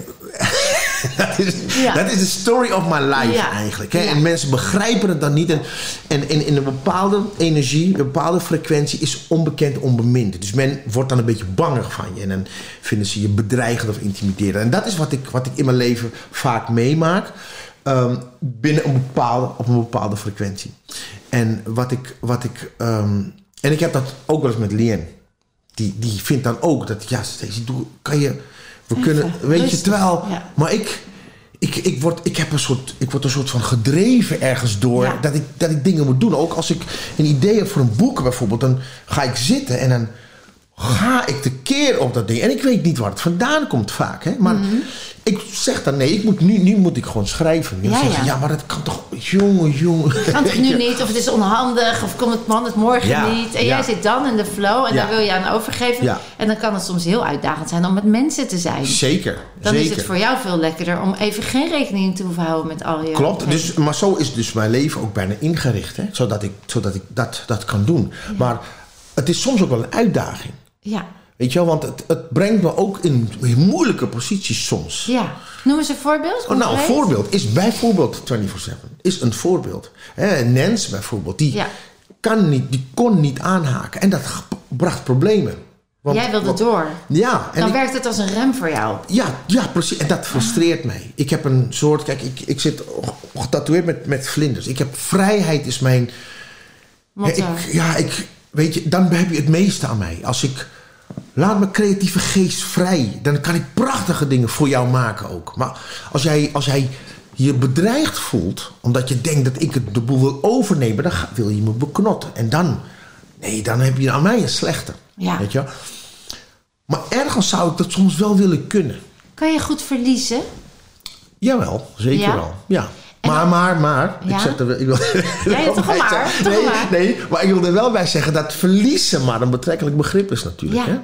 S1: dat, is,
S2: Ja.
S1: dat is de story of my life
S2: Ja.
S1: eigenlijk. Hè?
S2: Ja.
S1: En mensen begrijpen het dan niet. En, en in, in een bepaalde energie, een bepaalde frequentie is onbekend onbemind. Dus men wordt dan een beetje banger van je. En dan vinden ze je bedreigend of intimiderend. En dat is wat ik, wat ik in mijn leven vaak meemaak. ehm, binnen een bepaalde, op een bepaalde frequentie. En wat ik... Wat ik ehm, en ik heb dat ook wel eens met Lien. Die, die vindt dan ook dat... Ja, kan je... We
S2: Even
S1: kunnen... Weet je, terwijl...
S2: ja.
S1: Maar ik... Ik, ik, word, ik, heb een soort, ik word een soort van gedreven ergens door
S2: Ja.
S1: dat, ik, dat ik dingen moet doen. Ook als ik een idee heb voor een boek bijvoorbeeld, dan ga ik zitten en dan ga ik de keer op dat ding. En ik weet niet waar het vandaan komt vaak. Hè? Maar ik zeg dan nee, ik moet nu, nu moet ik gewoon schrijven.
S2: Mhm. Ja,
S1: zeggen
S2: ja.
S1: ja, maar dat kan toch, jongen, jongen.
S2: Kan het nu niet, of het is onhandig, of komt het man het morgen
S1: Ja,
S2: niet. En jij zit dan in de flow en daar wil je aan overgeven. En dan kan het soms heel uitdagend zijn om met mensen te zijn.
S1: Zeker,
S2: Dan
S1: zeker.
S2: is het voor jou veel lekkerder om even geen rekening te hoeven houden met al je...
S1: Klopt, dus, maar zo is dus mijn leven ook bijna ingericht. Hè? Zodat ik, zodat ik dat, dat kan doen. Maar het is soms ook wel een uitdaging.
S2: Ja,
S1: Weet je wel, want het, het brengt me ook in moeilijke posities soms.
S2: ja. Noem eens een voorbeeld.
S1: Oh, nou, een voorbeeld is bijvoorbeeld 24-7. Is een voorbeeld. Nens bijvoorbeeld, die,
S2: Ja.
S1: kan niet, die kon niet aanhaken. En dat bracht problemen. Want-
S2: Jij wilde
S1: want-
S2: door.
S1: Ja, en
S2: Dan
S1: ik-
S2: werkt het als een rem voor jou.
S1: ja, ja, precies. En dat frustreert mij. Ik heb een soort... Kijk, ik, ik zit getatoeëerd met, met vlinders. Ik heb vrijheid is mijn...
S2: Motto.
S1: ik, ja, ik... Weet je, dan heb je het meeste aan mij. Als ik... Laat mijn creatieve geest vrij. Dan kan ik prachtige dingen voor jou maken ook. Maar als jij, als jij je bedreigd voelt... omdat je denkt dat ik het de boel wil overnemen... dan wil je me beknotten. En dan... Nee, dan heb je aan mij een slechte.
S2: Ja.
S1: Weet je? Maar ergens zou ik dat soms wel willen kunnen.
S2: Kan je goed verliezen?
S1: Jawel, zeker
S2: Ja?
S1: wel. Ja.
S2: En
S1: Maar,
S2: dan-
S1: maar, maar.
S2: Ja?
S1: Ik zeg er, wel- ik wil,
S2: Ja, toch een maar, toch
S1: nee,
S2: maar.
S1: nee, maar ik wil er wel bij zeggen dat verliezen maar een betrekkelijk begrip is natuurlijk.
S2: Ja.
S1: Hè?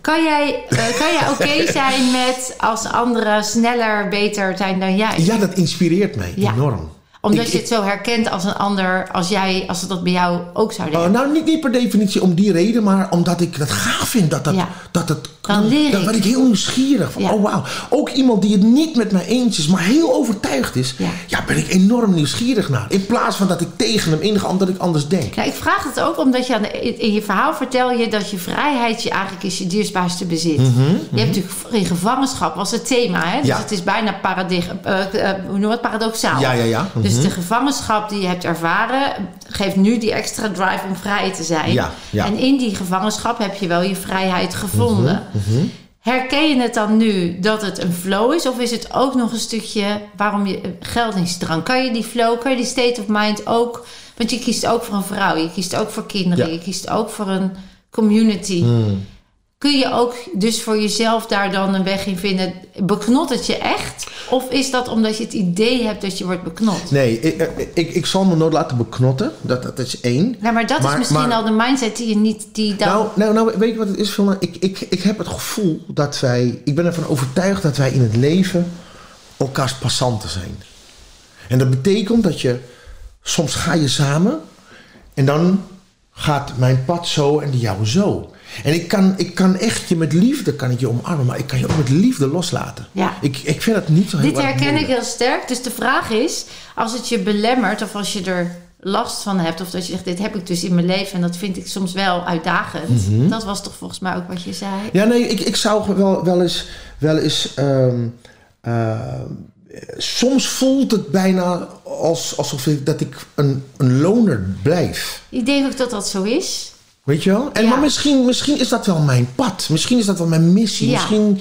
S2: Kan jij, eh, kan jij oké zijn met als anderen sneller, beter zijn dan jij?
S1: ja, dat inspireert mij enorm.
S2: Omdat
S1: Ik-
S2: je het zo herkent als een ander, als jij, als ze dat bij jou ook zouden
S1: Oh,
S2: hebben.
S1: nou, niet, niet per definitie om die reden, maar omdat ik dat gaaf vind. Dat, dat,
S2: Ja.
S1: dat het,
S2: Dan leer
S1: dan
S2: ik.
S1: heel nieuwsgierig. Van,
S2: Ja.
S1: Oh, wauw. Ook iemand die het niet met mij eens is, maar heel overtuigd is.
S2: Ja.
S1: Ja. ben ik enorm nieuwsgierig naar. In plaats van dat ik tegen hem inga, omdat ik anders denk.
S2: Ja, ik vraag het ook omdat je aan de- in je verhaal vertel je dat je vrijheid je eigenlijk is je dierbaarste bezit. Je hebt natuurlijk in gevangenschap was het thema, hè? Dus
S1: Mhm, Ja.
S2: het is bijna paradig, eh, eh, hoe noem je het, paradoxaal.
S1: Ja, ja, ja. Mhm.
S2: Dus de gevangenschap die je hebt ervaren geeft nu die extra drive om vrij te zijn.
S1: Ja, ja.
S2: En in die gevangenschap heb je wel je vrijheid gevonden.
S1: Mhm,
S2: Herken je het dan nu dat het een flow is? Of is het ook nog een stukje waarom je eh, geldingsdrang? Kan je die flow, kan je die state of mind ook... Want je kiest ook voor een vrouw, je kiest ook voor kinderen...
S1: Ja.
S2: je kiest ook voor een community. Kun je ook dus voor jezelf daar dan een weg in vinden? Beknot het je echt? Of is dat omdat je het idee hebt dat je wordt beknot?
S1: Nee, ik, ik, ik, zal me nooit laten beknotten. Dat, dat is één.
S2: Nou, maar dat is misschien
S1: maar-
S2: al de mindset die je niet... Die dan...
S1: Nou, nou, nou, weet je wat het is, Vilna? Ik, ik, ik heb het gevoel dat wij... Ik ben ervan overtuigd dat wij in het leven elkaars passanten zijn. En dat betekent dat je... Soms ga je samen en dan gaat mijn pad zo en die jou zo. En ik kan, ik kan echt je met liefde kan ik je omarmen, maar ik kan je ook met liefde loslaten.
S2: Ja.
S1: Ik, ik vind het niet zo heel
S2: Dit herken ik heel sterk. Dus de vraag is, als het je belemmert of als je er last van hebt, of dat je zegt, dit heb ik dus in mijn leven en dat vind ik soms wel uitdagend.
S1: Mhm.
S2: Dat was toch volgens mij ook wat je zei.
S1: Ja, nee, ik, ik zou wel, wel eens. Wel eens ehm, ehm, soms voelt het bijna als, alsof ik, dat ik een, een loner blijf.
S2: Ik denk ook dat dat zo is.
S1: Weet je wel? En,
S2: Ja.
S1: Maar misschien, misschien is dat wel mijn pad. Misschien is dat wel mijn missie.
S2: Ja.
S1: Misschien.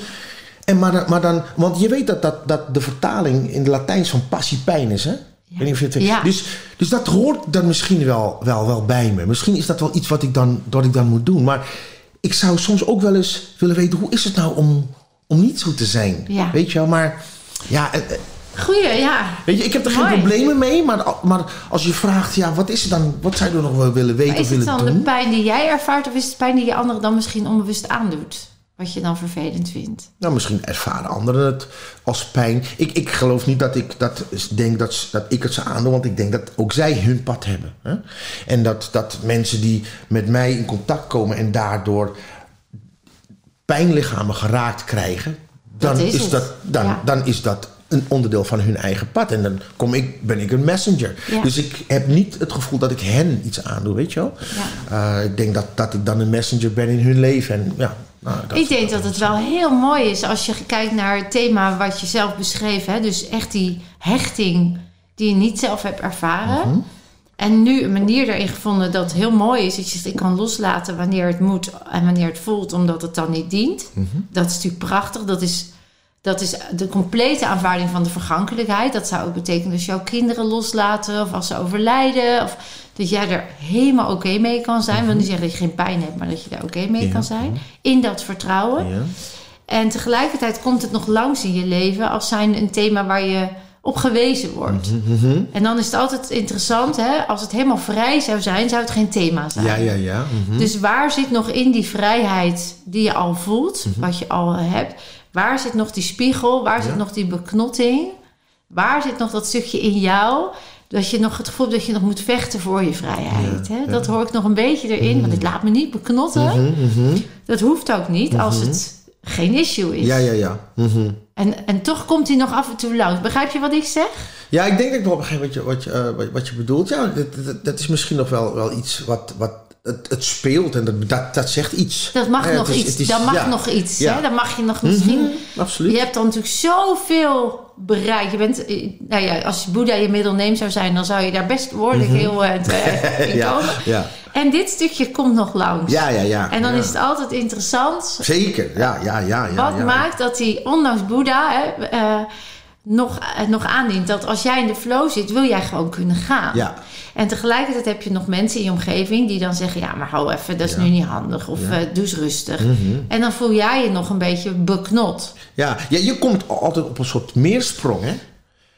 S1: En maar, dan- maar dan, want je weet dat, dat, dat de vertaling in de Latijns van passie pijn is, hè? Ik weet niet of je het weet.
S2: Ja.
S1: Dus, dus dat hoort dan misschien wel, wel, wel bij me. Misschien is dat wel iets wat ik dan, wat ik dan moet doen. Maar ik zou soms ook wel eens willen weten: hoe is het nou om, om niet zo te zijn?
S2: Ja.
S1: Weet je wel? Maar ja, eh, eh,
S2: Goeie, ja.
S1: weet je, ik heb er geen
S2: Mooi.
S1: problemen mee. Maar, maar als je vraagt: ja, wat is het dan? Wat zou je nog wel willen weten
S2: Maar
S1: of
S2: is het
S1: willen
S2: dan
S1: doen?
S2: de pijn die jij ervaart of is het pijn die je anderen dan misschien onbewust aandoet? Wat je dan vervelend vindt.
S1: Nou, misschien ervaren anderen het als pijn. Ik, ik geloof niet dat ik dat denk dat, dat ik het ze aandoe, want ik denk dat ook zij hun pad hebben. Hè? En dat, dat mensen die met mij in contact komen en daardoor pijnlichamen geraakt krijgen, dan
S2: Dat is
S1: dat, dan,
S2: Ja.
S1: dan is dat een onderdeel van hun eigen pad. En dan kom ik, ben ik een messenger.
S2: Ja.
S1: Dus ik heb niet het gevoel dat ik hen iets aandoe, weet je wel?
S2: Ja.
S1: Eh, ik denk dat, dat ik dan een messenger ben in hun leven. En ja, nou,
S2: Ik denk dat het wel heel mooi is als je kijkt naar het thema wat je zelf beschreef. Hè? Dus echt die hechting die je niet zelf hebt ervaren.
S1: Mhm.
S2: En nu een manier erin gevonden dat heel mooi is. Dat je zegt, ik kan loslaten wanneer het moet en wanneer het voelt, omdat het dan niet dient.
S1: Mhm.
S2: Dat is natuurlijk prachtig. Dat is, dat is de complete aanvaarding van de vergankelijkheid. Dat zou ook betekenen als jouw kinderen loslaten of als ze overlijden. Of dat jij er helemaal oké mee kan zijn. Ik wil niet zeggen dat je geen pijn hebt, maar dat je daar oké mee
S1: Mhm. Ja.
S2: kan zijn. In dat vertrouwen.
S1: Ja.
S2: En tegelijkertijd komt het nog langs in je leven als zijn een thema waar je op gewezen wordt.
S1: Mhm.
S2: En dan is het altijd interessant, hè? als het helemaal vrij zou zijn, zou het geen thema zijn.
S1: Ja, ja, ja. mhm.
S2: Dus waar zit nog in die vrijheid die je al voelt,
S1: Mhm.
S2: wat je al hebt, waar zit nog die spiegel, waar zit
S1: Ja.
S2: nog die beknotting, waar zit nog dat stukje in jou, dat je nog het gevoel hebt dat je nog moet vechten voor je vrijheid.
S1: Ja,
S2: hè?
S1: ja.
S2: Dat hoor ik nog een beetje erin, want ik laat me niet beknotten.
S1: Mhm, mhm.
S2: Dat hoeft ook niet als het geen issue is.
S1: Ja, ja, ja. Mhm.
S2: En, en toch komt hij nog af en toe langs. Begrijp je wat ik zeg?
S1: Ja, ik denk dat ik wel begrijp wat je, wat je, eh, wat, wat je bedoelt. Ja, dat, dat, dat is misschien nog wel, wel iets wat, wat het, het speelt en dat, dat, dat zegt iets.
S2: Dat mag nog
S1: is-
S2: iets.
S1: is-
S2: dan mag
S1: ja.
S2: nog iets.
S1: Ja.
S2: Hè? Dan mag je nog misschien.
S1: Mhm, absoluut.
S2: Je hebt dan natuurlijk zoveel bereikt. Je bent, eh, nou ja, als Boeddha je middelneem zou zijn, dan zou je daar best behoorlijk heel eh, in
S1: Mhm. ja,
S2: komen.
S1: ja.
S2: En dit stukje komt nog langs.
S1: ja, ja, ja.
S2: En dan is het altijd interessant.
S1: Zeker, ja, ja, ja. ja
S2: wat maakt dat hij, ondanks Boeddha, hè, eh, nog, eh, nog aandient dat als jij in de flow zit, wil jij gewoon kunnen gaan.
S1: Ja.
S2: En tegelijkertijd heb je nog mensen in je omgeving die dan zeggen: Ja, maar hou even, dat is
S1: Ja.
S2: nu niet handig. Of
S1: Ja.
S2: eh, doe eens rustig.
S1: Mhm.
S2: En dan voel jij je nog een beetje beknot.
S1: Ja, ja, je komt altijd op een soort meersprong, hè?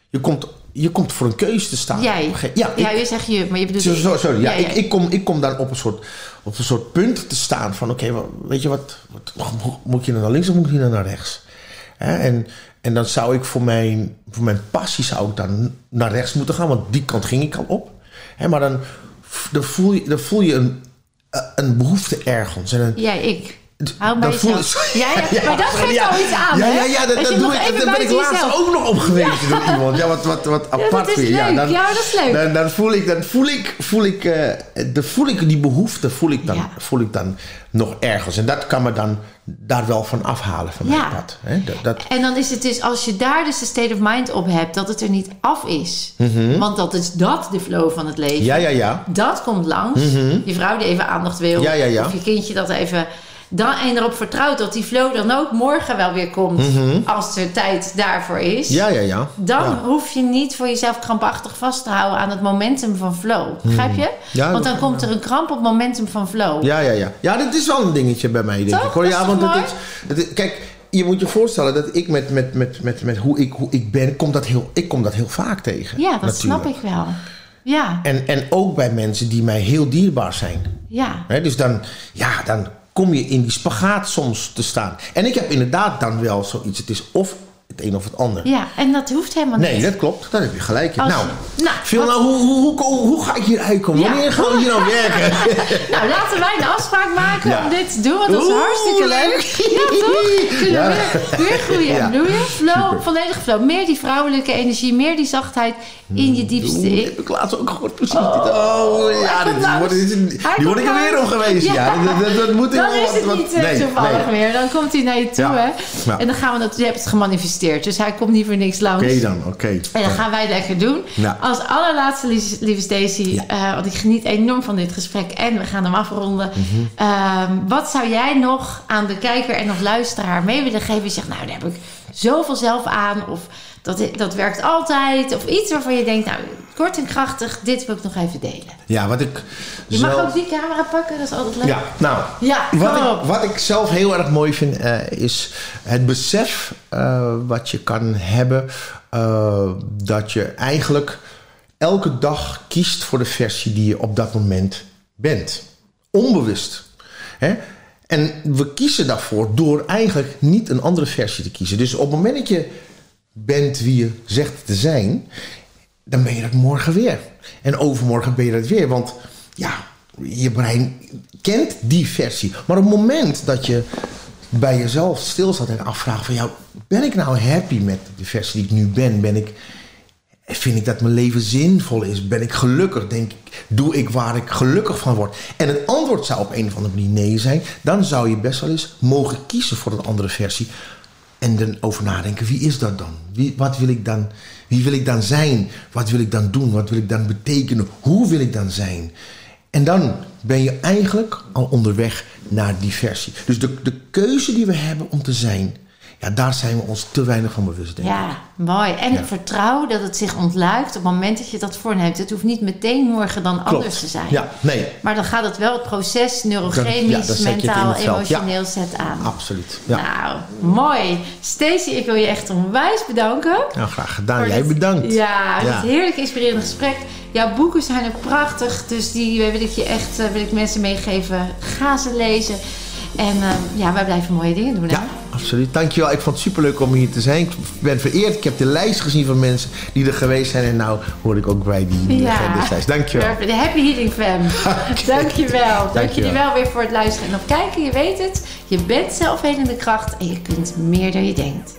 S1: Je komt, je komt voor een keuze te staan.
S2: Jij.
S1: Ja,
S2: ja,
S1: ik,
S2: je zegt je, maar je bedoelt.
S1: zo- sorry, ja,
S2: Ja, ja.
S1: Ik, ik, kom, ik kom dan op een soort, op een soort punt te staan van... oké, weet je wat, wat, moet je naar links of moet je naar rechts? Hè, en, en dan zou ik voor mijn, voor mijn passie zou ik dan naar rechts moeten gaan... want die kant ging ik al op. Hè, maar dan, dan, voel je, dan voel je een, een behoefte ergens. En een,
S2: Jij, ik. Hou
S1: dan voel ik-
S2: Ja, ja, maar dat geeft
S1: ja.
S2: al iets aan,
S1: Ja,
S2: hè?
S1: ja, ja, dat, dat doe ik. Daar ben ik laatst
S2: jezelf-
S1: ook nog op geweest door iemand. Ja, wat, wat, wat apart
S2: dat is
S1: weer. Ja, dan,
S2: Ja, dat is leuk.
S1: Dan, dan voel ik, dan voel ik, voel ik, de, voel ik die behoefte voel ik, dan, voel ik dan nog ergens. En dat kan me dan daar wel van afhalen van mijn pad. Hè? Dat, dat,
S2: En dan is het dus, als je daar dus de state of mind op hebt, dat het er niet af is. Want dat is dat de flow van het leven.
S1: Mhm. ja, ja, ja.
S2: Dat komt langs. Je vrouw die even aandacht wil.
S1: Ja, ja, ja.
S2: Of je kindje dat even... Dan, en erop vertrouwt dat die flow dan ook morgen wel weer komt. Als er tijd daarvoor is.
S1: Mhm. Ja, ja, ja.
S2: Dan
S1: Ja.
S2: hoef je niet voor jezelf krampachtig vast te houden aan het momentum van flow. Begrijp je?
S1: Mhm. Ja,
S2: Want dan
S1: dat-
S2: komt er een kramp op momentum van flow.
S1: Ja, ja, ja. Ja, dat is wel een dingetje bij mij, denk
S2: Toch?
S1: ik. Hoor. Ja, want het is, het is- kijk, je moet je voorstellen dat ik met, met, met, met, met hoe, ik, hoe ik ben, kom dat heel, ik kom dat heel vaak tegen.
S2: Ja, dat
S1: natuurlijk.
S2: snap ik wel. Ja,
S1: En, en ook bij mensen die mij heel dierbaar zijn.
S2: ja.
S1: Dus dan, ja, dan kom je in die spagaat soms te staan. En ik heb inderdaad dan wel zoiets. Het is of het een of het ander.
S2: Ja, en dat hoeft helemaal
S1: Nee,
S2: niet.
S1: dat klopt. Daar heb je gelijk in.
S2: Als
S1: Nou,
S2: nou,
S1: Phil, nou hoe, hoe, hoe, hoe ga ik hier uitkomen?
S2: Ja.
S1: Wanneer gaan we hier nou werken?
S2: Nou, laten wij een afspraak maken
S1: Ja.
S2: om dit te doen, want dat is hartstikke leuk. Ja, toch? Kunnen we weer, weer groeien en bloeien. Flow, volledig flow. Meer die vrouwelijke energie, meer die zachtheid in je diepste
S1: Oeh,
S2: ik.
S1: heb ik laatst ook gehoord. Precies. dit. Oh, ja, dit wordt, die word ik er weer om geweest. Ja, dat, dat, dat moet
S2: Dan
S1: wel
S2: is het
S1: wat-
S2: niet eh,
S1: nee,
S2: toevallig
S1: nee.
S2: meer. Dan komt hij naar je toe, hè. En dan gaan we dat... Je hebt het gemanifesteerd, dus hij komt niet voor niks langs.
S1: Oké dan, oké.
S2: En dan gaan wij lekker doen. Als allerlaatste, lieve,
S1: Ja.
S2: eh, want ik geniet enorm van dit gesprek en we gaan hem afronden.
S1: Mhm.
S2: Ehm, wat zou jij nog aan de kijker en of luisteraar mee willen geven? Je zegt, nou, daar heb ik zoveel zelf aan. Of dat, dat werkt altijd. Of iets waarvan je denkt, nou, kort en krachtig, dit wil ik nog even delen.
S1: Ja, wat ik
S2: Je mag
S1: zelf-
S2: ook die camera pakken, dat is altijd leuk.
S1: Ja, nou,
S2: Ja,
S1: wat, ik, wat ik zelf heel erg mooi vind, eh, is het besef eh, wat je kan hebben eh, dat je eigenlijk elke dag kiest voor de versie die je op dat moment bent. Onbewust. Hè? En we kiezen daarvoor door eigenlijk niet een andere versie te kiezen. Dus op het moment dat je bent wie je zegt te zijn, dan ben je dat morgen weer. En overmorgen ben je dat weer. Want ja, je brein kent die versie. Maar op het moment dat je bij jezelf stilstaat en afvraagt van... jou, ben ik nou happy met de versie die ik nu ben? Ben ik, vind ik dat mijn leven zinvol is? Ben ik gelukkig? Denk ik, doe ik waar ik gelukkig van word? En het antwoord zou op een of andere manier nee zijn. Dan zou je best wel eens mogen kiezen voor een andere versie. En dan over nadenken, wie is dat dan? Wie, wat wil ik dan? Wie wil ik dan zijn? Wat wil ik dan doen? Wat wil ik dan betekenen? Hoe wil ik dan zijn? En dan ben je eigenlijk al onderweg naar die versie. Dus de, de keuze die we hebben om te zijn, ja, daar zijn we ons te weinig van bewust. Denk ik.
S2: Ja, mooi. En vertrouw dat het zich ontluikt op het moment dat je dat voorneemt. Het hoeft niet meteen morgen dan anders te zijn.
S1: Ja, nee,
S2: Maar dan gaat het wel het proces neurochemisch,
S1: het
S2: mentaal,
S1: het
S2: emotioneel zet aan.
S1: absoluut. Ja.
S2: Nou, mooi. Stacey, ik wil je echt onwijs bedanken.
S1: Nou, graag gedaan. Jij
S2: dit-
S1: bedankt.
S2: Ja, dit heerlijk inspirerende gesprek. Jouw boeken zijn ook prachtig, dus die eh, wil ik je echt eh, wil ik mensen meegeven. Ga ze lezen. En eh, ja, wij blijven mooie dingen doen. hè?
S1: Ja, absoluut. Dankjewel. Ik vond het superleuk om hier te zijn. Ik ben vereerd. Ik heb de lijst gezien van mensen die er geweest zijn. En nou hoor ik ook bij die
S2: Ja.
S1: legendeslijst. Dankjewel.
S2: De Happy Healing Fam. Dankjewel. Dank jullie wel weer voor het luisteren en op kijken. Je weet het, je bent zelfhelende kracht en je kunt meer dan je denkt.